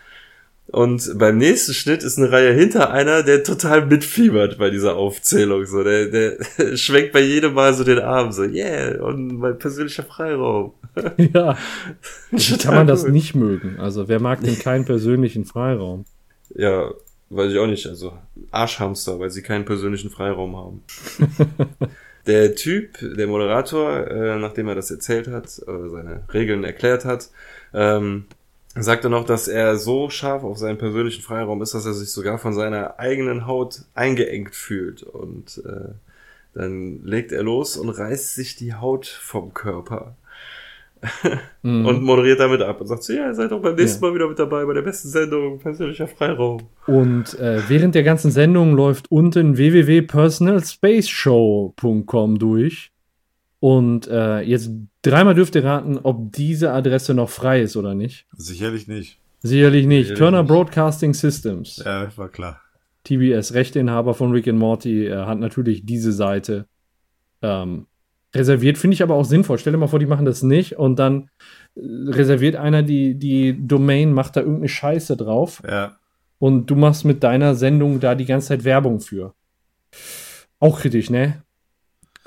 Und beim nächsten Schnitt ist eine Reihe hinter einer, der total mitfiebert bei dieser Aufzählung. So, der, der schwenkt bei jedem Mal so den Arm, so, yeah, und mein persönlicher Freiraum. Ja, wie kann man das nicht mögen? Also, wer mag denn keinen persönlichen Freiraum? Ja, weiß ich auch nicht. Also Arschhamster, weil sie keinen persönlichen Freiraum haben. der Typ, der Moderator, äh, nachdem er das erzählt hat, äh, seine Regeln erklärt hat, ähm, sagte noch, dass er so scharf auf seinen persönlichen Freiraum ist, dass er sich sogar von seiner eigenen Haut eingeengt fühlt. Und äh, dann legt er los und reißt sich die Haut vom Körper Mhm. und moderiert damit ab und sagt so, ja, seid doch beim nächsten Ja. Mal wieder mit dabei bei der besten Sendung, persönlicher Freiraum. Und äh, während der ganzen Sendung läuft unten www.personalspaceshow.com durch. Und äh, jetzt dreimal dürft ihr raten, ob diese Adresse noch frei ist oder nicht. Sicherlich nicht. Sicherlich nicht. Sicherlich Turner nicht. Broadcasting Systems. Ja, war klar. TBS, Rechteinhaber von Rick and Morty, äh, hat natürlich diese Seite ähm, reserviert. Finde ich aber auch sinnvoll. Stell dir mal vor, die machen das nicht und dann äh, reserviert einer die, die Domain, macht da irgendeine Scheiße drauf Ja. und du machst mit deiner Sendung da die ganze Zeit Werbung für. Auch kritisch, ne?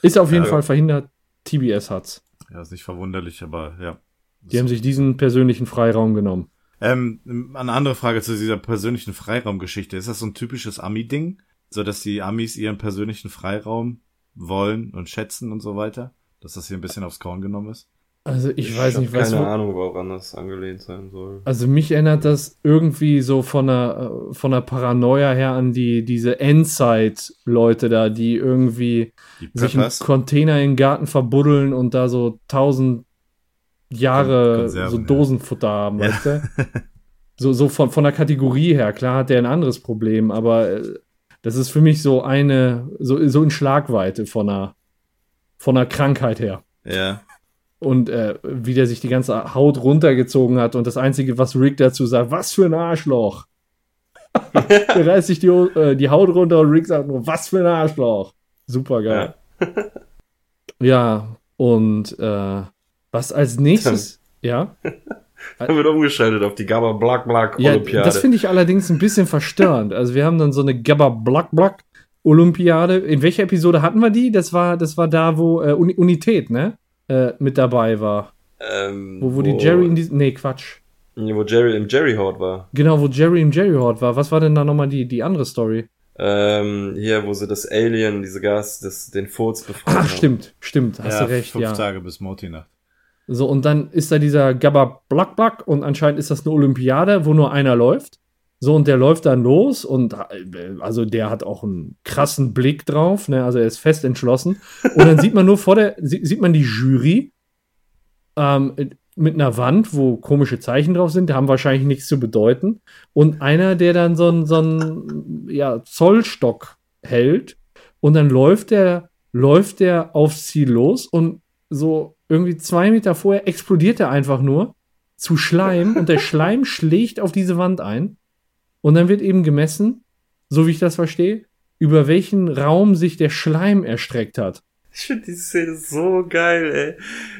Ist auf jeden Ja. Fall verhindert. TBS hat's. Ja, ist nicht verwunderlich, aber ja. Die haben sich diesen persönlichen Freiraum genommen. Ähm, eine andere Frage zu dieser persönlichen Freiraumgeschichte. Ist das so ein typisches Ami-Ding? So, dass die Amis ihren persönlichen Freiraum wollen und schätzen und so weiter? Dass das hier ein bisschen aufs Korn genommen ist? Also ich, weiß hab nicht, was. Keine Ahnung, woran das angelehnt sein soll. Also mich erinnert das irgendwie so von der, äh, von der Paranoia her an die, diese Endzeit-Leute da, die irgendwie Die sich einen? Container in den Garten verbuddeln und da so tausend Jahre Konserven, so ja. Dosenfutter haben, Ja. weißt du? So, so von, von der Kategorie her, klar hat der ein anderes Problem, aber äh, das ist für mich so eine, so, so in Schlagweite von einer, von einer Krankheit her. Ja. Und äh, wie der sich die ganze Haut runtergezogen hat und das Einzige, was Rick dazu sagt, was für ein Arschloch. der reißt sich die, äh, die Haut runter und Rick sagt nur, was für ein Arschloch. Super geil. Ja, und äh, was als nächstes, ja, Dann wird umgeschaltet auf die Gabba Black Black ja, Olympiade. das finde ich allerdings ein bisschen verstörend. Also wir haben dann so eine Gabba Black Black Olympiade. In welcher Episode hatten wir die? Das war, das war da, wo äh, Uni Unität, ne? Äh, mit dabei war. Ähm, Wo, wo die Jerry in die. Nee, Quatsch. Wo Jerry im Jerry Horde war. Genau, wo Jerry im Jerry Horde war. Was war denn da nochmal die, die andere Story? Ähm, hier, wo sie das Alien, diese Gas, das, den Furz befreit Ach, haben. stimmt, stimmt, hast ja, du recht, fünf ja. Tage bis Morty-Nacht. So, und dann ist da dieser Gabba Black Black und anscheinend ist das eine Olympiade, wo nur einer läuft. So, und der läuft dann los und äh, also der hat auch einen krassen Blick drauf, ne? Also er ist fest entschlossen. Und dann sieht man nur vor der, sie- sieht man die Jury ähm, mit einer Wand, wo komische Zeichen drauf sind, die haben wahrscheinlich nichts zu bedeuten. Und einer, der dann so einen so einen, ja, Zollstock hält und dann läuft der, läuft der aufs Ziel los und so irgendwie zwei Meter vorher explodiert er einfach nur zu Schleim und der Schleim schlägt auf diese Wand ein. Und dann wird eben gemessen, so wie ich das verstehe, über welchen Raum sich der Schleim erstreckt hat. Ich finde die Szene so geil,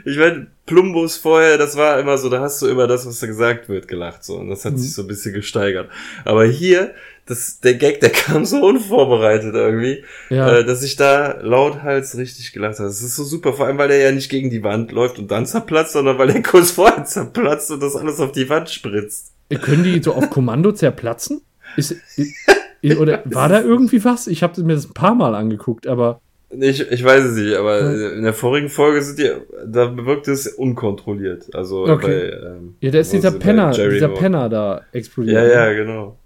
ey. Ich meine, Plumbus vorher, das war immer so, da hast du über das, was da gesagt wird, gelacht, so. Und das hat Mhm. sich so ein bisschen gesteigert. Aber hier, das, der Gag, der kam so unvorbereitet irgendwie, Ja, äh, dass ich da lauthals richtig gelacht habe. Das ist so super, vor allem, weil der ja nicht gegen die Wand läuft und dann zerplatzt, sondern weil der kurz vorher zerplatzt und das alles auf die Wand spritzt. Können die so auf Kommando zerplatzen? Ist, i- oder war da irgendwie was? Ich habe mir das ein paar Mal angeguckt, aber Ich, ich weiß es nicht, aber Ja. in der vorigen Folge sind die, da wirkt es unkontrolliert. Also Okay. bei, ähm, ja, da ist dieser Penner, dieser Penner da explodiert. Ja, ne? ja, genau.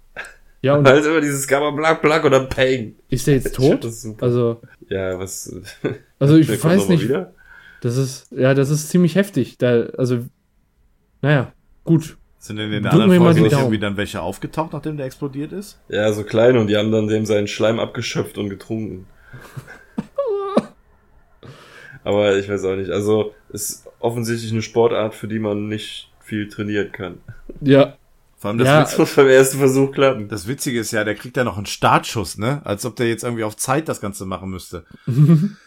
Ja, und Halt immer dieses Gamma Black Black oder Peng. ist der jetzt tot? Also, ja, was. also ich weiß nicht. Wieder? Das ist, ja, das ist ziemlich heftig. Da, also, naja, gut. Sind denn in der Drücken anderen wir mal Folge die nicht irgendwie dann welche aufgetaucht, nachdem der explodiert ist? Ja, so klein und die haben dann dem seinen Schleim abgeschöpft und getrunken. Aber ich weiß auch nicht. Also, ist offensichtlich eine Sportart, für die man nicht viel trainieren kann. Ja, Vor allem das, Ja, muss beim ersten Versuch klappen. das Witzige ist ja, der kriegt ja noch einen Startschuss, ne? Als ob der jetzt irgendwie auf Zeit das Ganze machen müsste.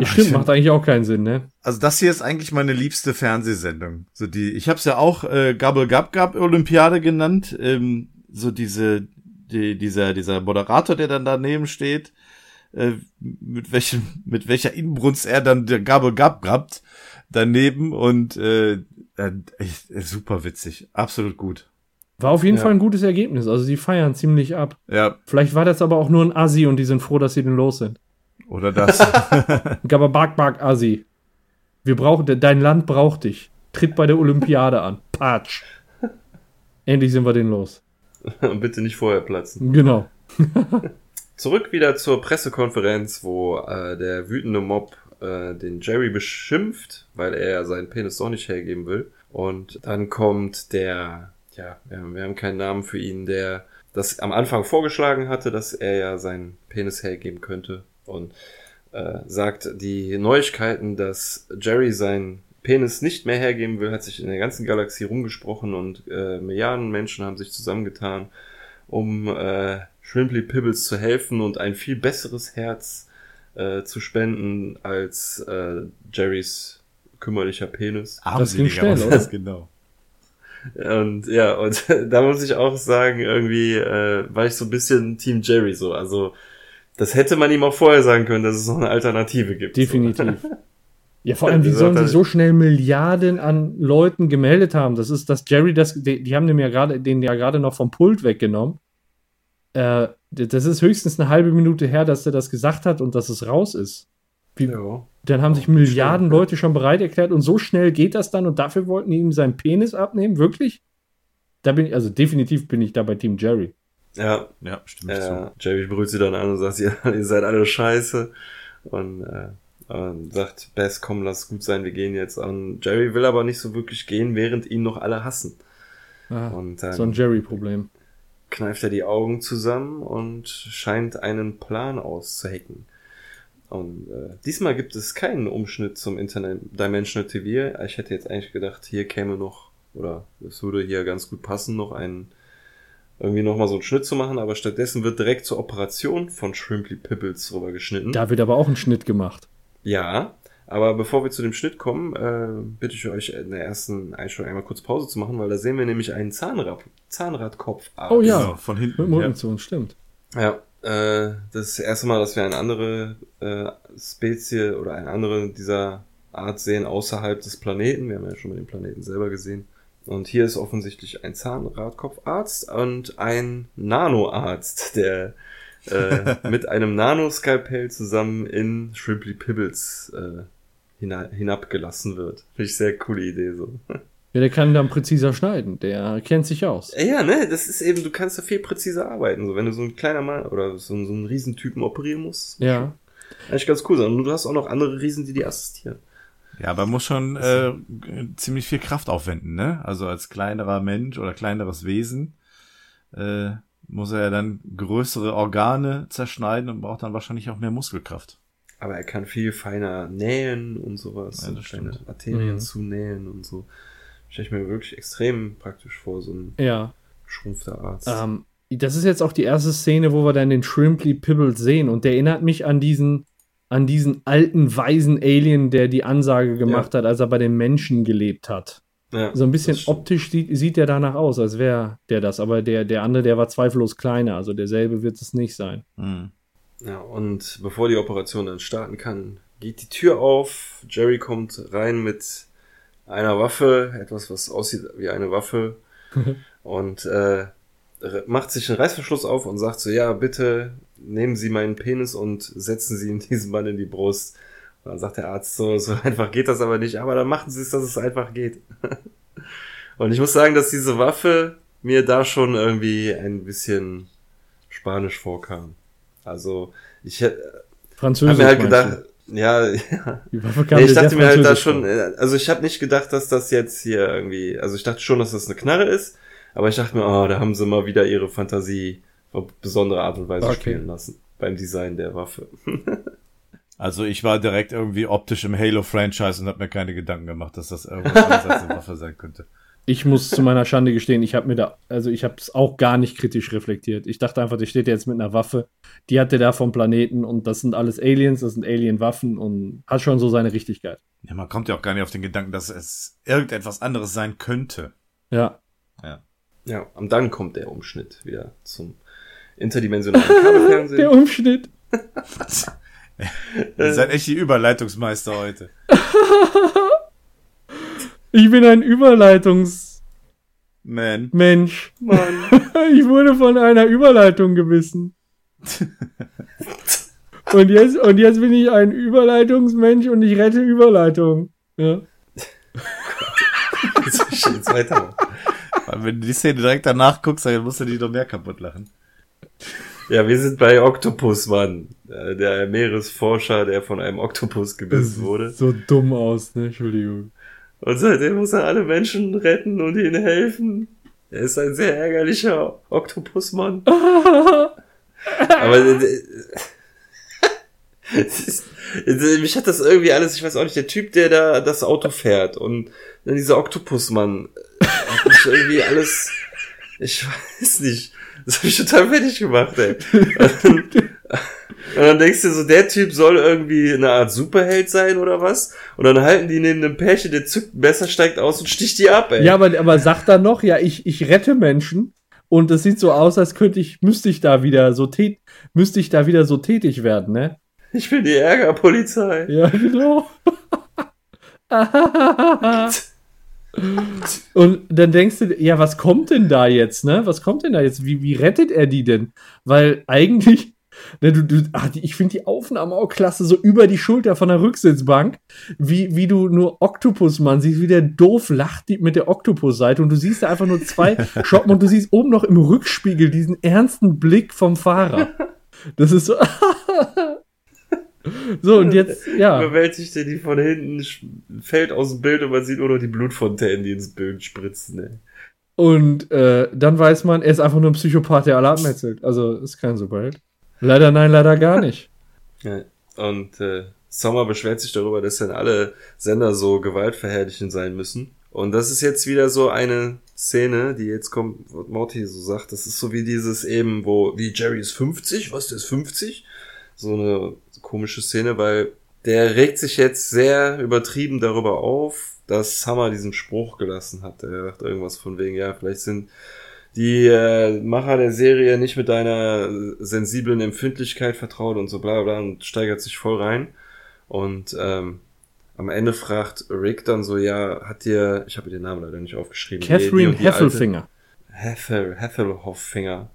ja stimmt, macht eigentlich auch keinen Sinn, ne? Also das hier ist eigentlich meine liebste Fernsehsendung. So die, ich habe es ja auch äh, Gabble Gab Gab Olympiade genannt. Ähm, so diese, die, dieser, dieser Moderator, der dann daneben steht, äh, mit welchem, mit welcher Inbrunst er dann der Gabble Gab gabt daneben und äh, äh, echt, äh, super witzig, absolut gut. War auf jeden Ja. Fall ein gutes Ergebnis. Also, die feiern ziemlich ab. Ja, Vielleicht war das aber auch nur ein Assi und die sind froh, dass sie denn los sind. Oder das. Gabba Bark Bark Assi. Wir brauchen, dein Land braucht dich. Tritt bei der Olympiade an. Patsch. Endlich sind wir den los. Und bitte nicht vorher platzen. Genau. Zurück wieder zur Pressekonferenz, wo äh, der wütende Mob äh, den Jerry beschimpft, weil er seinen Penis doch nicht hergeben will. Und dann kommt der, ja, wir haben, wir haben keinen Namen für ihn, der das am Anfang vorgeschlagen hatte, dass er ja seinen Penis hergeben könnte. Und äh, sagt die Neuigkeiten, dass Jerry seinen Penis nicht mehr hergeben will, hat sich in der ganzen Galaxie rumgesprochen und äh, Milliarden Menschen haben sich zusammengetan, um äh, Shrimply Pibbles zu helfen und ein viel besseres Herz äh, zu spenden als äh, Jerrys kümmerlicher Penis. Armseliger schnell, was oder? das genau. Und ja, und da muss ich auch sagen, irgendwie äh, war ich so ein bisschen Team Jerry so. Also das hätte man ihm auch vorher sagen können, dass es noch eine Alternative gibt. Definitiv. Ja, vor allem, wie Die sollen sie so schnell Milliarden an Leuten gemeldet haben? Das ist, dass Jerry das, die, die haben dem ja gerade, den ja gerade noch vom Pult weggenommen. Äh, das ist höchstens eine halbe Minute her, dass er das gesagt hat und dass es raus ist. So. Ja. Dann haben sich Milliarden Leute schon bereit erklärt und so schnell geht das dann und dafür wollten die ihm seinen Penis abnehmen? Wirklich? Da bin ich, also definitiv bin ich da bei Team Jerry. Ja, Ja, stimmt äh, Jerry brüllt sie dann an und sagt, ihr, ihr seid alle scheiße. Und, äh, und sagt, Bess, komm, lass gut sein, wir gehen jetzt. Und Jerry will aber nicht so wirklich gehen, während ihn noch alle hassen. Ah, Und dann so ein Jerry-Problem. kneift er die Augen zusammen und scheint einen Plan auszuhacken. Und äh, diesmal gibt es keinen Umschnitt zum Internet Dimensional TV. Ich hätte jetzt eigentlich gedacht, hier käme noch, oder es würde hier ganz gut passen, noch einen, irgendwie nochmal so einen Schnitt zu machen, aber stattdessen wird direkt zur Operation von Shrimply Pibbles rüber geschnitten. Da wird aber auch ein Schnitt gemacht. Ja, aber bevor wir zu dem Schnitt kommen, äh, bitte ich euch in der ersten Einstellung einmal kurz Pause zu machen, weil da sehen wir nämlich einen Zahnrad, Zahnradkopf. Oh ja. Genau, von hinten. Mit dem ja. Zu uns, stimmt. Ja, Äh, das ist das erste Mal, dass wir eine andere äh, Spezie oder eine andere dieser Art sehen außerhalb des Planeten. Wir haben ja schon mal den Planeten selber gesehen. Und hier ist offensichtlich ein Zahnradkopfarzt und ein Nanoarzt, der äh, mit einem Nanoskalpell zusammen in Shrimply Pibbles äh, hina hinabgelassen wird. Finde ich sehr coole Idee so. Ja, der kann dann präziser schneiden. Der kennt sich aus. Ja, ne, das ist eben, du kannst da viel präziser arbeiten. So, wenn du so ein kleiner Mann oder so, so einen Riesentypen operieren musst. Ja. Eigentlich ganz cool sein. Und du hast auch noch andere Riesen, die dir assistieren. Ja, aber muss schon äh, ziemlich viel Kraft aufwenden, ne? Also als kleinerer Mensch oder kleineres Wesen äh, muss er ja dann größere Organe zerschneiden und braucht dann wahrscheinlich auch mehr Muskelkraft. Aber er kann viel feiner nähen und sowas. Ja, stimmt. Arterien Mhm. zunähen und so. Stelle ich mir wirklich extrem praktisch vor, so ein Ja. schrumpfter Arzt. Ähm, das ist jetzt auch die erste Szene, wo wir dann den Shrimply Pibbles sehen. Und der erinnert mich an diesen, an diesen alten, weisen Alien, der die Ansage gemacht hat, als er bei den Menschen gelebt hat. ja, So ein bisschen optisch sieht, sieht der danach aus, als wäre der das. Aber der, der andere, der war zweifellos kleiner. Also derselbe wird es nicht sein. Hm. Ja, und bevor die Operation dann starten kann, geht die Tür auf. Jerry kommt rein mit einer Waffe, etwas, was aussieht wie eine Waffe. und äh, macht sich einen Reißverschluss auf und sagt so, ja, bitte nehmen Sie meinen Penis und setzen Sie ihn diesem Mann in die Brust. Und dann sagt der Arzt so, so einfach geht das aber nicht, aber dann machen Sie es, dass es einfach geht. und ich muss sagen, dass diese Waffe mir da schon irgendwie ein bisschen spanisch vorkam. Also, ich hätte mir halt gedacht, ja, ja. Nee, ich dachte mir halt da schon, äh, also ich habe nicht gedacht, dass das jetzt hier irgendwie, also ich dachte schon, dass das eine Knarre ist, aber ich dachte mir, oh, da haben sie mal wieder ihre Fantasie auf besondere Art und Weise Okay. spielen lassen beim Design der Waffe. Also ich war direkt irgendwie optisch im Halo-Franchise und habe mir keine Gedanken gemacht, dass das irgendwas anderes als eine Waffe sein könnte. Ich muss zu meiner Schande gestehen, ich habe mir da, also ich habe es auch gar nicht kritisch reflektiert. Ich dachte einfach, der steht jetzt mit einer Waffe, die hat der da vom Planeten und das sind alles Aliens, das sind Alien-Waffen und hat schon so seine Richtigkeit. Ja, man kommt ja auch gar nicht auf den Gedanken, dass es irgendetwas anderes sein könnte. Ja. Ja, und dann kommt der Umschnitt wieder zum interdimensionalen Kabelfernsehen. Der Umschnitt. Ihr seid echt die Überleitungsmeister heute. Ich bin ein Überleitungsmensch. Man. Mann. Ich wurde von einer Überleitung gebissen. Und jetzt, und jetzt bin ich ein Überleitungsmensch und ich rette Überleitung. Ja. Jetzt jetzt weitermachen. Weil wenn du die Szene direkt danach guckst, dann musst du die noch mehr kaputt lachen. Ja, wir sind bei Octopus, Mann. Äh, Der Meeresforscher, der von einem Oktopus gebissen wurde. So dumm aus, ne? Entschuldigung. Und seitdem muss er alle Menschen retten und ihnen helfen. Er ist ein sehr ärgerlicher Oktopusmann. Aber äh, ist, äh, mich hat das irgendwie alles, ich weiß auch nicht, der Typ, der da das Auto fährt und dann dieser Oktopusmann hat mich irgendwie alles, ich weiß nicht, das hat mich total fertig gemacht, ey. Und, und dann denkst du so, der Typ soll irgendwie eine Art Superheld sein oder was? Und dann halten die neben einem Pärchen, der zückt ein Messer, steigt aus und sticht die ab, ey. Ja, aber, aber sagt dann noch, ja, ich, ich rette Menschen und es sieht so aus, als könnte ich, müsste ich da wieder so tät, müsste ich da wieder so tätig werden, ne? Ich bin die Ärgerpolizei. Ja, genau. Und dann denkst du, ja, was kommt denn da jetzt, ne? Was kommt denn da jetzt? Wie, wie rettet er die denn? Weil eigentlich, ne, du, du, ach, ich finde die Aufnahme auch klasse, so über die Schulter von der Rücksitzbank, wie, wie du nur Oktopusmann siehst, wie der doof lacht die, mit der Oktopusseite und du siehst da einfach nur zwei Shoppen und du siehst oben noch im Rückspiegel diesen ernsten Blick vom Fahrer. Das ist so. so, und jetzt, ja. Überwältigt er die von hinten, fällt aus dem Bild und man sieht nur noch die Blutfontänen, die ins Bild spritzen, ey. Und äh, dann weiß man, er ist einfach nur ein Psychopath, der alle abmetzelt. Also ist kein Superheld. Leider nein, leider gar nicht. Ja. Und äh, Sommer beschwert sich darüber, dass dann alle Sender so gewaltverherrlichend sein müssen. Und das ist jetzt wieder so eine Szene, die jetzt kommt, was Morty so sagt, das ist so wie dieses eben, wo, wie Jerry ist 50, was, der ist 50? So eine komische Szene, weil der regt sich jetzt sehr übertrieben darüber auf, dass Summer diesen Spruch gelassen hat. Er sagt irgendwas von wegen, ja, vielleicht sind die äh, Macher der Serie nicht mit deiner sensiblen Empfindlichkeit vertraut und so bla bla und steigert sich voll rein. Und ähm, am Ende fragt Rick dann so, ja, hat dir, ich habe den Namen leider nicht aufgeschrieben. die- die Catherine die alte- Heffelfinger. Heffel, Heffelhofffinger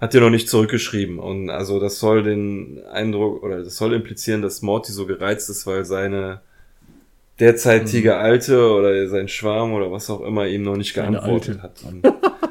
hat dir noch nicht zurückgeschrieben und also das soll den Eindruck oder das soll implizieren, dass Morty so gereizt ist, weil seine derzeitige Mhm. Alte oder sein Schwarm oder was auch immer ihm noch nicht geantwortet hat.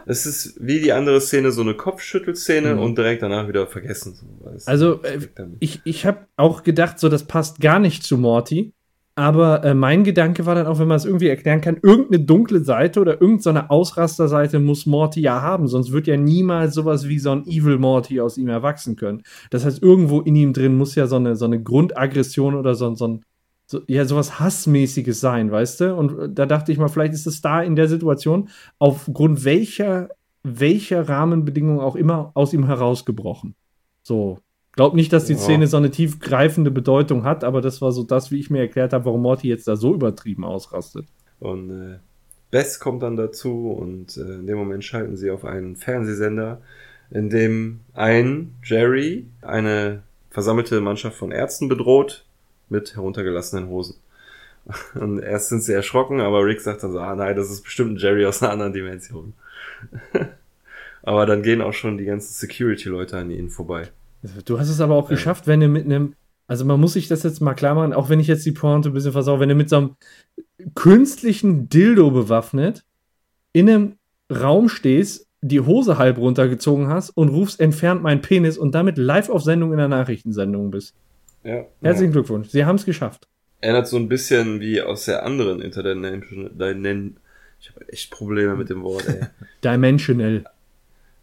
Es ist wie die andere Szene so eine Kopfschüttelszene Mhm. und direkt danach wieder vergessen. So, Also, äh. Ich, ich habe auch gedacht, so das passt gar nicht zu Morty. Aber äh, mein Gedanke war dann auch, wenn man es irgendwie erklären kann, irgendeine dunkle Seite oder irgendeine Ausrasterseite muss Morty ja haben, sonst wird ja niemals sowas wie so ein Evil Morty aus ihm erwachsen können. Das heißt, irgendwo in ihm drin muss ja so eine, so eine Grundaggression oder so, so ein, so, ja, sowas Hassmäßiges sein, weißt du? Und äh, da dachte ich mal, vielleicht ist es da in der Situation aufgrund welcher, welcher Rahmenbedingungen auch immer aus ihm herausgebrochen. So. Glaub nicht, dass die Ja. Szene so eine tiefgreifende Bedeutung hat, aber das war so das, wie ich mir erklärt habe, warum Morty jetzt da so übertrieben ausrastet. Und äh, Bess kommt dann dazu und äh, in dem Moment schalten sie auf einen Fernsehsender, in dem ein Jerry eine versammelte Mannschaft von Ärzten bedroht mit heruntergelassenen Hosen. Und erst sind sie erschrocken, aber Rick sagt dann so, ah nein, das ist bestimmt ein Jerry aus einer anderen Dimension. aber dann gehen auch schon die ganzen Security-Leute an ihnen vorbei. Du hast es aber auch geschafft, wenn du mit einem, also man muss sich das jetzt mal klar machen, auch wenn ich jetzt die Pointe ein bisschen versau, wenn du mit so einem künstlichen Dildo bewaffnet in einem Raum stehst, die Hose halb runtergezogen hast und rufst entfernt meinen Penis und damit live auf Sendung in der Nachrichtensendung bist. Ja. Herzlichen Glückwunsch, Sie haben es geschafft. Erinnert so ein bisschen wie aus der anderen Interdimension. Ich habe echt Probleme mit dem Wort, ey. Dimensional.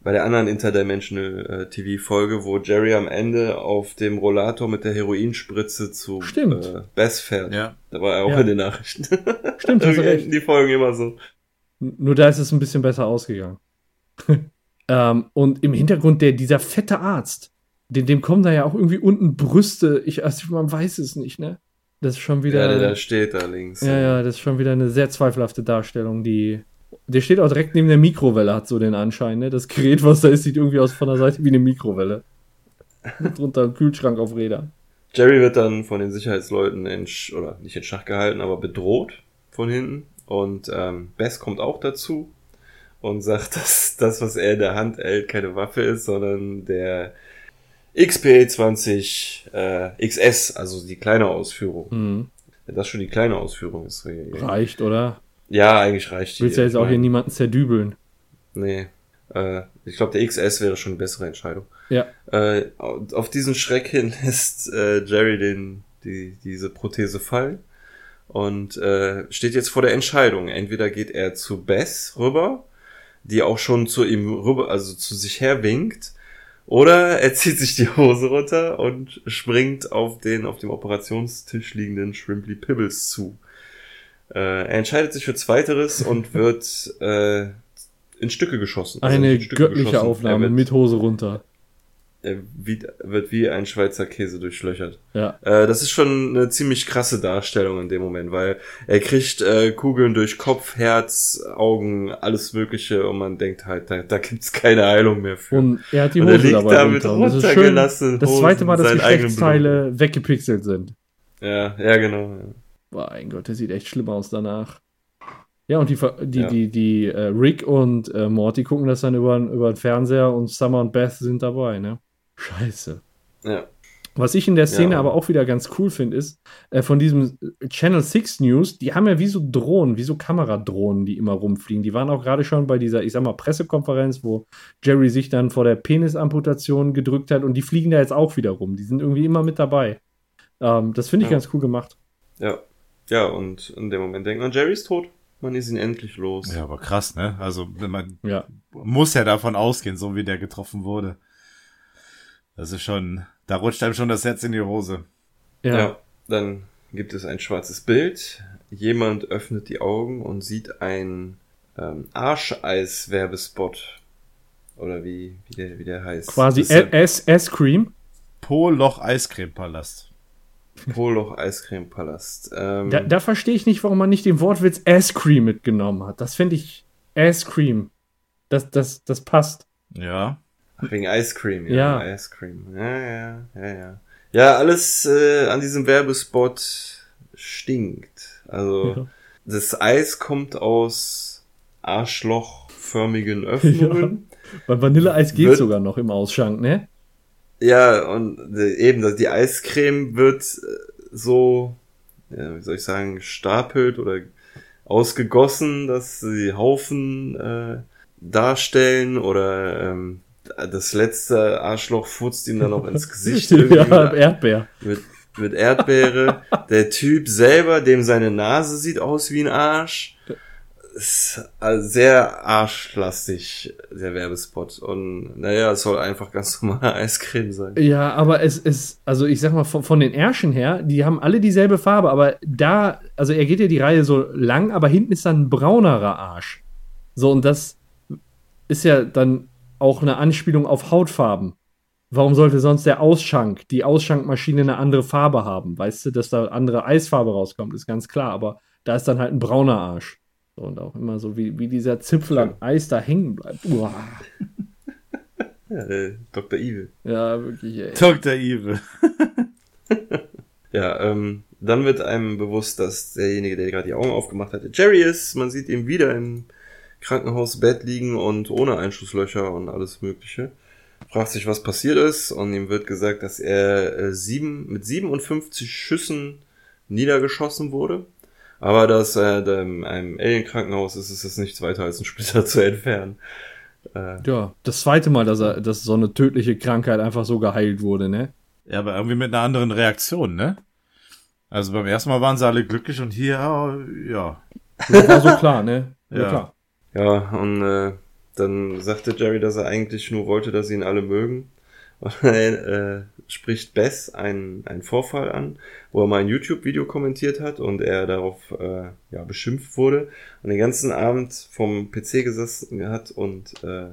Bei der anderen Interdimensional äh, TV-Folge, wo Jerry am Ende auf dem Rollator mit der Heroinspritze zu Stimmt. äh, Bess fährt. Ja. Da war er auch Ja. in den Nachrichten. Stimmt, hast recht. die Folgen immer so. Nur da ist es ein bisschen besser ausgegangen. ähm, und im Hintergrund der, dieser fette Arzt, dem, dem kommen da ja auch irgendwie unten Brüste. Ich, also man weiß es nicht, ne? Das ist schon wieder. Ja, der da steht da links. ja, ja, das ist schon wieder eine sehr zweifelhafte Darstellung, die. Der steht auch direkt neben der Mikrowelle, hat so den Anschein, ne? Das Gerät, was da ist, sieht irgendwie aus von der Seite wie eine Mikrowelle. Und drunter ein Kühlschrank auf Rädern. Jerry wird dann von den Sicherheitsleuten in, Sch oder nicht in Schach gehalten, aber bedroht von hinten. Und ähm, Bess kommt auch dazu und sagt, dass das, was er in der Hand hält, keine Waffe ist, sondern der XP20 äh, XS, also die kleine Ausführung. Hm. Wenn das schon die kleine Ausführung ist. Reicht, oder? Ja, eigentlich reicht Du willst ja jetzt auch hier niemanden zerdübeln. Nee. Äh, ich glaube, der XS wäre schon eine bessere Entscheidung. Ja. Äh, auf diesen Schreck hin lässt äh, Jerry den, die, diese Prothese fallen und äh, steht jetzt vor der Entscheidung. Entweder geht er zu Bess rüber, die auch schon zu ihm rüber, also zu sich her winkt, oder er zieht sich die Hose runter und springt auf den auf dem Operationstisch liegenden Shrimply Pibbles zu. Äh, er entscheidet sich für Zweiteres und wird äh, in Stücke geschossen. Also Eine in Stücke göttliche geschossen. Aufnahme wird, mit Hose runter. er wird wie ein Schweizer Käse durchlöchert. Ja. Äh, das ist schon eine ziemlich krasse Darstellung in dem Moment, weil er kriegt äh, Kugeln durch Kopf, Herz, Augen, alles Mögliche und man denkt halt, da, da gibt's keine Heilung mehr für. Und er hat die Und er Hose liegt dabei da mit runter. Und das schön. Das zweite Mal, dass Geschlechtsteile weggepixelt sind. ja, ja, genau. Ja. Mein Gott, der sieht echt schlimm aus danach. Ja, und die, die, Ja. die, die, äh, Rick und äh, Morty gucken das dann über, über den Fernseher und Summer und Beth sind dabei, ne? Scheiße. ja. Was ich in der Szene Ja. aber auch wieder ganz cool finde, ist, äh, von diesem Channel 6 News, die haben ja wie so Drohnen, wie so Kameradrohnen, die immer rumfliegen. Die waren auch gerade schon bei dieser, ich sag mal, Pressekonferenz, wo Jerry sich dann vor der Penisamputation gedrückt hat und die fliegen da jetzt auch wieder rum. Die sind irgendwie immer mit dabei. Ähm, das finde ich Ja. ganz cool gemacht. Ja. Ja, und in dem Moment denkt man, Jerry ist tot. Man ist ihn endlich los. Ja, aber krass, ne? Also, wenn man Ja. muss ja davon ausgehen, so wie der getroffen wurde. Das ist schon, da rutscht einem schon das Herz in die Hose. Ja. Ja. Dann gibt es ein schwarzes Bild. Jemand öffnet die Augen und sieht ein ähm, Arscheis-Werbespot. Oder wie, wie, der, wie der heißt. Quasi S-Cream. Poloch Eiscremepalast. Poloch Eiscreme-Palast. Ähm, Da, da verstehe ich nicht, warum man nicht den Wortwitz S-Cream mitgenommen hat. Das finde ich S-Cream. Das, das, das passt. Ja. Ach, wegen Ice Cream, Ja. ja. Ice Cream. Ja, ja, ja, ja. Ja, alles äh, an diesem Werbespot stinkt. Also, Ja. das Eis kommt aus arschlochförmigen Öffnungen. Bei Vanilleeis geht Wird- sogar noch im Ausschank, ne? Ja, und äh, eben, die Eiscreme wird äh, so, ja, wie soll ich sagen, gestapelt oder ausgegossen, dass sie Haufen äh, darstellen oder ähm, das letzte Arschloch furzt ihm dann noch ins Gesicht. irgendwie ja, mit- Erdbeer. mit, mit Erdbeere. Der Typ selber, dem seine Nase sieht aus wie ein Arsch. Ist also sehr arschlastig, der Werbespot. Und naja, es soll einfach ganz normale Eiscreme sein. Ja, aber es ist, also ich sag mal, von, von den Ärschen her, die haben alle dieselbe Farbe, aber da, also er geht ja die Reihe so lang, aber hinten ist dann ein braunerer Arsch. So, und das ist ja dann auch eine Anspielung auf Hautfarben. Warum sollte sonst der Ausschank, die Ausschankmaschine eine andere Farbe haben? Weißt du, dass da andere Eisfarbe rauskommt, ist ganz klar, aber da ist dann halt ein brauner Arsch. Und auch immer so, wie, wie dieser Zipfel am Eis da hängen bleibt. Uah. Ja, äh, Dr. Evil. Ja, wirklich, ey. Dr. Evil. Ja, ähm, dann wird einem bewusst, dass derjenige, der gerade die Augen aufgemacht hatte, Jerry ist. Man sieht ihn wieder im Krankenhausbett liegen und ohne Einschusslöcher und alles Mögliche. Fragt sich, was passiert ist und ihm wird gesagt, dass er äh, sieben, mit 57 Schüssen niedergeschossen wurde. Aber dass er da in einem Alien-Krankenhaus ist, ist es nichts weiter als ein Splitter zu entfernen. Äh, Ja, das zweite Mal, dass er, dass so eine tödliche Krankheit einfach so geheilt wurde, ne? Ja, aber irgendwie mit einer anderen Reaktion, ne? Also beim ersten Mal waren sie alle glücklich und hier, äh, ja. Das war so klar, ne? Ja, Ja. klar. Ja, und äh, dann sagte Jerry, dass er eigentlich nur wollte, dass sie ihn alle mögen. Und dann äh, spricht Bess einen, einen Vorfall an, wo er mal ein YouTube-Video kommentiert hat und er darauf äh, ja, beschimpft wurde und den ganzen Abend vom PC gesessen hat und äh,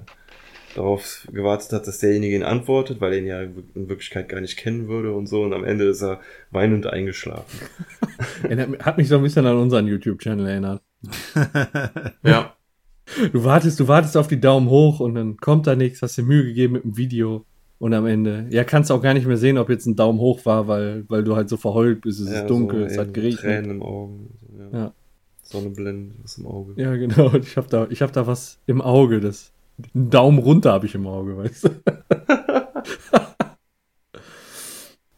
darauf gewartet hat, dass derjenige ihn antwortet, weil er ihn ja in Wirklichkeit gar nicht kennen würde und so. Und am Ende ist er weinend eingeschlafen. Erinnert- Hat mich so ein bisschen an unseren YouTube-Channel erinnert. Ja. Du wartest, du wartest auf die Daumen hoch und dann kommt da nichts, hast dir Mühe gegeben mit dem Video und am Ende, ja, kannst auch gar nicht mehr sehen, ob jetzt ein Daumen hoch war, weil, weil du halt so verheult bist, es ja, ist dunkel, so es hat geregnet. Tränen im Augen. So, ja. Ja. Sonne blendet was im Auge. Ja, genau. Ich hab da, ich hab da was im Auge, das, einen Daumen runter habe ich im Auge, weißt du?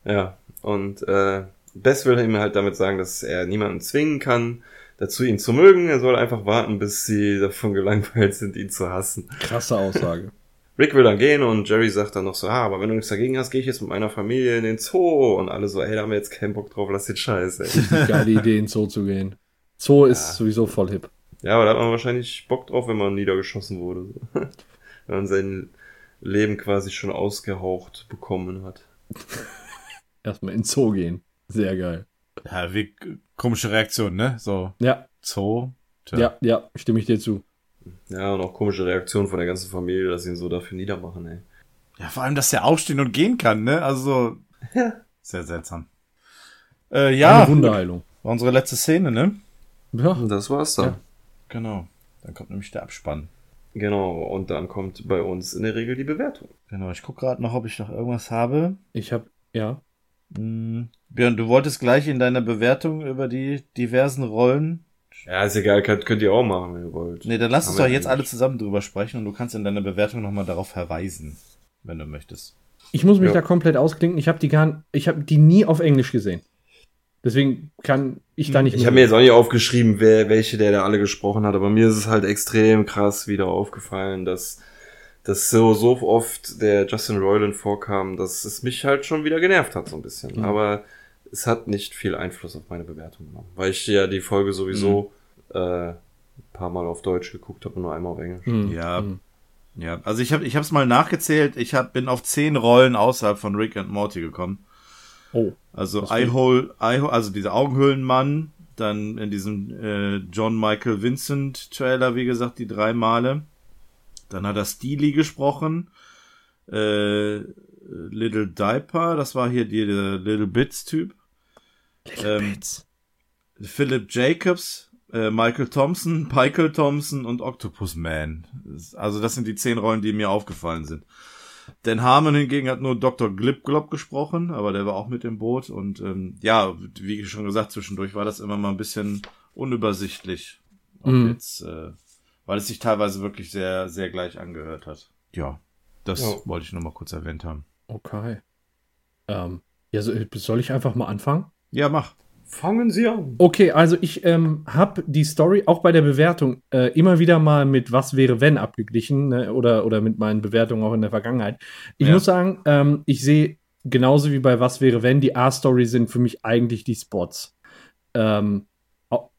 Ja, und äh, Bess will ihm halt damit sagen, dass er niemanden zwingen kann, dazu ihn zu mögen. Er soll einfach warten, bis sie davon gelangweilt sind, ihn zu hassen. Krasse Aussage. Rick will dann gehen und Jerry sagt dann noch so, ah, aber wenn du nichts dagegen hast, gehe ich jetzt mit meiner Familie in den Zoo. Und alle so, ey, da haben wir jetzt keinen Bock drauf, lass den Scheiß, ey. Geile Idee, in den Zoo zu gehen. Zoo ist sowieso voll hip. ja, aber da hat man wahrscheinlich Bock drauf, wenn man niedergeschossen wurde. wenn man sein Leben quasi schon ausgehaucht bekommen hat. Erstmal in den Zoo gehen. Sehr geil. Ja, wie komische Reaktion, ne? So, Ja, Zoo. Tja. ja, ja, stimme ich dir zu. Ja, und auch komische Reaktionen von der ganzen Familie, dass sie ihn so dafür niedermachen, ey. Ja, vor allem, dass der aufstehen und gehen kann, ne? Also, Ja. sehr seltsam. Äh, ja, Eine Wunderheilung. war unsere letzte Szene, ne? Ja, das war's dann. Ja. Genau. Dann kommt nämlich der Abspann. Genau, und dann kommt bei uns in der Regel die Bewertung. Genau, ich guck gerade noch, ob ich noch irgendwas habe. ich hab, ja. Hm, Björn, du wolltest gleich in deiner Bewertung über die diversen Rollen. Ja, ist egal, könnt, könnt ihr auch machen, wenn ihr wollt. Nee, dann lass Haben uns doch jetzt alle zusammen drüber sprechen und du kannst in deiner Bewertung nochmal darauf verweisen, wenn du möchtest. Ich muss mich Ja. da komplett ausklinken. Ich habe die gar, ich habe die nie auf Englisch gesehen. Deswegen kann ich da nicht. Ich habe mir jetzt auch nicht aufgeschrieben, wer, welche der da alle gesprochen hat, aber mir ist es halt extrem krass wieder aufgefallen, dass, dass so, so oft der Justin Roiland vorkam, dass es mich halt schon wieder genervt hat, so ein bisschen. Mhm. Aber es hat nicht viel Einfluss auf meine Bewertung genommen, weil ich ja die Folge sowieso äh, ein paar Mal auf Deutsch geguckt habe und nur einmal auf Englisch. Hm, Ja. hm. Ja, also ich habe ich hab's mal nachgezählt. Ich hab, bin auf zehn Rollen außerhalb von Rick and Morty gekommen. Oh. Also? Eyehole, Eyehole, also dieser Augenhöhlenmann, dann in diesem äh, John Michael Vincent Trailer, wie gesagt, die drei Male. Dann hat er Steely gesprochen. Äh, Little Diaper, das war hier die, der Little Bits Typ. Little Ähm, Bits. Philip Jacobs äh, Michael Thompson, Michael Thompson und Octopus Man. Also das sind die zehn Rollen, die mir aufgefallen sind. Dan Harmon hingegen hat nur Dr. Glipglop gesprochen, aber der war auch mit im Boot. Und ähm, ja, wie schon gesagt, zwischendurch war das immer mal ein bisschen unübersichtlich. Mhm. jetzt, äh, weil es sich teilweise wirklich sehr, sehr gleich angehört hat. Ja, das Ja. wollte ich nur mal kurz erwähnt haben. Okay. Ähm, ja, so, soll ich einfach mal anfangen? Ja, mach. Fangen Sie an. Okay, also ich ähm, habe die Story auch bei der Bewertung äh, immer wieder mal mit Was wäre wenn abgeglichen ne? oder, oder mit meinen Bewertungen auch in der Vergangenheit. Ich Ja. muss sagen, ähm, ich sehe genauso wie bei Was wäre wenn, die A-Story sind für mich eigentlich die Spots. Ähm,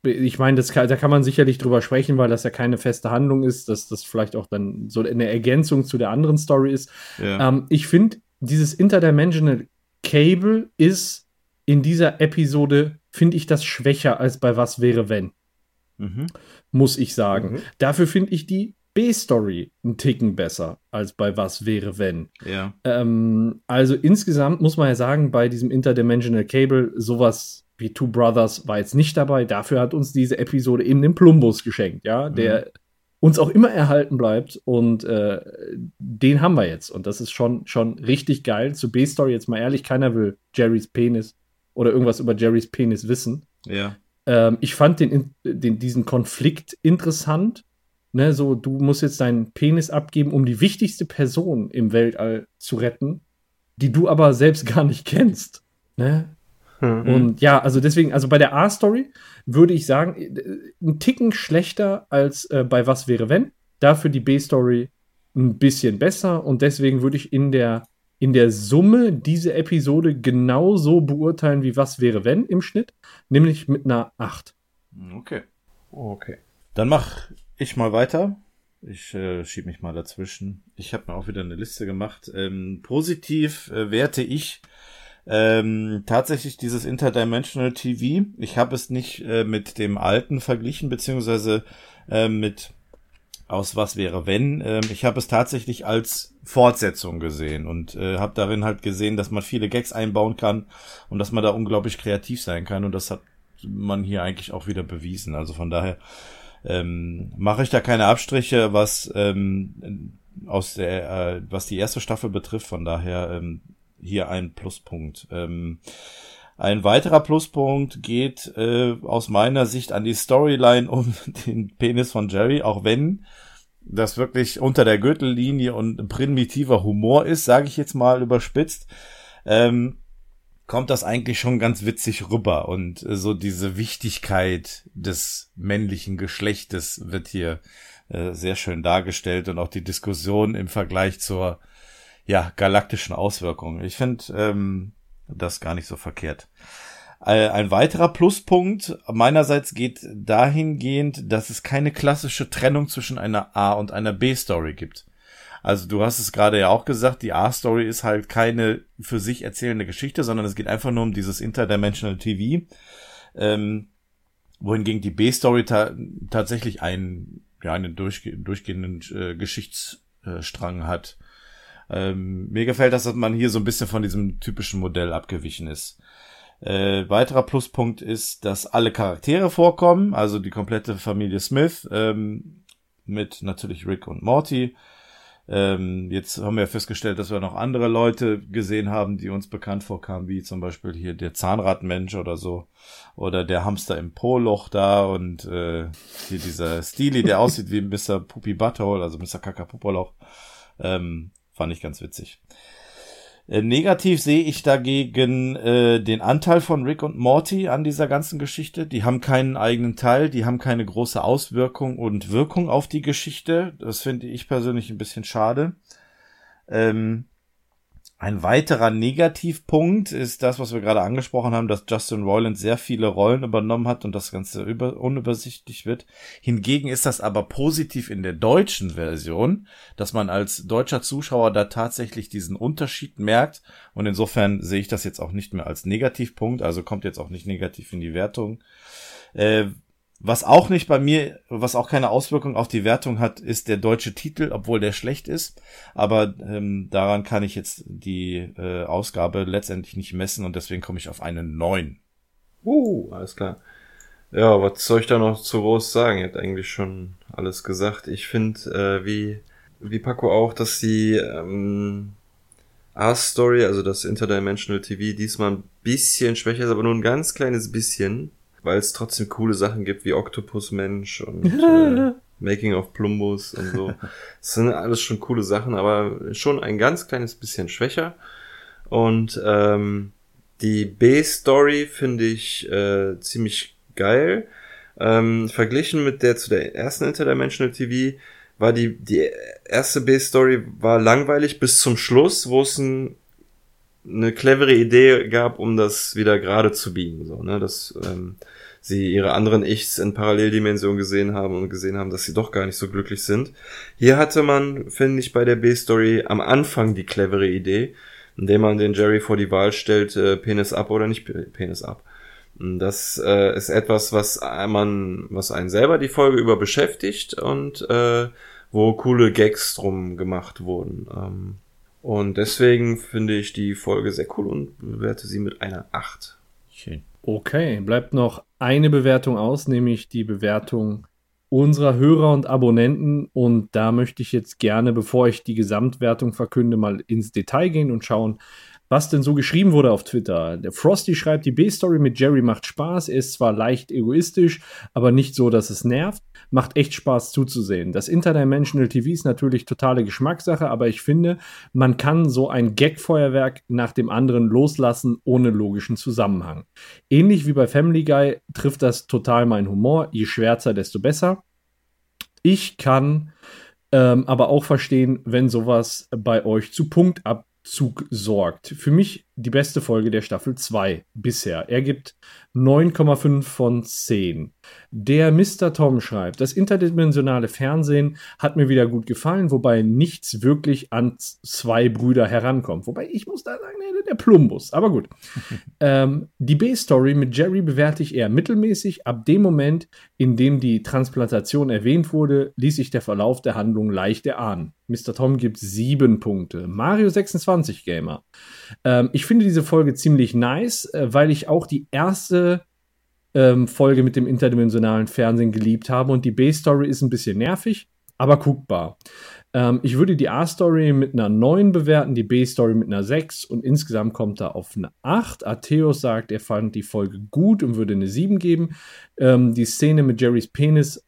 ich meine, das kann, da kann man sicherlich drüber sprechen, weil das ja keine feste Handlung ist, dass das vielleicht auch dann so eine Ergänzung zu der anderen Story ist. Ja. Ähm, ich finde, dieses Interdimensional Cable ist in dieser Episode, finde ich das schwächer als bei Was wäre wenn, Mhm. muss ich sagen. Mhm. Dafür finde ich die B-Story einen Ticken besser als bei Was wäre wenn. Ja. Ähm, also insgesamt muss man ja sagen, bei diesem Interdimensional Cable, sowas wie Two Brothers war jetzt nicht dabei. Dafür hat uns diese Episode eben den Plumbus geschenkt, ja, der uns auch immer erhalten bleibt und äh, den haben wir jetzt. Und das ist schon, schon richtig geil. Zu B-Story jetzt mal ehrlich, keiner will Jerrys Penis oder irgendwas über Jerrys Penis wissen. Ja. Ähm, ich fand den, den, diesen Konflikt interessant. Ne, so, du musst jetzt deinen Penis abgeben, um die wichtigste Person im Weltall zu retten, die du aber selbst gar nicht kennst. Ne? Mhm. Und ja, also deswegen, also bei der A-Story würde ich sagen, äh, ein Ticken schlechter als äh, bei Was wäre wenn. Dafür die B-Story ein bisschen besser und deswegen würde ich in der, in der Summe diese Episode genauso beurteilen wie Was wäre wenn im Schnitt, nämlich mit einer 8. Okay. Okay. Dann mach ich mal weiter. Ich äh, schieb mich mal dazwischen. Ich habe mir auch wieder eine Liste gemacht. Ähm, positiv äh, werte ich ähm, tatsächlich dieses Interdimensional TV. Ich habe es nicht äh, mit dem alten verglichen, beziehungsweise äh, mit aus was wäre wenn. Ähm, ich habe es tatsächlich als Fortsetzung gesehen und äh, habe darin halt gesehen, dass man viele Gags einbauen kann und dass man da unglaublich kreativ sein kann und das hat man hier eigentlich auch wieder bewiesen. Also von daher ähm, mache ich da keine Abstriche, was ähm, aus der, äh, was die erste Staffel betrifft. Von daher ähm, hier ein Pluspunkt. Ähm, ein weiterer Pluspunkt geht äh, aus meiner Sicht an die Storyline um den Penis von Jerry, auch wenn das wirklich unter der Gürtellinie und primitiver Humor ist, sage ich jetzt mal überspitzt. Ähm, kommt das eigentlich schon ganz witzig rüber und äh, so diese Wichtigkeit des männlichen Geschlechtes wird hier äh, sehr schön dargestellt und auch die Diskussion im Vergleich zur ja galaktischen Auswirkung. Ich finde ähm, das gar nicht so verkehrt. Äh, Ein weiterer Pluspunkt meinerseits geht dahingehend, dass es keine klassische Trennung zwischen einer A und einer B-Story gibt. Also du hast es gerade ja auch gesagt, die A-Story ist halt keine für sich erzählende Geschichte, sondern es geht einfach nur um dieses Interdimensional TV. Ähm, wohingegen die B-Story ta tatsächlich einen, ja, einen durchge durchgehenden äh, Geschichtsstrang hat. Ähm, mir gefällt das, dass man hier so ein bisschen von diesem typischen Modell abgewichen ist. Äh, weiterer Pluspunkt ist, dass alle Charaktere vorkommen, also die komplette Familie Smith, ähm, mit natürlich Rick und Morty. Ähm, jetzt haben wir festgestellt, dass wir noch andere Leute gesehen haben, die uns bekannt vorkamen, wie zum Beispiel hier der Zahnradmensch oder so. Oder der Hamster im Poloch da und äh, hier dieser Steely, der aussieht wie Mr. Puppy Butthole, also Mr. Kaka Pupperloch. Ähm, fand ich ganz witzig. Äh, negativ sehe ich dagegen äh, den Anteil von Rick und Morty an dieser ganzen Geschichte. Die haben keinen eigenen Teil, die haben keine große Auswirkung und Wirkung auf die Geschichte. Das finde ich persönlich ein bisschen schade. Ähm, ein weiterer Negativpunkt ist das, was wir gerade angesprochen haben, dass Justin Roiland sehr viele Rollen übernommen hat und das Ganze über, unübersichtlich wird. Hingegen ist das aber positiv in der deutschen Version, dass man als deutscher Zuschauer da tatsächlich diesen Unterschied merkt und insofern sehe ich das jetzt auch nicht mehr als Negativpunkt, also kommt jetzt auch nicht negativ in die Wertung. Äh, was auch nicht bei mir, was auch keine Auswirkung auf die Wertung hat, ist der deutsche Titel, obwohl der schlecht ist. Aber ähm, daran kann ich jetzt die äh, Ausgabe letztendlich nicht messen und deswegen komme ich auf eine 9. Uh, alles klar. Ja, was soll ich da noch zu groß sagen? Ihr habt eigentlich schon alles gesagt. Ich finde, äh, wie, wie Paco auch, dass die ähm, A-Story, also das Interdimensional TV, diesmal ein bisschen schwächer ist, aber nur ein ganz kleines bisschen, weil es trotzdem coole Sachen gibt wie Octopus Mensch und äh, Making of Plumbus und so. Das sind alles schon coole Sachen, aber schon ein ganz kleines bisschen schwächer. Und ähm, die B-Story finde ich äh, ziemlich geil. Ähm, verglichen mit der zu der ersten Interdimensional TV war die, die erste B-Story war langweilig bis zum Schluss, wo es ein, eine clevere Idee gab, um das wieder gerade zu biegen, so, ne, dass, ähm, sie ihre anderen Ichs in Paralleldimensionen gesehen haben und gesehen haben, dass sie doch gar nicht so glücklich sind. Hier hatte man, finde ich, bei der B-Story am Anfang die clevere Idee, indem man den Jerry vor die Wahl stellt, äh, Penis ab oder nicht Penis ab. Das äh, ist etwas, was man, was einen selber die Folge über beschäftigt und äh, wo coole Gags drum gemacht wurden. Ähm, und deswegen finde ich die Folge sehr cool und bewerte sie mit einer 8. Schön. Okay, bleibt noch eine Bewertung aus, nämlich die Bewertung unserer Hörer und Abonnenten. Und da möchte ich jetzt gerne, bevor ich die Gesamtwertung verkünde, mal ins Detail gehen und schauen, was denn so geschrieben wurde auf Twitter. Der Frosty schreibt, die B-Story mit Jerry macht Spaß, er ist zwar leicht egoistisch, aber nicht so, dass es nervt. Macht echt Spaß zuzusehen. Das Interdimensional TV ist natürlich totale Geschmackssache, aber ich finde, man kann so ein Gag-Feuerwerk nach dem anderen loslassen, ohne logischen Zusammenhang. Ähnlich wie bei Family Guy trifft das total meinen Humor. Je schwärzer, desto besser. Ich kann ähm, aber auch verstehen, wenn sowas bei euch zu Punkt ab Zug sorgt. Für mich die beste Folge der Staffel 2 bisher. Er gibt 9,5 von 10. Der Mr. Tom schreibt, das interdimensionale Fernsehen hat mir wieder gut gefallen, wobei nichts wirklich an zwei Brüder herankommt. Wobei ich muss da sagen, der Plumbus. Aber gut. ähm, die B-Story mit Jerry bewerte ich eher mittelmäßig. Ab dem Moment, in dem die Transplantation erwähnt wurde, ließ sich der Verlauf der Handlung leicht erahnen. Mr. Tom gibt sieben Punkte. Mario 26 Gamer. Ähm, ich finde diese Folge ziemlich nice, äh, weil ich auch die erste ähm, Folge mit dem interdimensionalen Fernsehen geliebt habe und die B-Story ist ein bisschen nervig, aber guckbar. Ähm, ich würde die A-Story mit einer 9 bewerten, die B-Story mit einer 6 und insgesamt kommt er auf eine 8. Atheos sagt, er fand die Folge gut und würde eine 7 geben. Ähm, die Szene mit Jerrys Penis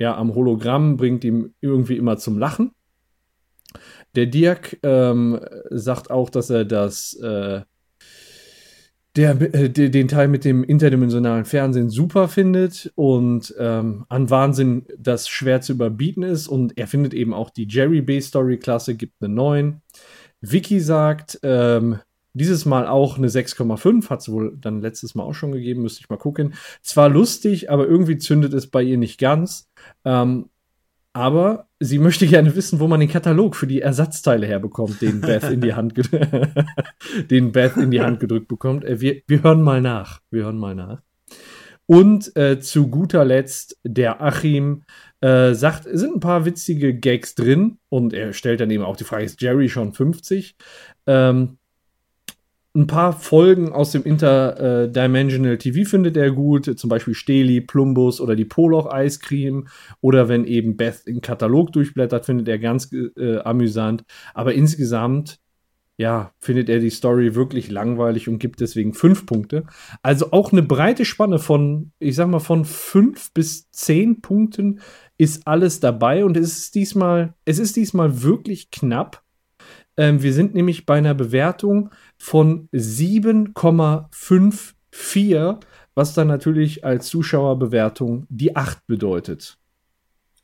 ja, am Hologramm bringt ihm irgendwie immer zum Lachen. Der Dirk ähm, sagt auch, dass er das, äh, der, äh, den Teil mit dem interdimensionalen Fernsehen super findet und ähm, an Wahnsinn das schwer zu überbieten ist. Und er findet eben auch die Jerry B-Story-Klasse, gibt eine 9. Vicky sagt, ähm, dieses Mal auch eine 6,5, hat es wohl dann letztes Mal auch schon gegeben, müsste ich mal gucken. Zwar lustig, aber irgendwie zündet es bei ihr nicht ganz. Ähm, aber sie möchte gerne wissen, wo man den Katalog für die Ersatzteile herbekommt, den Beth in die Hand, den Beth in die Hand gedrückt bekommt. Äh, wir, wir hören mal nach. Wir hören mal nach. Und äh, zu guter Letzt der Achim äh, sagt, es sind ein paar witzige Gags drin und er stellt dann eben auch die Frage, ist Jerry schon 50? Ähm, ein paar Folgen aus dem Interdimensional TV findet er gut, zum Beispiel Steli, Plumbus oder die Poloch Eiscreme oder wenn eben Beth den Katalog durchblättert, findet er ganz äh, amüsant. Aber insgesamt, ja, findet er die Story wirklich langweilig und gibt deswegen fünf Punkte. Also auch eine breite Spanne von, ich sag mal, von fünf bis zehn Punkten ist alles dabei und es ist diesmal, es ist diesmal wirklich knapp. Ähm, wir sind nämlich bei einer Bewertung von 7,54, was dann natürlich als Zuschauerbewertung die 8 bedeutet.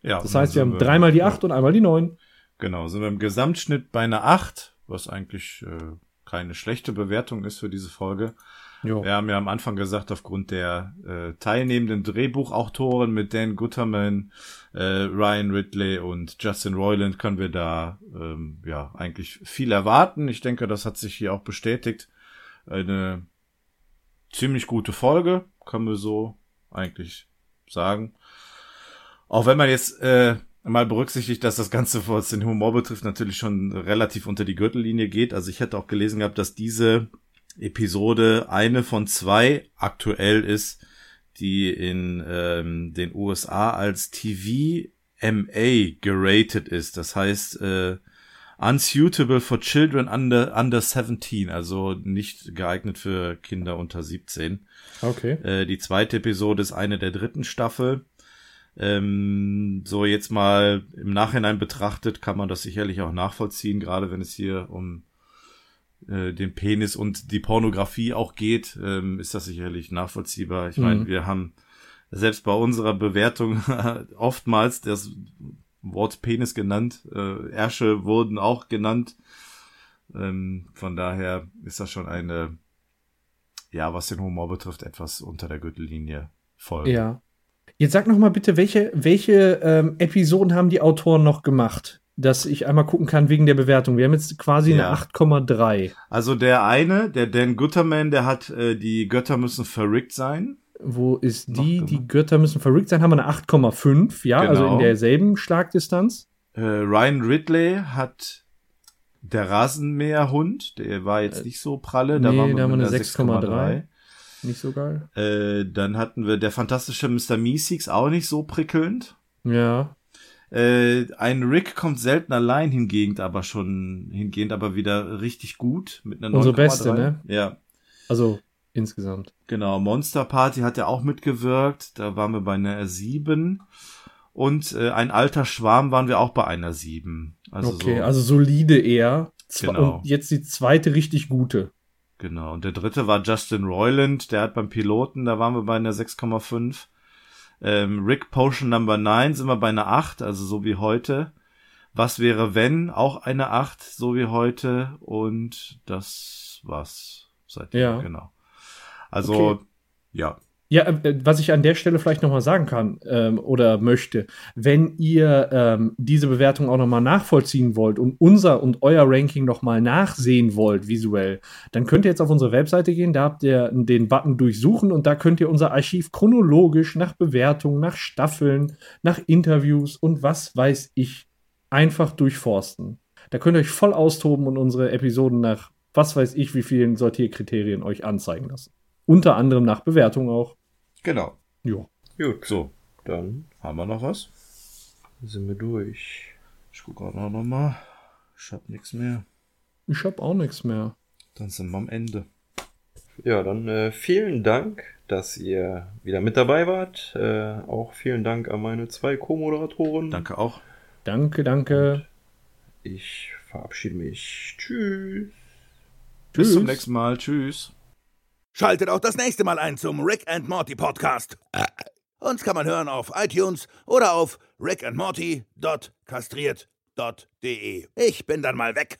Ja, das heißt, wir haben wir, dreimal die 8 ja. und einmal die 9. Genau, sind wir im Gesamtschnitt bei einer 8, was eigentlich äh, keine schlechte Bewertung ist für diese Folge. Jo. Wir haben ja am Anfang gesagt, aufgrund der äh, teilnehmenden Drehbuchautoren mit Dan Gutterman, äh, Ryan Ridley und Justin Roiland können wir da ähm, ja eigentlich viel erwarten. Ich denke, das hat sich hier auch bestätigt. Eine ziemlich gute Folge, können wir so eigentlich sagen. Auch wenn man jetzt äh, mal berücksichtigt, dass das Ganze, was den Humor betrifft, natürlich schon relativ unter die Gürtellinie geht. Also ich hätte auch gelesen gehabt, dass diese Episode eine von zwei aktuell ist, die in ähm, den USA als TV-MA geratet ist. Das heißt, äh, unsuitable for children under, under 17, also nicht geeignet für Kinder unter 17. Okay. Äh, die zweite Episode ist eine der dritten Staffel. Ähm, so jetzt mal im Nachhinein betrachtet kann man das sicherlich auch nachvollziehen, gerade wenn es hier um äh, den Penis und die Pornografie auch geht, ähm, ist das sicherlich nachvollziehbar. Ich meine, Mhm. wir haben selbst bei unserer Bewertung oftmals das Wort Penis genannt. Äh, Ärsche wurden auch genannt. Ähm, von daher ist das schon eine, ja, was den Humor betrifft, etwas unter der Gürtellinie voll. Ja. Jetzt sag noch mal bitte, welche, welche ähm, Episoden haben die Autoren noch gemacht? Dass ich einmal gucken kann wegen der Bewertung. Wir haben jetzt quasi Ja. eine 8,3. Also der eine, der Dan Gutterman, der hat äh, die Götter müssen verrickt sein. Wo ist Noch die? gemacht. Die Götter müssen verrückt sein. Haben wir eine 8,5. Ja, also in Genau. derselben Schlagdistanz. Äh, Ryan Ridley hat der Rasenmäherhund, der war jetzt nicht so pralle, da Nee, waren wir da haben wir eine einer 6,3. Nicht so geil. Äh, dann hatten wir der fantastische Mr. Meeseeks, auch nicht so prickelnd. Ja. Äh, ein Rick kommt selten allein hingehend, aber schon hingehend, aber wieder richtig gut mit einer Unsere 9,3. beste, ne? Ja, Also insgesamt. genau. Monster Party hat ja auch mitgewirkt, da waren wir bei einer 7. Und äh, ein alter Schwarm waren wir auch bei einer 7. Also okay, so, also solide eher. Zwe- Genau. Und jetzt die zweite richtig gute. Genau. Und der dritte war Justin Roiland, der hat beim Piloten, da waren wir bei einer 6,5. Ähm, Rick Potion Number 9 sind wir bei einer 8, also so wie heute. Was wäre wenn? Auch eine 8, so wie heute. Und das war's seitdem. Ja. Genau. Also, Okay. ja. Ja, äh, was ich an der Stelle vielleicht noch mal sagen kann ähm, oder möchte, wenn ihr ähm, diese Bewertung auch noch mal nachvollziehen wollt und unser und euer Ranking noch mal nachsehen wollt visuell, dann könnt ihr jetzt auf unsere Webseite gehen, da habt ihr den Button durchsuchen und da könnt ihr unser Archiv chronologisch nach Bewertungen, nach Staffeln, nach Interviews und was weiß ich einfach durchforsten. Da könnt ihr euch voll austoben und unsere Episoden nach was weiß ich wie vielen Sortierkriterien euch anzeigen lassen. Unter anderem nach Bewertung auch. Genau. Ja. Gut, So, dann haben wir noch was? sind wir durch. Ich gucke gerade noch mal. Ich hab nichts mehr. Ich hab auch nichts mehr. Dann sind wir am Ende. Ja, dann äh, vielen Dank, dass ihr wieder mit dabei wart. Äh, auch vielen Dank an meine zwei Co-Moderatoren. Danke auch. Danke, danke. Ich verabschiede mich. Tschüss. Bis zum nächsten Mal. Tschüss. Schaltet auch das nächste Mal ein zum Rick and Morty Podcast. Uns kann man hören auf iTunes oder auf rickandmorty.kastriert.de. Ich bin dann mal weg.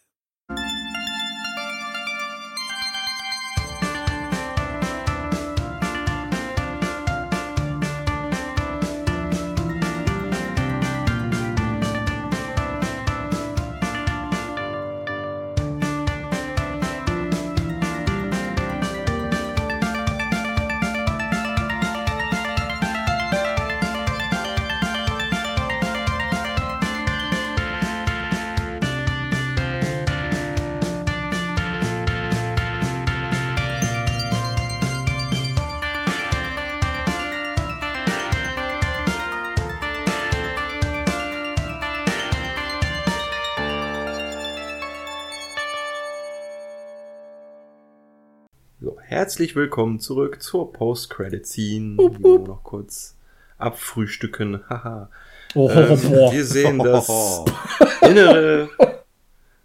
Herzlich willkommen zurück zur Post-Credit-Scene. Die wir noch kurz abfrühstücken. Haha. Oh, Ähm, boah. wir sehen das Innere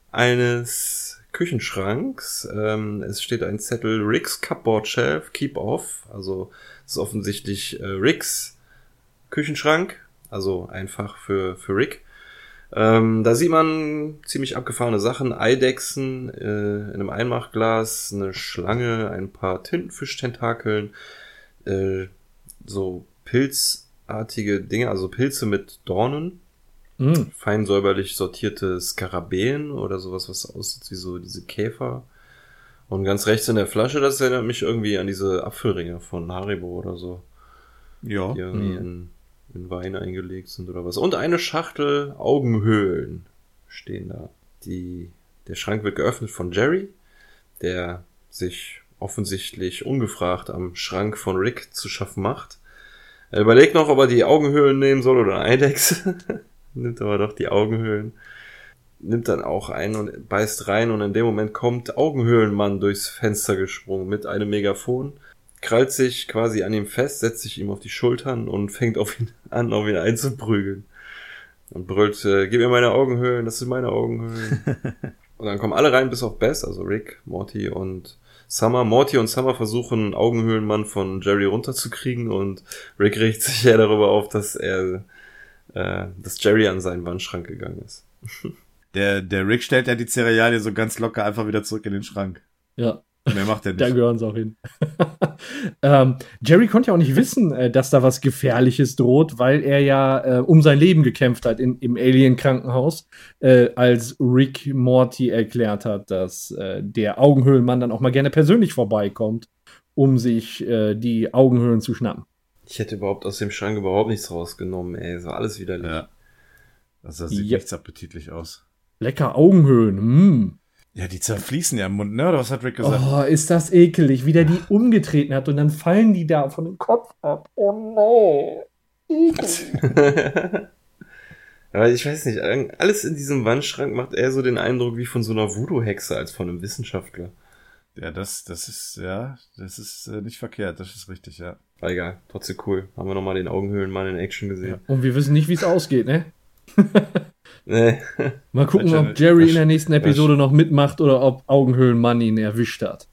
eines Küchenschranks. Ähm, es steht ein Zettel Rick's Cupboard Shelf, Keep Off. Also es ist offensichtlich äh, Rick's Küchenschrank. Also einfach für, für Rick. Ähm, da sieht man ziemlich abgefahrene Sachen. Eidechsen äh, in einem Einmachglas, eine Schlange, ein paar Tintenfischtentakeln, äh, so pilzartige Dinge, also Pilze mit Dornen Mm. fein säuberlich sortierte Skarabäen oder sowas, was aussieht wie so diese Käfer. Und ganz rechts in der Flasche, das erinnert mich irgendwie an diese Apfelringe von Haribo oder so, Ja. die irgendwie Mhm. in, in Wein eingelegt sind oder was. Und eine Schachtel Augenhöhlen stehen da. Die, der Schrank wird geöffnet von Jerry, der sich offensichtlich ungefragt am Schrank von Rick zu schaffen macht. Er überlegt noch, ob er die Augenhöhlen nehmen soll oder eine Eidechse. Nimmt aber doch die Augenhöhlen. Nimmt dann auch ein und beißt rein und in dem Moment kommt Augenhöhlenmann durchs Fenster gesprungen mit einem Megafon, krallt sich quasi an ihm fest, setzt sich ihm auf die Schultern und fängt auf ihn an, auf ihn einzuprügeln. Und brüllt, äh, gib mir meine Augenhöhlen, das sind meine Augenhöhlen. und dann kommen alle rein, bis auf Bess, also Rick, Morty und Summer. Morty und Summer versuchen, Augenhöhlenmann von Jerry runterzukriegen und Rick regt sich ja darüber auf, dass er, äh, dass Jerry an seinen Wandschrank gegangen ist. Der, der Rick stellt ja die Cerealien so ganz locker einfach wieder zurück in den Schrank. Ja, Mehr macht er da nicht. gehören sie auch hin. ähm, Jerry konnte ja auch nicht wissen, äh, dass da was Gefährliches droht, weil er ja äh, um sein Leben gekämpft hat in, im Alien-Krankenhaus, äh, als Rick Morty erklärt hat, dass äh, der Augenhöhlenmann dann auch mal gerne persönlich vorbeikommt, um sich äh, die Augenhöhlen zu schnappen. Ich hätte überhaupt aus dem Schrank überhaupt nichts rausgenommen, ey. So alles widerlich. Ja. Also das sieht Ja. nichts appetitlich aus. Lecker Augenhöhlen, mm. Ja, die zerfließen ja im Mund, ne? Oder was hat Rick gesagt? Oh, ist das ekelig, wie der die umgetreten hat und dann fallen die da von dem Kopf ab. Oh nee. Ekelig. Aber ich weiß nicht, alles in diesem Wandschrank macht eher so den Eindruck wie von so einer Voodoo-Hexe als von einem Wissenschaftler. Ja, das, das ist, ja, das ist äh, nicht verkehrt, das ist richtig, ja. Aber egal, trotzdem cool. Haben wir nochmal den Augenhöhlenmann in Action gesehen. Und wir wissen nicht, wie es ausgeht, ne? Nee. Mal gucken, ob Wahrscheinlich- Jerry in der nächsten Episode noch mitmacht oder ob Augenhöhlenmann ihn erwischt hat.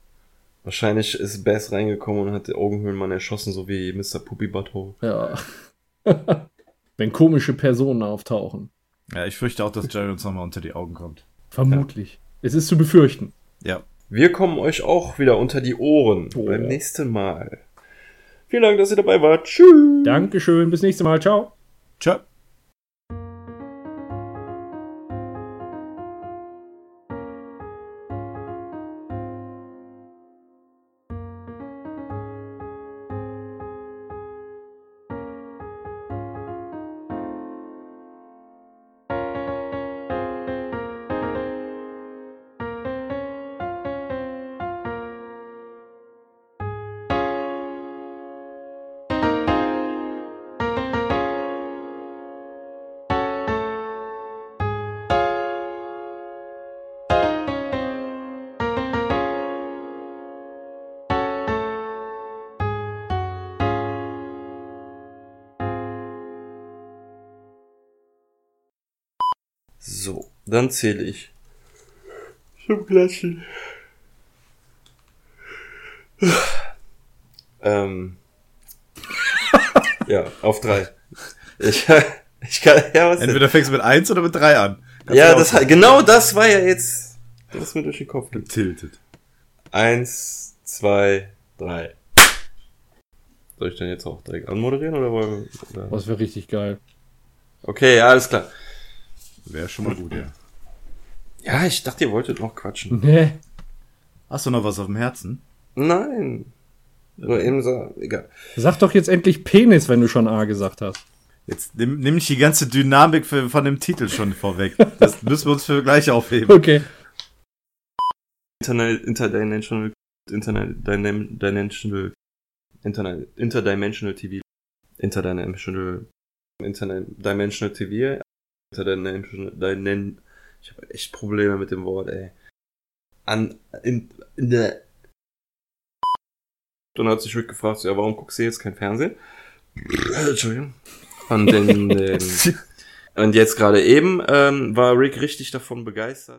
Wahrscheinlich ist Bass reingekommen und hat den Augenhöhlenmann erschossen, so wie Mr. Puppy Butthole. Ja. Wenn komische Personen auftauchen. Ja, ich fürchte auch, dass Jerry uns nochmal unter die Augen kommt. Vermutlich. Es ist zu befürchten. Ja. Wir kommen euch auch wieder unter die Ohren Oh. beim nächsten Mal. Vielen Dank, dass ihr dabei wart. Tschüss. Dankeschön, bis nächstes Mal. Ciao. Ciao. Dann zähle ich. Zum Klatschen. ähm. ja, auf drei. Ich, ich kann, ja, was denn? Entweder fängst du mit eins oder mit drei an. Kannst Ja, das, genau das war ja jetzt, das mir durch den Kopf geht. getiltet. Eins, zwei, drei. Soll ich denn jetzt auch direkt anmoderieren oder wollen wir, oder? Das wäre richtig geil. Okay, ja, alles klar. Wäre schon mal gut, ja. Ja, ich dachte, ihr wolltet noch quatschen. Nee. Hast du noch was auf dem Herzen? Nein. Nur eben so, egal. Sag doch jetzt endlich Penis, wenn du schon A gesagt hast. Jetzt nimm, nimm nicht die ganze Dynamik für, von dem Titel schon vorweg. Das müssen wir uns für gleich aufheben. Okay. Internet, interdimensional, interdimensional, internet, interdimensional TV, interdimensional, interdimensional TV, interdimensional, ich habe echt Probleme mit dem Wort, ey. An, in, in der, dann hat sich Rick gefragt, ja, warum guckst du jetzt kein Fernsehen? Entschuldigung. Und, in, ähm, und jetzt gerade eben ähm, war Rick richtig davon begeistert.